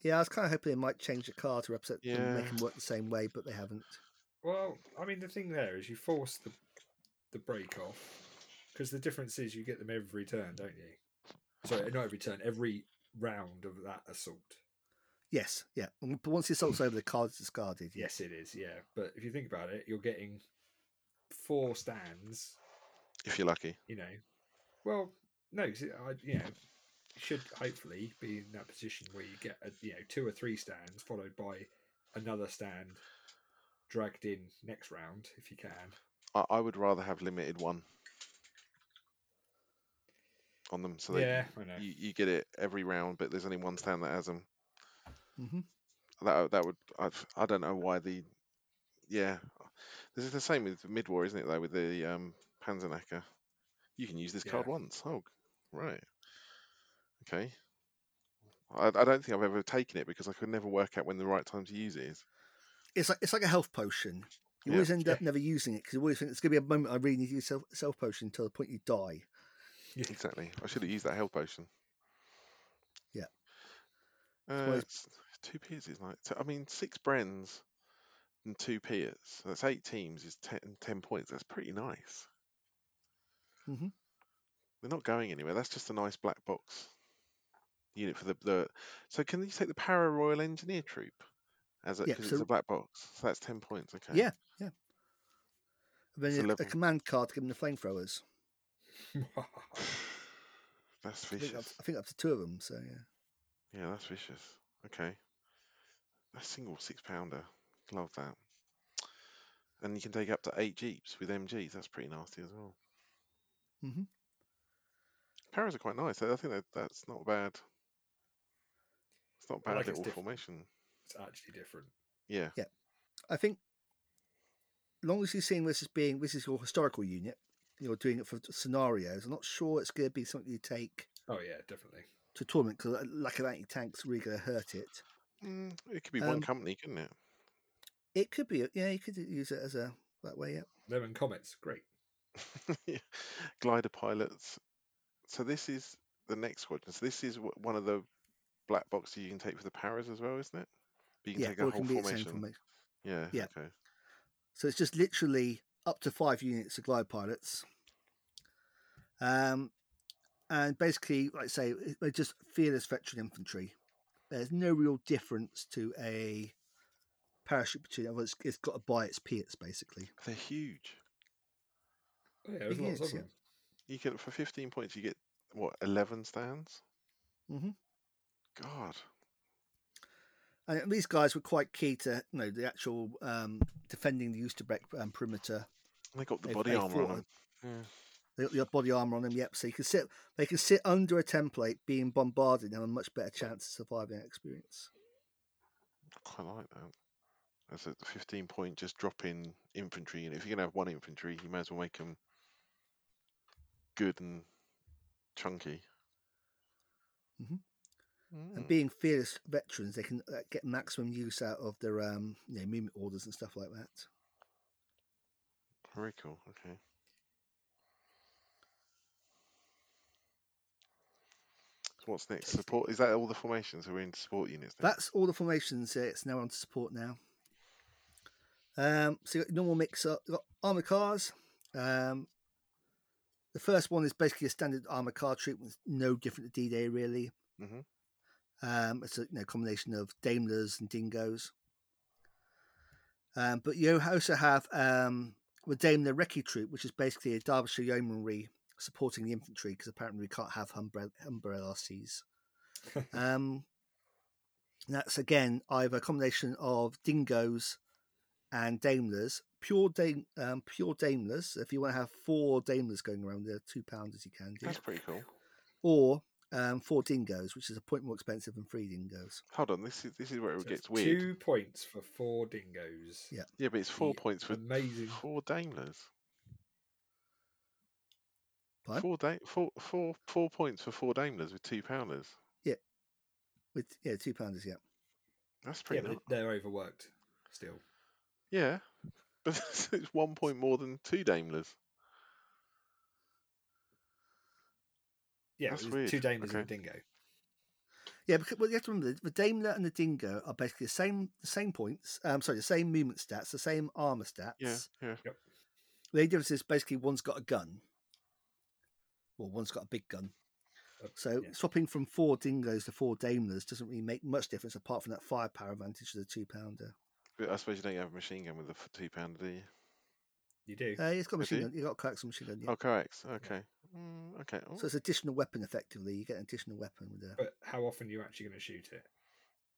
yeah I was kind of hoping they might change the car to represent them, make them work the same way but they haven't Well, I mean, the thing there is you force the the break off because the difference is you get them every turn, don't you? Sorry, not every turn, every round of that assault. Yes yeah but once the assault's over the card's discarded yeah. Yes, it is. Yeah, but if you think about it, you're getting four stands. If you're lucky. You know, well, no, 'cause it- I, you know, should hopefully be in that position where you get a, you know two or three stands followed by another stand dragged in next round if you can. I, I would rather have limited one on them, so that yeah, I know. you, you get it every round, but there's only one stand that has them. Hmm That that would I've, I don't know why the yeah. This is the same with mid war, isn't it? Though with the um, Panzerknacker, you can use this card once. Oh, right. Okay. I, I don't think I've ever taken it because I could never work out when the right time to use it is. it's like it's like a health potion. You Yeah. always end up Yeah. never using it because you always think it's going to be a moment I really need to use self, self potion until the point you die. Exactly. I should have used that health potion. Yeah. Uh, two peers is like I mean six brands and two peers. So that's eight teams is 10, 10 points. That's pretty nice. Mhm. They're not going anywhere. That's just a nice black box unit for the, the so can you take the Para Royal Engineer Troop as a Yeah, because it's a black box. So that's ten points. Okay. Yeah, And then a, a command card to give them the flamethrowers. That's I think, vicious. up, I think up to two of them. So yeah, Yeah, that's vicious. Okay. A single six pounder. Love that. And you can take up to eight Jeeps with MGs. That's pretty nasty as well. Mm-hmm. Paras are quite nice. I think that that's not bad. It's not bad like its little diff- formation. it's actually different. Yeah. Yeah. I think long as you're seeing this as being this is your historical unit, you're doing it for scenarios. I'm not sure it's going to be something you take Oh yeah, definitely. to a tournament because lack of anti tanks really going to hurt it. Mm, it could be one Um, company, couldn't it? It could be, yeah, you could use it as a that way. Yeah, Lemon comets, great. Yeah. Glider pilots. So this is the next squadron. So this is one of the black boxes you can take for the Paras as well, isn't it? But you can yeah, take a whole can be formation. formation. Yeah. Yeah. Okay. So it's just literally up to five units of glide pilots. Um, and basically, like I say, they're just fearless veteran infantry. There's no real difference to a parachute platoon. otherwise It's, it's got to buy its Piats, basically. They're huge. Yeah, there's Big lots units, of yeah. You can for 15 points you get what 11 stands. Mm Mhm. God. And these guys were quite key to you know the actual um, defending the Oosterbeek um, perimeter. They got the They- body they armor on them. Yeah. They got the body armor on them, yep. So you can sit, they can sit under a template, being bombarded, and have a much better chance of surviving that experience. I quite like that. That's a 15 point just drop in infantry. And if you're going to have one infantry, you may as well make them good and chunky. Mhm. Mm. And being fearless veterans, they can uh, get maximum use out of their um, you know, movement orders and stuff like that. Very cool. Okay. So what's next? Support. Is that all the formations? Are we into support units? That's all the formations. It's now on to support now. Um, so you got normal mix up. You got armor cars. Um, the first one is basically a standard armor car troop. It's no different to D-Day really. Mhm. Um, it's a you know, combination of Daimlers and Dingoes. Um, but you also have um, the Daimler Recce troop, which is basically a Derbyshire yeomanry supporting the infantry because apparently we can't have umbrella, umbrella RCs. um, that's again either a combination of dingoes and Daimlers. Pure Dame, um, pure Daimlers. If you want to have four Daimlers going around, they're two pounders you can do, That's pretty cool. or um, four dingoes, which is a point more expensive than three dingoes. Hold on. This is this is where it So gets weird. Two points for four dingoes. Yeah. Yeah, but it's four The points for amazing. four Daimlers. Pardon? Four, da- four, four, four points for four Daimlers with two pounders. Yeah. With yeah, two pounders. Yeah, That's pretty. but nice. they're overworked still. Yeah, but it's one point more than two Daimlers. Yeah, That's there's two weird. Daimlers and a dingo. yeah. Because well, you have to remember the Daimler and the Dingo are basically the same the same points. Um, sorry, the same movement stats, the same armor stats. Yeah, yeah. Yep. The only difference is basically one's got a gun, or one's got a big gun. Uh, So yeah. swapping from four dingoes to four Daimlers doesn't really make much difference apart from that firepower advantage of the two pounder. I suppose you don't have a machine gun with a two pounder, do you? You do. Uh, it's got a I machine do? gun. You got coax machine gun. Yeah. Oh, correct. Okay. Mm, okay. Oh, So it's additional weapon effectively. You get an additional weapon with a. But how often are you actually going to shoot it?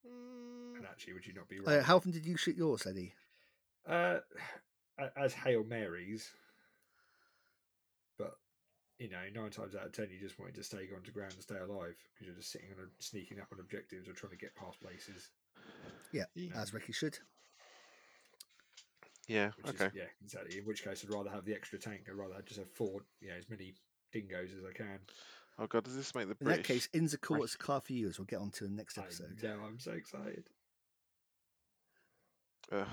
mm, And actually, would you not be Uh, right? how often did you shoot yours, Eddie? Uh, as Hail Marys. But, you know, nine times out of ten, you just wanted to stay on to ground and stay alive because you're just sitting on a, sneaking up on objectives or trying to get past places. ye- As Ricky should. yeah. Which Okay. Is, yeah, exactly. In which case, I'd rather have the extra tank. I'd rather just have four, you know, as many dingoes as I can. Oh God, does this make the In British? that case, Inza Court Right. is a car for you, as we'll get on to the next episode. I know, I'm so excited. Ugh.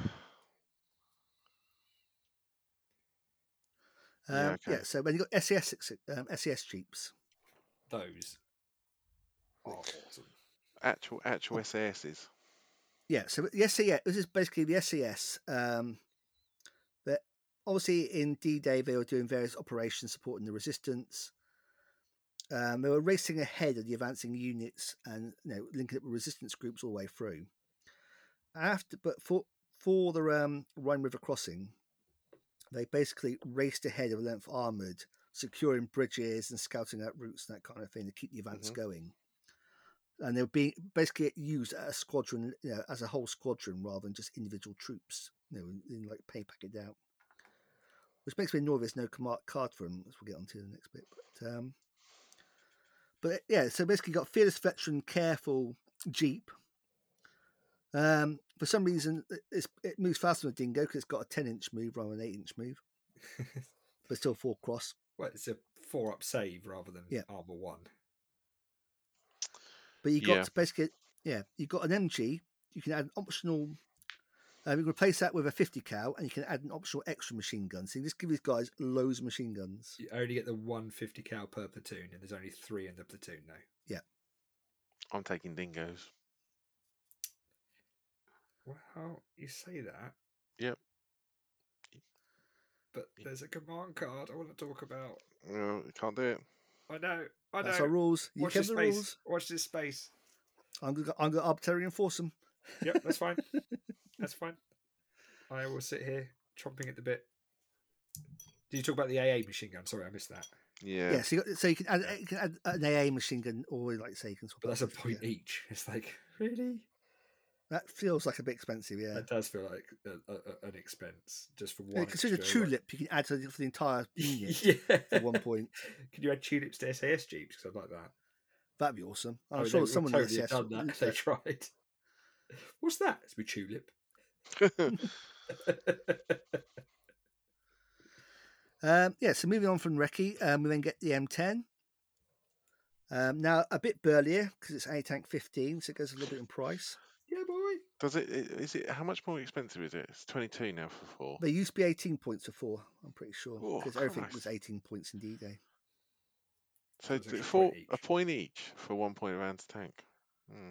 Um, Yeah, yeah, so when you got SAS um, SAS jeeps, Those are awesome. actual actual SASs. yeah. So the SAS this is basically the SAS. Um, that obviously in D-Day they were doing various operations supporting the resistance. Um, they were racing ahead of the advancing units and you know linking up with resistance groups all the way through. After, but for for the um, Rhine River crossing, they basically raced ahead of length armored, securing bridges and scouting out routes and that kind of thing to keep the advance Mhm. going. And they were being basically used as a squadron, you know, as a whole squadron rather than just individual troops, you know, in, in like pay packet out. Which makes me annoyed there's no command card for them, as we'll get onto in the next bit. But um, but yeah, so basically got fearless veteran, careful Jeep. Um, for some reason, it- it's, it moves faster than a Dingo because it's got a 10 inch move rather than an 8 inch move, but still four cross. well, it's a four up save rather than Yeah. armor one. But you got Yeah. basically, yeah, you've got an MG. You can add an optional. Um, you can replace that with a 50 cal, and you can add an optional extra machine gun. So you just give these guys loads of machine guns. You only get the 150 cal per platoon, and there's only three in the platoon now. Yeah. I'm taking dingoes. Well, you say that. Yep. But there's a command card I want to talk about. No, you can't do it. I know. I know. That's our rules. You Watch kept this the space. rules. Watch this space. I'm going to I'm going to arbitrarily enforce them. Yep, that's fine. that's fine. I will sit here chomping at the bit. Did you talk about the AA machine gun? Sorry, I missed that. Yeah. Yeah, so you, got, so you can add you can add an AA machine gun, or like say, you can swap. But that's a point yeah. each. It's like really. That feels like a bit expensive, yeah. It does feel like a, a, an expense just for yeah one. consider extra, tulip, you can add to the, for the entire unit yeah. at one point. Can you add tulips to SAS jeeps? Because I'd like that. That'd be awesome. I'm Oh, sure would someone totally SS done that they tried. What's that? It's a tulip. Um, yeah, so moving on from Recce, um, we then get the M10. Um, now a bit burlier because it's A tank 15, so it goes a little bit in price. Yeah, boy. Does it? Is it? How much more expensive is it? It's twenty two now for four. They used to be 18 points for four, I'm pretty sure, Oh, because everything was 18 points in D-Day. So it's a four point a each. point each for one point around the tank. Hmm.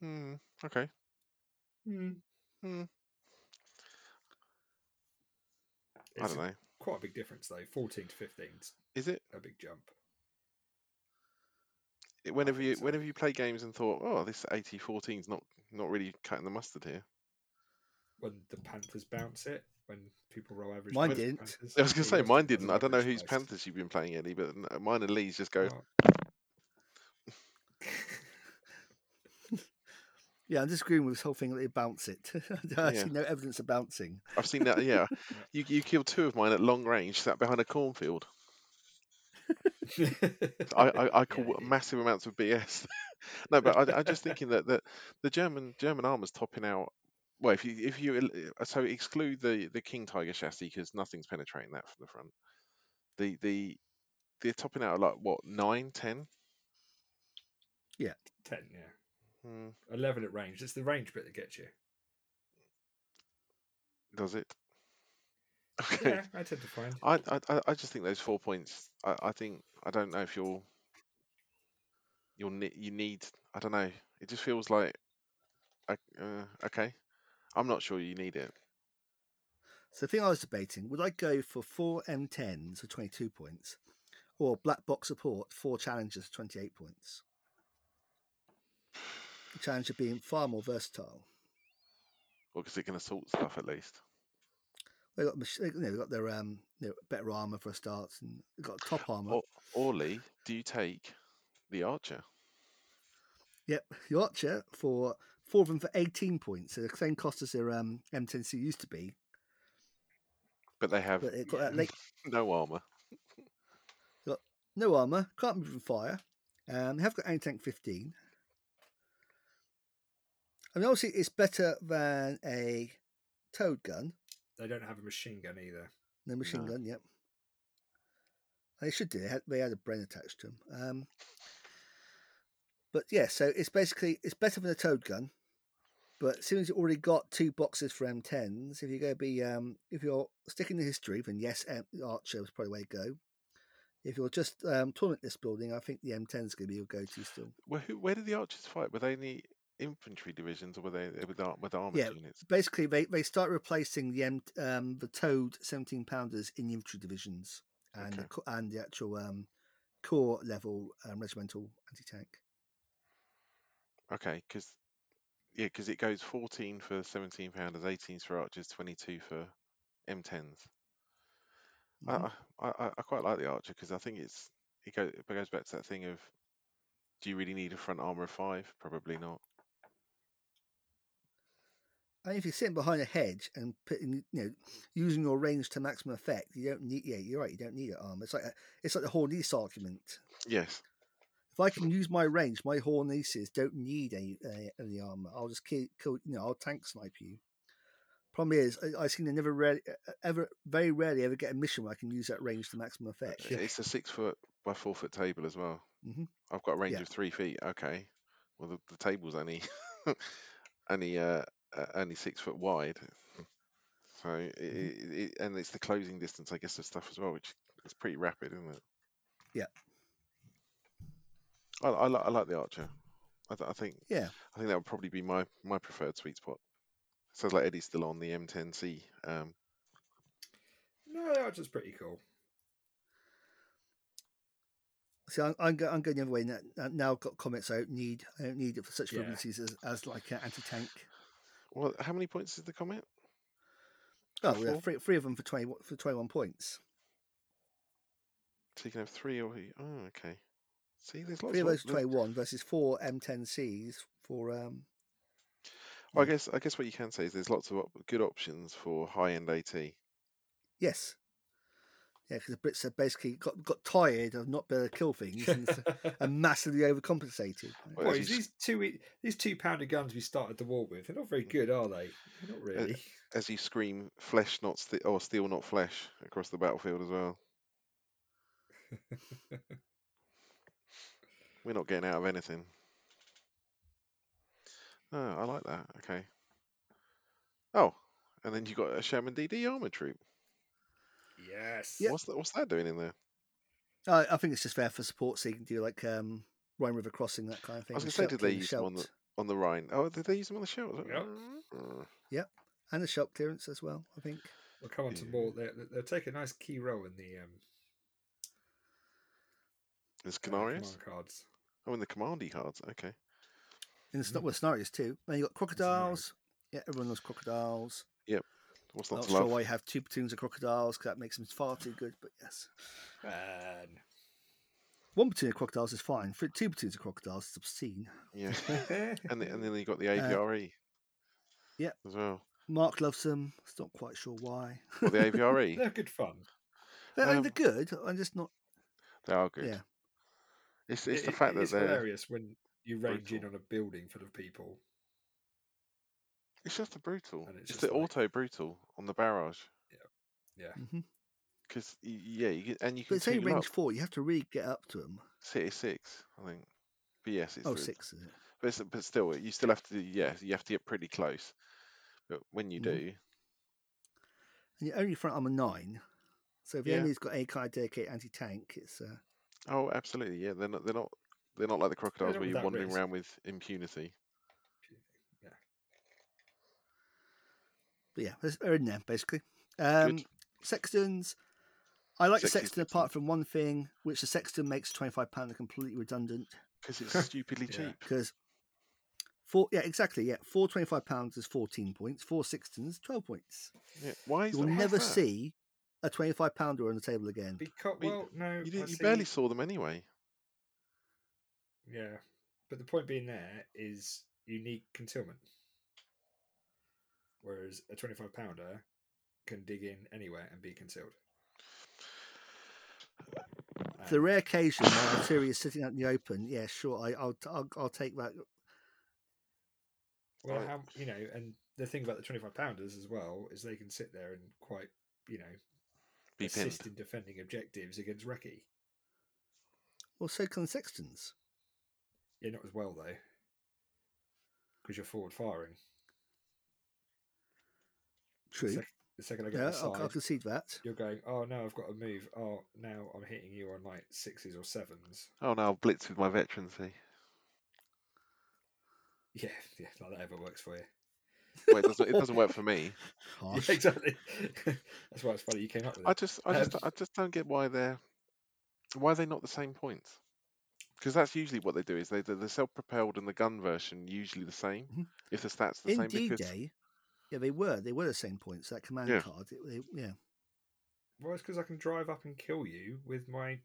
Hmm. Okay. Hmm. Hmm. I don't know. Quite a big difference though. 14 to fifteen. Is it? a big jump. It- Whenever you whenever you play games and thought, oh, this AT 14 is not not really cutting the mustard here. When the Panthers bounce it, when people roll average. Mine didn't. Panthers, I was gonna say mine didn't. I don't know whose. Panthers you've been playing, Eddie, but mine and Lee's just go. Oh. Yeah, I'm disagreeing with this whole thing that they bounce it. I Yeah. see no evidence of bouncing. I've seen that. Yeah, you you killed two of mine at long range, sat behind a cornfield. I, I, I call Yeah, yeah. massive amounts of BS. no, but I, I'm just thinking that, that the German German armor's topping out. Well, if you if you so exclude the the King Tiger chassis because nothing's penetrating that from the front. The the they're topping out at like what nine, ten. Yeah, 10, yeah. Hmm, 11 at range. It's the range bit that gets you. does it? Okay. Yeah, I tend to find. I, I I- I just think those four points. I, I think I don't know if you'll you'll ne- you need. I don't know. It just feels like uh, uh, okay. I'm not sure you need it. So the thing I was debating, would I go for four M10s for 22 points or black box support, four challengers, 28 points? The challenger being far more versatile. Or because it can assault stuff at least. They got, mach- you know, they got their um, you know, better armor for a start, and they got top armor. Or, or Lee, do you take the archer? Yep, the Archer for four of them for 18 points, so the same cost as their um, M10C used to be, But they have but got that no armor. no armor, can't move from fire. Um, they have got anti tank 15. I mean, obviously, it's better than a towed gun, They don't have a machine gun either. no machine No. gun. Yep, they should do. They had, they had a brain attached to them. Um, but yeah, so it's basically it's better than a towed gun. But as soon as you've already got two boxes for M10s, if you're going to be um, if you're sticking to history, then yes, M- Archer was probably the way to go. If you're just um, tournament list building, I think the M10 is going to be your go-to still. Where, who, where did the archers fight? Were they in the infantry divisions or were they with, with armored Yeah. units? Basically, they, they start replacing the M, um, the towed 17 pounders in the infantry divisions and the, Okay. co- and the actual um, core level um, regimental anti tank. Okay, because yeah, because it goes 14 for 17 pounders, 18s for archers, 22 for M10s. I, Mhm. I, I I quite like the archer because I think it's it goes it goes back to that thing of do you really need a front armor of five? Probably not. And if you're sitting behind a hedge and putting, you know, using your range to maximum effect, you don't need. Yeah, you're right. You don't need it armor. It's like a, it's like the Hornisse argument. Yes. If I can use my range, my Hornisses don't need any any, any armor. I'll just kill, kill. You know, I'll tank snipe you. Problem is, I, I seem to never really, ever, very rarely ever get a mission where I can use that range to maximum effect. Yeah. It's a six foot by four foot table as well. Mhm. I've got a range Yeah. of three feet. Okay. Well, the, the table's only only uh, uh only six foot wide. So it, Mm-hmm. it, it, and it's the closing distance, I guess, of stuff as well, which is pretty rapid, isn't it? Yeah. I, I, li- I like the archer. I, th- I think Yeah. I think that would probably be my my preferred sweet spot. Sounds like Eddie's still on the M10C. Um, No, the Archer's pretty cool. See, I'm, I'm, go- I'm going the other way now. Now I've got Comets I don't need. I don't need it for such Yeah. as, as like an anti tank. Well, how many points is the Comet? Oh, For we have three, three of them for twenty for twenty one points. So you can have three or oh, okay. See, there's lots Three of of those op- twenty one versus four M10Cs for um. Well, I guess I guess what you can say is there's lots of op- good options for high end AT. Yes. Yeah, because the Brits have basically got, got tired of not being able to kill things and, and massively overcompensated. Well, Boy, as you s- these two these two pounder guns we started the war with, they're not very mm. good, are they? They're not really. As you scream, "Flesh, not steel," or "Steel, not flesh" across the battlefield as well. We're not getting out of anything. Oh, I like that. Okay. Oh, and then you got a Sherman DD armor troop. Yes. Yeah. What's that? What's that doing in there? I, I think it's just there for support, so you can do like um, Rhine River crossing that kind of thing. I was gonna say, did they use them on the- On the Rhine. Oh, did they use them on the Scheldt? Yep. Uh, and the Scheldt clearance as well? I think. We'll come on to Yeah. more. They they take a nice key role in the um, There's uh, Canarius. cards. Oh, in the commandy cards. Okay. In the Mhm. mm well, scenarios too. Then you got crocodiles. Yeah, everyone loves crocodiles. What's Not not to sure love? why you have two platoons of crocodiles because that makes them far too good. But yes, Man. one platoon of crocodiles is fine. For two platoons of crocodiles, it's obscene. Yeah. and, the, and then you got the AVRE. yeah. As well. Mark loves them. It's not quite sure why. Well, the AVRE. they're good fun. I mean, Um, they're good. I'm just not. they are good. Yeah. It's, it's It- the it- fact that it's they're. hilarious when you range in on a building full of people. It's just a brutal. And it's It's, just the like- auto brutal on the barrage. Yeah. hmm Because yeah, you get, and you But can it's only range up. four. You have to really get up to them. City six, I think. But yes, it's Oh, six is it? But, it's, but still, you still have to. Yeah, you have to get pretty close. But when you Mhm. do, And your only front armor nine. So if the Yeah. enemy's got any kind of dedicated anti tank, it's uh, oh, absolutely, yeah, they're not. They're not. They're not like the crocodiles where you're wandering risk. around with impunity. But yeah, they're- they're in there basically. Um, Good. Sextons. I like the Sexy Sexton apart from one thing, which the Sexton makes twenty five pound completely redundant Because it's stupidly Yeah. cheap. because four yeah exactly yeah four twenty five pounds is fourteen points, four Sextons twelve points. Yeah. Why is You will that? why is never that? see a twenty five pounder on the table again. Because Well, well, no, You, didn't, you barely saw them anyway. Yeah, but the point being there is unique concealment, whereas a twenty-five pounder can dig in anywhere and be concealed. For the Um, rare occasion where artillery is sitting out in the open, yeah, sure, I, I'll, I'll I'll take that. well, Right. how you know, and the thing about the twenty-five pounders as well is they can sit there and quite, you know, Be pinned. assist in defending objectives against recce. Well, so can Sextons. Yeah, not as well though, because you're forward firing. True. Sec- the second I get yeah, the I'll, side, I'll concede that. you're going, oh no, I've got to move. Oh, now I'm hitting you on like sixes or sevens. Oh no, I'll blitz with my veterancy. Yeah, yeah, like that ever works for you. Well, it doesn't. It doesn't work for me. Harsh. Yeah, exactly. That's why it's funny you came up with I just, I just, Um, I just don't get why they're, why are they not the same points? Because that's usually what they do. Is they they're the self-propelled and the gun version usually the same. Mhm. If the stats the In same, D because Day, yeah, they were. They were the same points. That command Yeah. card. It, they, yeah. Well, it's because I can drive up and kill you with my,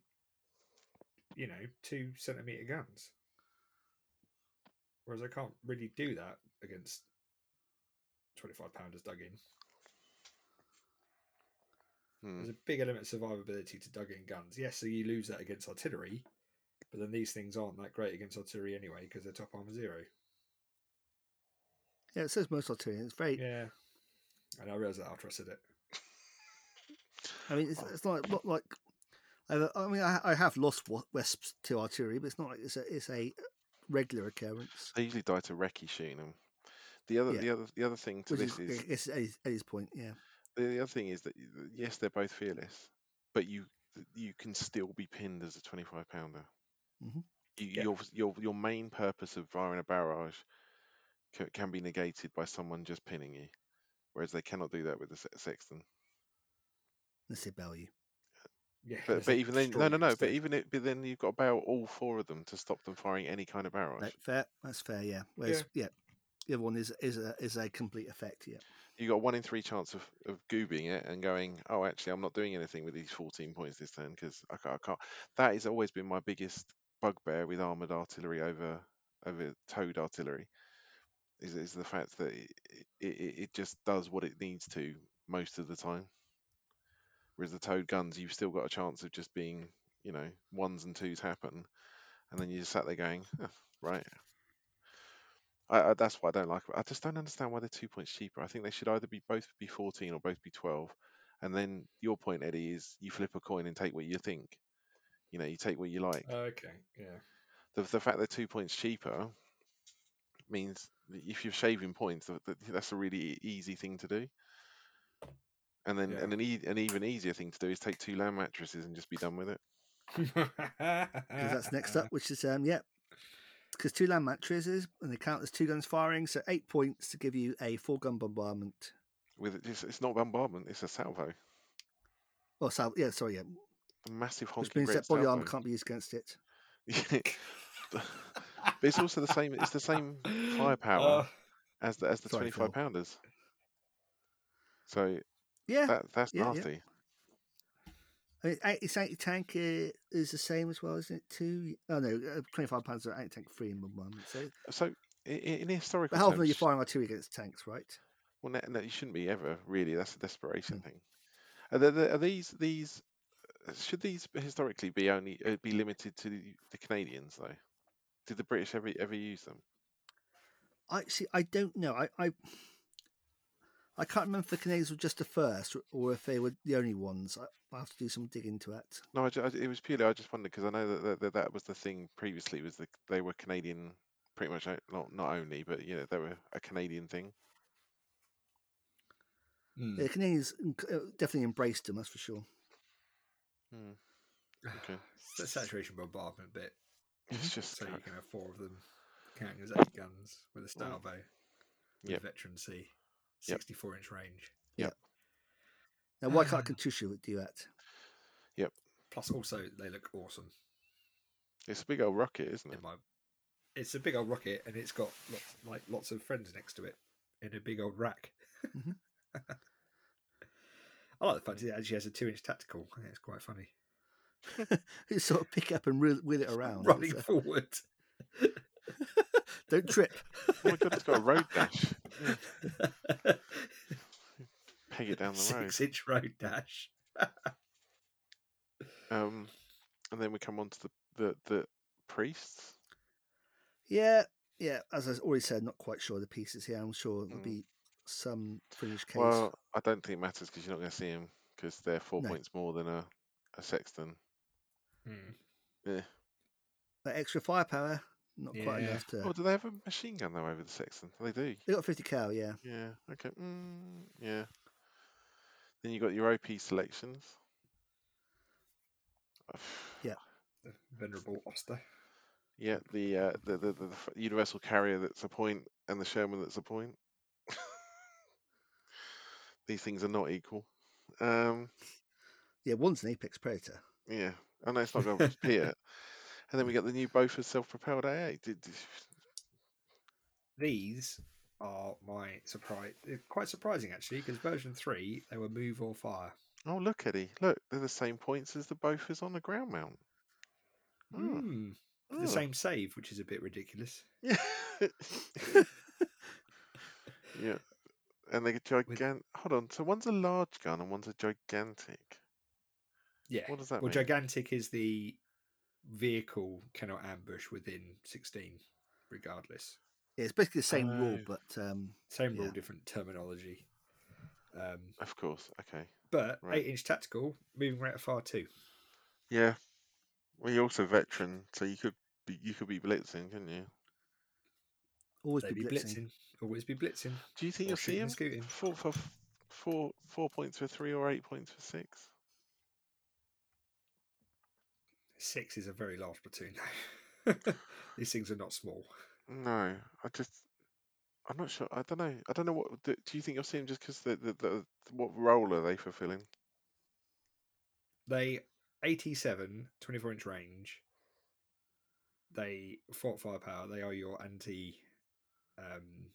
you know, two centimeter guns. Whereas I can't really do that against twenty-five pounders dug in. hmm, There's a big element of survivability to dug in guns. Yes, so you lose that against artillery, but then these things aren't that great against artillery anyway because they're top armor zero. Yeah, it says most artillery. It's very. Yeah, and I realised that after I said it. I mean, it's, it's not, not like. I, I mean, I, I have lost wa- Wesps to artillery, but it's not like it's a it's a regular occurrence. they usually die to recce shooting them. The other, Yeah. the other, the other thing to Which this is, is, I guess, Eddie's, Eddie's point. Yeah. the, the other thing is that yes, they're both fearless, but you you can still be pinned as a 25 pounder. Mhm. You, Yeah. Your your your main purpose of firing a barrage can, can be negated by someone just pinning you, whereas they cannot do that with the se- sexton. Let's say value. Yeah, But but even then, destroy no, no, no. But instead. even it, but then you've got to bail all four of them to stop them firing any kind of barrage. Right, fair. That's fair. Yeah. Whereas, yeah. The other one is is a is a complete effect. Yeah. You got one in three chance of, of goobing it and going, oh, actually, I'm not doing anything with these 14 points this turn because I can't, I can't. That has always been my biggest bugbear with armored artillery over over towed artillery. Is, is the fact that it, it, it just does what it needs to most of the time. Whereas the toad guns, you've still got a chance of just being, you know, ones and twos happen, and then you just sat there going, "Huh, right. I, I, that's what I don't like. I just don't understand why they're two points cheaper. I think they should either be both be 14 or both be 12. And then your point, Eddie, is you flip a coin and take what you think. You know, you take what you like. Okay, yeah. the, the fact they're two points cheaper means that if you're shaving points, that, that- that's a really e- easy thing to do. And then, Yeah. and an, e- an even easier thing to do is take two land mattresses and just be done with it. because that's next up, which is um, yeah, because two land mattresses and they count as two guns firing, so eight points to give you a four gun bombardment. With it, it's, it's not bombardment; it's a salvo, Oh, so yeah, sorry, yeah, a massive honky which means red that body armor can't be used against it. but it's also the same. It's the same firepower Uh, as the as the 25 pounders. So Yeah, that that's yeah, yeah. nasty. I mean, it's anti tank uh, is the same as well, isn't it? Two? Oh no, uh, twenty five pounds are anti tank free in bombardment. So, So i- i- in historical how often are you firing artillery against tanks, right? Well, no, no, you shouldn't be ever really. That's a desperation thing. Are, there, are these these should these historically be only uh, be limited to the, the Canadians though? Did the British ever ever use them? I see. I don't know. I, I I can't remember if the Canadians were just the first or- or if they were the only ones. I, I'll have to do some digging into that. No, I ju- I- it was purely I just wondered because I know that, that that that was the thing previously was that they were Canadian, pretty much not not only, but you know they were a Canadian thing. hmm. Yeah, the Canadians uh, definitely embraced them. That's for sure. Hmm. Okay. It's the saturation bombardment a bit. It's mm-hmm. just So you can have four of them counting as eight guns with a mm. salvo. With Yep. Veteran C. Yep. 64 inch range. Yeah. Now, why can't Katyusha do that? Yep. Plus, also, they look awesome. it's a big old rocket, isn't it? My, It's a big old rocket and it's got lots, like lots of friends next to it in a big old rack. Mhm. I like the fact mm. that it actually has a two inch tactical. I think it's quite funny. You sort of pick up and wheel, wheel it around. Running It's, uh, forward. don't trip. Oh my god, it's got a road dash. Yeah, peg it down the road. Six inch road dash. Um, and then we come on to the the, the priests. Yeah, yeah. As I already said, not quite sure of the pieces here. I'm sure there'll Mm. be some finished case. Well, I don't think it matters because you're not going to see them because they're four No. points more than a, a sexton. Hmm. Yeah. that extra firepower, not quite Yeah. enough to. Oh, do they have a machine gun though over the sexton? They do. They got 50 cal, yeah. Yeah. Okay. Mm, yeah. Then you got your OP selections. Yeah. The venerable Auster. Yeah, the, uh, the, the the the universal carrier that's a point and the Sherman that's a point. These things are not equal. Um, Yeah, one's an apex predator. yeah, I know it's not going to it. And then we got the new Bofors self-propelled AA. These are my surprise. They're quite surprising actually, because version three they were move or fire. oh, look, Eddie. Look, they're the same points as the Bofors on the ground mount. Oh, Hmm. The oh. same save, which is a bit ridiculous. Yeah. yeah. And they get gigantic. Hold on. So one's a large gun and one's a gigantic. Yeah. What does that well, mean? gigantic is the vehicle cannot ambush within sixteen, regardless. Yeah, it's basically the same rule, Oh. but um, Same rule, Yeah. different terminology. Um, Of course. Okay. but Right. eight inch tactical, moving rate of fire two. Yeah. Well, you're also veteran, so you could be you could be blitzing, couldn't you? always They be be blitzing. blitzing. Always be blitzing. Do you think Or you'll see shooting him and scooting. four for four four points for three or eight points for six? Six is a very large platoon. now. These things are not small. No, I just I'm not sure. I don't know. I don't know what. Do, do you think you're seeing just because the, the the what role are they fulfilling? They 87, 24 inch range. They fort firepower. They are your anti um,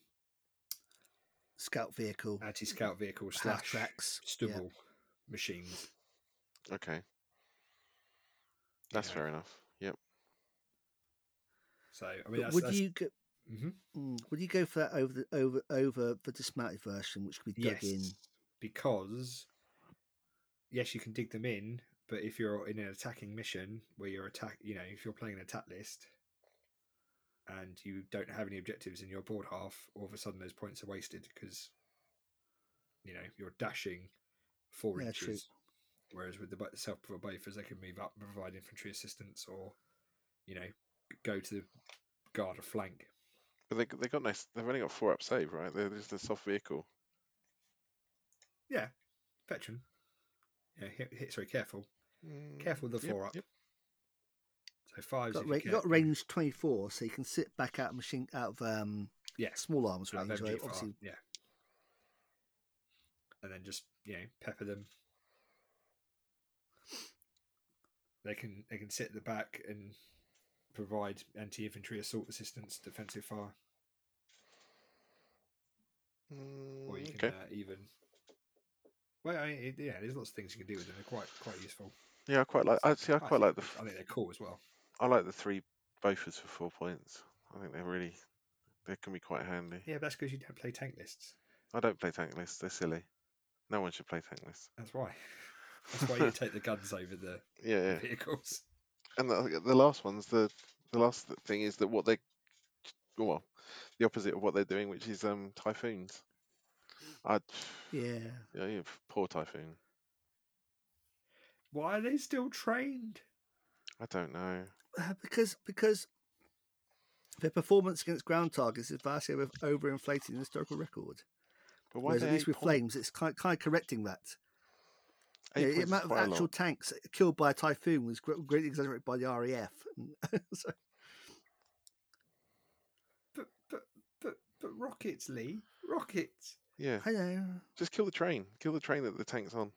Scout vehicle, anti scout vehicle half slash tracks. yeah. stubble machines. Okay, you that's know. fair enough. Yep. So I mean, that's, would that's, you go? Mhm. mm, Would you go for that over the over over the dismounted version, which could be dug yes, in? because yes, you can dig them in, but if you're in an attacking mission where you're attack, you know, if you're playing an attack list and you don't have any objectives in your board half, all of a sudden those points are wasted because you know you're dashing four Yeah, true. Inches. Whereas with the self-propelled Bofors, they can move up and provide infantry assistance, or you know, go to the guard a flank. But they they got nice. They've only got four up save, right? They're just a soft vehicle. Yeah, veteran. Yeah, hit, hit sorry, careful, Mm, careful with the yep, four up. yep. So fives. Got, ra- you you got range twenty four, so you can sit back out of machine out of um Yeah, small arms range. Right? Obviously, yeah. And then just you know pepper them. They can they can sit at the back and provide anti infantry assault assistance, defensive fire, or you Mm, can okay. uh, even. Well, I mean, it, yeah, there's lots of things you can do with them. They're quite quite useful. Yeah, I quite like. Actually, I I quite think like the. they're- think they're cool as well. I like the three Bofors for four points. I think they're really. They can be quite handy. Yeah, but that's because you don't play tank lists. I don't play tank lists. They're silly. No one should play tank lists. That's why. That's why you take the guns over the Yeah, yeah. vehicles. And the, the last one's the the last thing is that what they, well, the opposite of what they're doing, which is um typhoons. I, yeah. yeah, yeah, poor typhoon. Why are they still trained? I don't know. Uh, because because their performance against ground targets is vastly over, overinflated in the historical record. But why Whereas they at least with point- flames, it's kind kind of correcting that. Eight Yeah, the amount of actual lot. tanks killed by a typhoon was greatly exaggerated by the RAF. so, But but but but rockets, Lee. Rockets. Yeah, I know. just kill the train. Kill the train that the tank's on.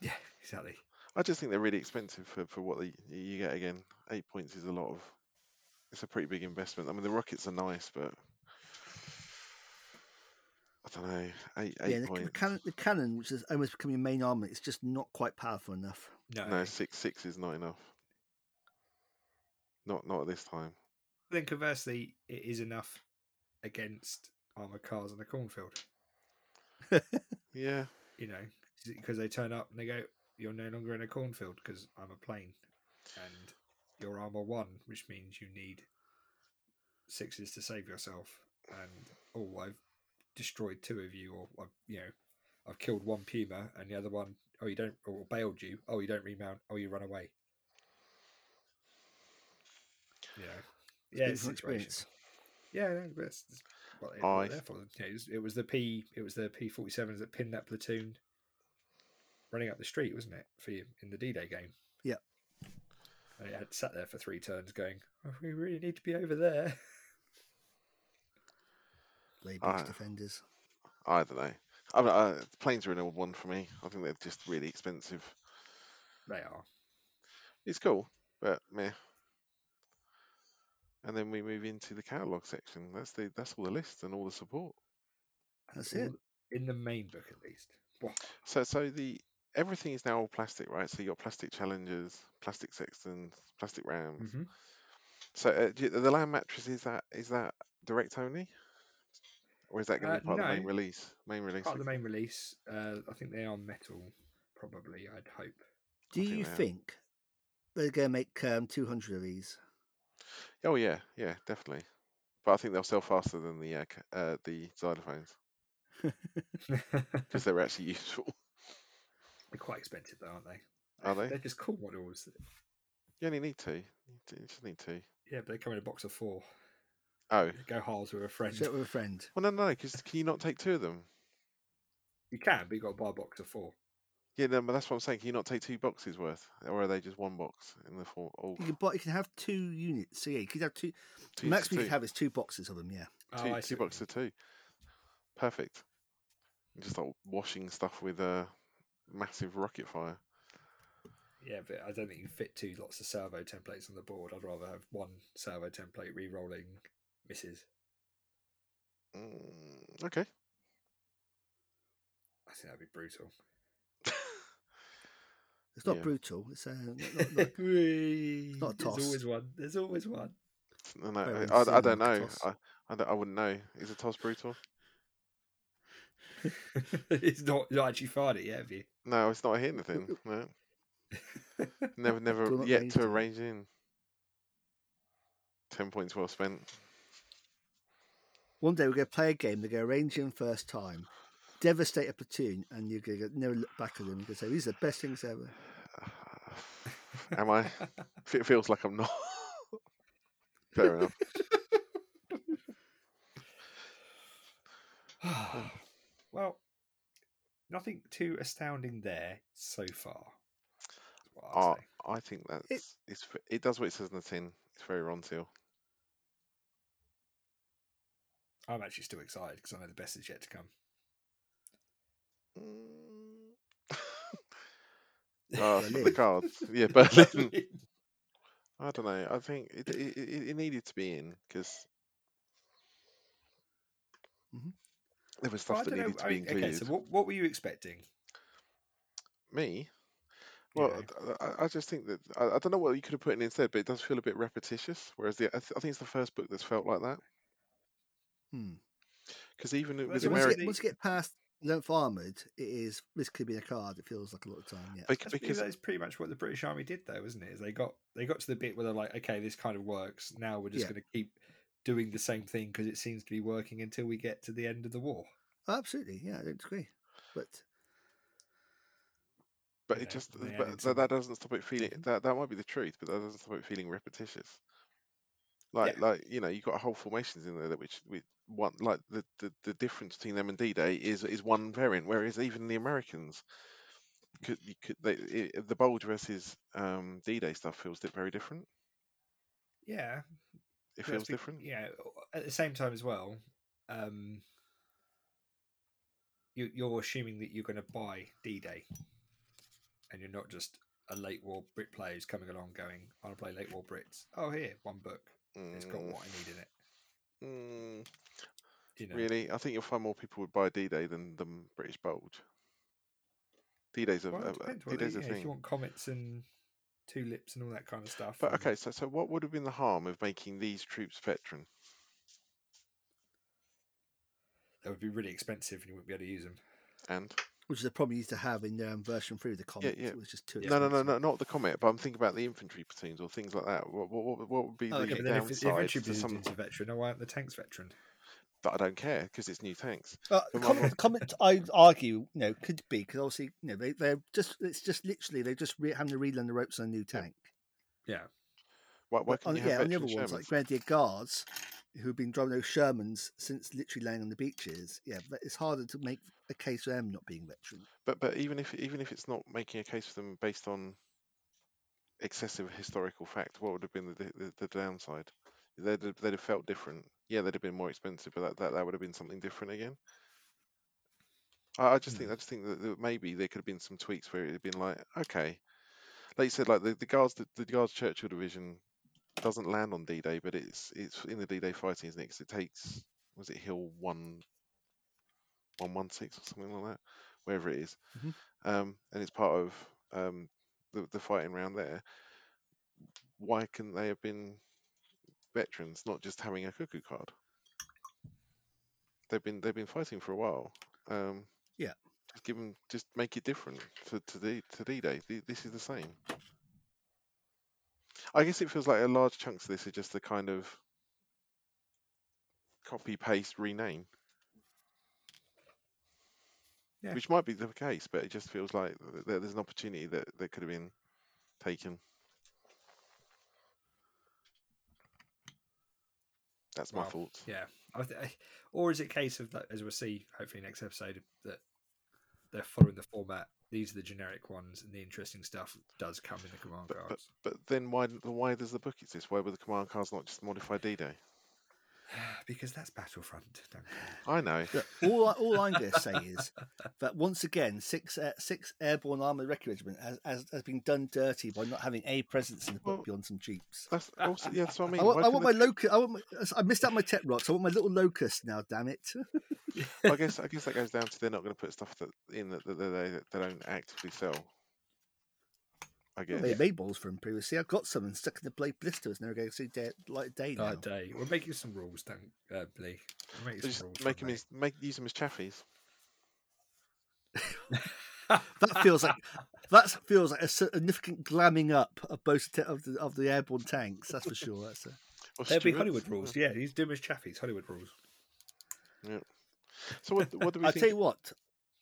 Yeah, exactly. I just think they're really expensive for, for what they, you get again. Eight points is a lot of. It's a pretty big investment. I mean, the rockets are nice, but I don't know. Eight eight yeah, the, the, cannon, the cannon, which is almost becoming your main armor, it's just not quite powerful enough. No. No, six six is not enough. Not not at this time. Then conversely, it is enough against armored cars in a cornfield. Yeah, You know, because they turn up and they go, "You're no longer in a cornfield because I'm a plane, and you're armor one, which means you need sixes to save yourself." And oh, I've destroyed two of you, or I've, you know, I've killed one puma, and the other one, oh, you don't, or bailed you. Oh, you don't remount. Oh, you run away. You know, yeah, it's from experience. Yeah, no, but it's, it's what they, I- what they're for. You know, it, was, it was the P, it was the P forty sevens that pinned that platoon running up the street, wasn't it, for you in the D Day game? Yeah. And it had sat there for three turns, going, oh, "We really need to be over there." Blade Ah. Defenders. I don't know. I, mean, I, planes are an old one for me. I think they're just really expensive. they are. It's cool, but meh. And then we move into the catalog section. That's the that's all the lists and all the support. That's All it. in the main book, at least. Wha- So so the everything is now all plastic, right? So you got plastic challengers, plastic sextons, plastic rams. Mhm. So uh, you- the land mattress is that is that direct only, or is that going to Uh, be part of the main release? Main release. Part of the main release. Uh, I think they are metal, probably. I'd hope. Do think you they are. think they're going to make um, 200 of these? Oh yeah, yeah, definitely. But I think they'll sell faster than the uh, uh, the xylophones because they're actually useful. They're quite expensive, though, aren't they? Are they? They're just cool models. You only need two. You d- you just need two. Yeah, but they come in a box of four. Oh, Go halves with a friend. Share it with a friend. well, no, no, because can you not take two of them? You can, but you got to buy a box of four. Yeah, no, but that's what I'm saying. Can you not take two boxes worth, or are they just one box in the four? Oh, You can buy. You can have two units. So yeah, you could have two. two, maximum you two, could have is two boxes of them. Yeah. Oh, two, two see what you boxes of two. Perfect. You Just like washing stuff with a massive rocket fire. Yeah, but I don't think you can fit two lots of salvo templates on the board. I'd rather have one salvo template re-rolling misses. Mm, okay. I think that'd be brutal. It's not Yeah. brutal. It's uh, not, not, not, not a There's toss. always one. There's always one. No, no, I, I, I don't know. I, I, don't- I wouldn't know. Is a toss brutal? it's not, not actually fired it yet, have you? No, it's not hit anything. No, never, never yet to arrange in. Ten points well spent. One day we're going to play a game. They're going to arrange in first time, devastate a platoon, and you're going to never look back at them. You're going to say, these are the best things ever. Am I? It feels like I'm not. Fair enough. well, nothing too astounding there so far. I'd Uh. I think that's it's v- it does what it says in the tin. It's very Ronseal. I'm actually still excited because I know the best is yet to come. Mm. Oh, the cards. Yeah, Berlin. I don't know. I think it it, it, needed to be in because Mhm. there was Well, stuff that don't know, needed to be included. okay, so what, what were you expecting? Me? Well? I, I just think that I, I don't know what you could have put in instead, but it does feel a bit repetitious. Whereas the I, th- I think it's the first book that's felt like that. Hmm. Because even Well, with so So once, you get, once you get past Length Armoured, it is this could be a card. It feels like a lot of time. Yeah. because because that's pretty much what the British Army did, though, isn't it? Is they got they got to the bit where they're like, okay, this kind of works. Now we're just Yeah. going to keep doing the same thing because it seems to be working until we get to the end of the war. Absolutely. Yeah, I don't agree, But but you it know, just but that, that doesn't stop it feeling that that might be the truth, but that doesn't stop it feeling repetitious. Like Yeah. like you know you've got whole formations in there that which we one like the, the the difference between them and D-Day is is one variant, whereas even the Americans could you could they it, the Bulge versus um, D-Day stuff feels very different. Yeah, It feels be- different. Yeah, at the same time as well, um, you, you're assuming that you're going to buy D-Day, and you're not just a late war Brit player who's coming along going, "I want to play late war Brits." Oh, here, one book. It's got Mm, what I need in it. mm, You know, Really, I think you'll find more people would buy D-Day than the British Bulge. D-Day's a, Well, a, it depends. What D-Day's they, a yeah, if you want comets and tulips and all that kind of stuff. But and- okay, so so what would have been the harm of making these troops veteran? that would be really expensive, and you wouldn't be able to use them. And which is a problem you used to have in um, version three of the Comets. yeah. It was just too no, no, no, no, not the comet. But I'm thinking about the infantry platoons or things like that. What what, what- what would be Oh, the okay, Yeah, but if the downside infantry to some platoon's a veteran, then why aren't the tanks veteran? that I don't care because it's new tanks. Uh, But my- comment, comment, I argue, you know, could be because obviously, you know, they they're just it's just literally they're just re- having to relearn the ropes on a new tank. Yeah, Why, why But on, you yeah, on the other ones like Grenadier Guards, who've been driving those Shermans since literally laying on the beaches. Yeah, but it's harder to make a case for them not being veteran. But but even if even if it's not making a case for them based on excessive historical fact, what would have been the the, the downside? They'd have, they'd have felt different. Yeah, they'd have been more expensive, but that, that, that would have been something different again. I, I just think hmm. I just think that, that maybe there could have been some tweaks where it had been like, okay, like you said, like the, the guards the, the guards Churchill division doesn't land on D-Day, but it's it's in the D-Day fighting, isn't it? 'Cause it takes was it Hill one one one six or something like that, wherever it is. Mhm. um, and it's part of um, the the fighting round there. Why couldn't they have been veterans, not just having a cuckoo card? They've been they've been fighting for a while. Um, Yeah. Just give them, just make it different to to D to D-Day. This is the same. I guess it feels like a large chunks of this are just the kind of copy paste rename. Yeah. Which might be the case, but it just feels like th- th- there's an opportunity that, that could have been taken. That's my Well, thoughts. yeah. Th- or is it a case of that, as we'll see hopefully next episode, that they're following the format? These are the generic ones, and the interesting stuff does come in the command But, but cards. but then why why does the book exist? Why were the command cards not just modified D-Day? because that's Battlefront. I know. All, I- all I'm going to say is that once again, six uh, six airborne armored regiment has, has has been done dirty by not having a presence in the book Well, beyond some jeeps. That's also yeah. That's what I mean. I want, I want my locust. I, want my, I missed out my Tetrarchs. I want my little locust now. Damn it! they- I guess I guess that goes down to they're not going to put stuff that in that, that, they that they don't actively sell. I guess. They made balls from previously. I've got some and stuck in the blade blisters. Never going to see day, light day now. Night day. We're making some rules, don't uh, Lee. We're making some rules. make for them as, make use them as Chaffees. That feels like that feels like a significant glamming up of both te- of the of the airborne tanks. That's for sure. That's a, Or There'll be Hollywood rules. Yeah, he's doing his Chaffees. Hollywood rules. Yeah. So what, what do we I'll think? tell you what,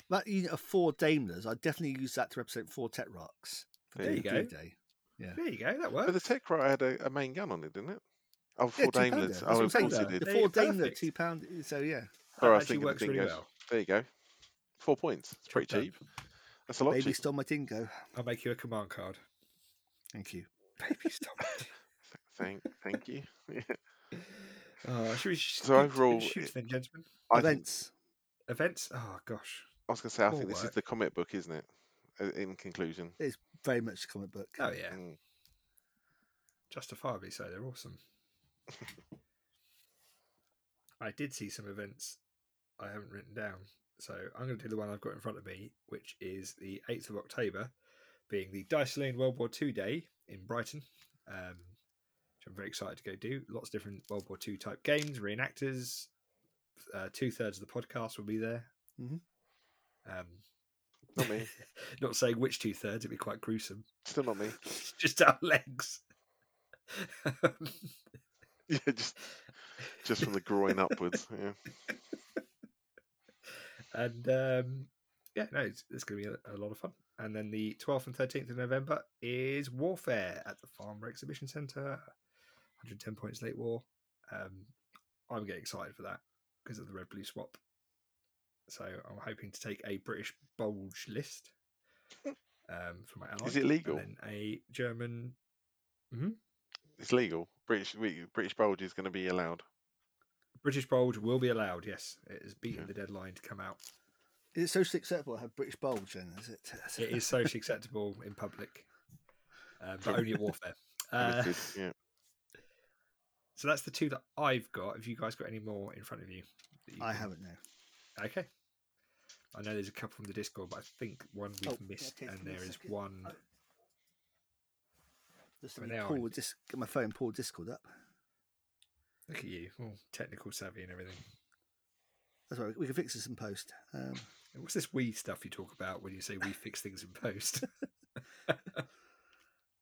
that unit of four Daimlers, I definitely use that to represent four Tetrarchs. For There you go. D-Day. Yeah. There you go. That worked. but the. Tetrarch had a, a main gun on it, didn't it? Oh, Yeah, four two pounder. Daimlers. Oh, of course it did. There four you- Daimler, perfect. two pound. So yeah, Sorry, I That was actually thinking of works really well. There you go. Four points. It's pretty done. cheap. That's a lot baby cheap. stole my dingo. I'll make you a command card. Thank you. Baby stop it. Thank, thank you. Oh, should we sh- So overall, shoot it- then, gentlemen? I, think, Events. Events? Oh gosh. I was going to say, I More think this is the comic book, isn't it? Uh, In conclusion. It's very much a comic book. Oh yeah, Mm. justifiably so. They're awesome. I did see some events I haven't written down, so I'm going to do the one I've got in front of me, which is the 8th of October, being the Dice Lane World War II Day in Brighton, um, which I'm very excited to go do. Lots of different World War II type games, reenactors. Uh, Two thirds of the podcast will be there. Mhm. Um, Not me. not saying which two thirds; it'd be quite gruesome. Still not me. Just our legs. Yeah, just just from the groin upwards. Yeah. and um, yeah, no, it's, it's going to be a, a lot of fun. And then the 12th and 13th of November is Warfare at the Farmer Exhibition Centre, 110 points late war. Um, I'm getting excited for that because of the red blue swap. So I'm hoping to take a British bulge list um, for my ally. Is it legal? And then a German. It's legal. British British bulge is going to be allowed. British bulge will be allowed. Yes, it has beaten Okay. the deadline to come out. Is it socially acceptable to have British bulge? Then is it? It is socially acceptable in public, um, but only at warfare. Uh, yeah. so that's the two that I've got. Have you guys got any more in front of you? you I can- haven't now. Okay. I know there's a couple from the Discord, but I think one we've Oh, missed, and give me a there is second. one. Oh. Just let me are pull dis- get my phone, pull Discord up. Look at you, all technical savvy and everything. That's right. We can fix this in post. Um, What's this we stuff you talk about when you say we fix things in post?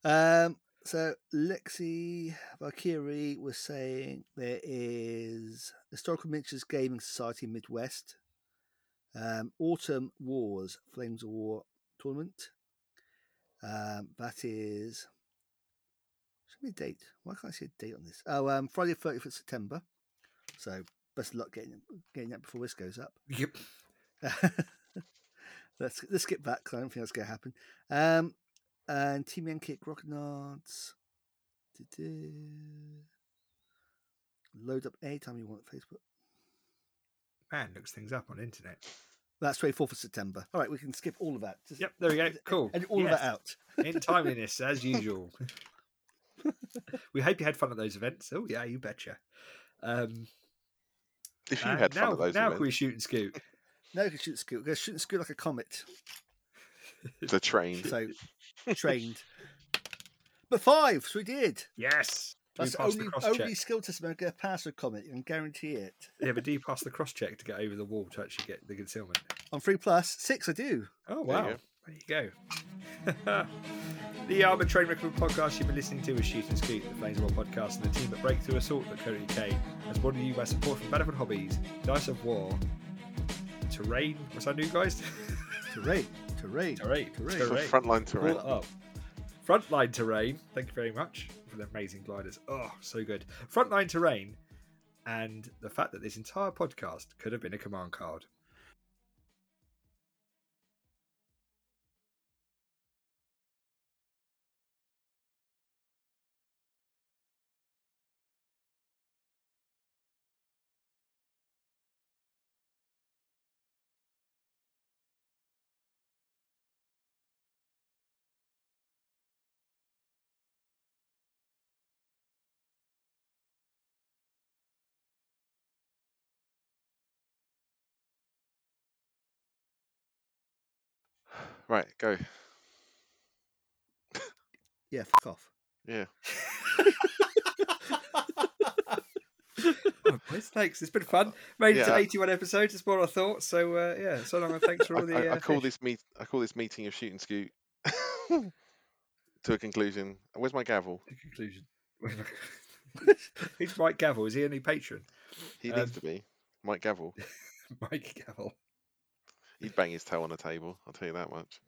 Um, so Lexi Valkyrie was saying there is Historical Miniatures Gaming Society Midwest, um, Autumn Wars Flames of War tournament. Um, that is should be a date. Why can't I see a date on this? Oh, um, Friday thirtieth of September. So best of luck getting getting that before this goes up. yep. let's let's skip that 'cause I don't think that's going to happen. Um, and Team Grognards. Du-du. Load up anytime you want Facebook. Man looks things up on internet. That's 24th of September. All right, we can skip all of that. Just Yep, there we go. Cool. And all Yes. of that out. in timeliness as usual. we hope you had fun at those events. Oh yeah, you betcha. Um, If you and had now, fun at those now events, can we shoot and scoot? No, we can shoot and scoot. We're going to shoot and scoot like a comet. the train. So, trained. But five, so we did. Yes. Do That's the pass only, the cross only check? skill test I'm going to pass a comet. You can guarantee it. Yeah, but do you pass the cross check to get over the wall to actually get the concealment? On three plus, six I do. Oh There you wow! There you go. the Armour Train Record podcast you've been listening to is Shoot and Scoot, the Flames of War podcast, and the team at Breakthrough Assault at UK has brought you by support from Battlefield Hobbies, Dice of War, Terrain. What's our new guys? Terrain. Terrain. Terrain. Terrain. For Terrain. frontline terrain. Pull. Frontline terrain. Thank you very much for the amazing gliders. Oh, so good. Frontline terrain, and the fact that this entire podcast could have been a command card. Right, go. Yeah, fuck off. Yeah. Oh, boys. thanks. It's been fun. Made it to I- 81 episodes. It's more I thought. So uh, yeah, so long and thanks for I, all the. I- I uh, call fish. this meet. I call this meeting of shoot and scoot to a conclusion. Where's my gavel? The conclusion. Who's Mike Gavel? Is he a new patron? He Um, needs to be Mike Gavel. Mike Gavel. He'd bang his toe on a table. I'll tell you that much.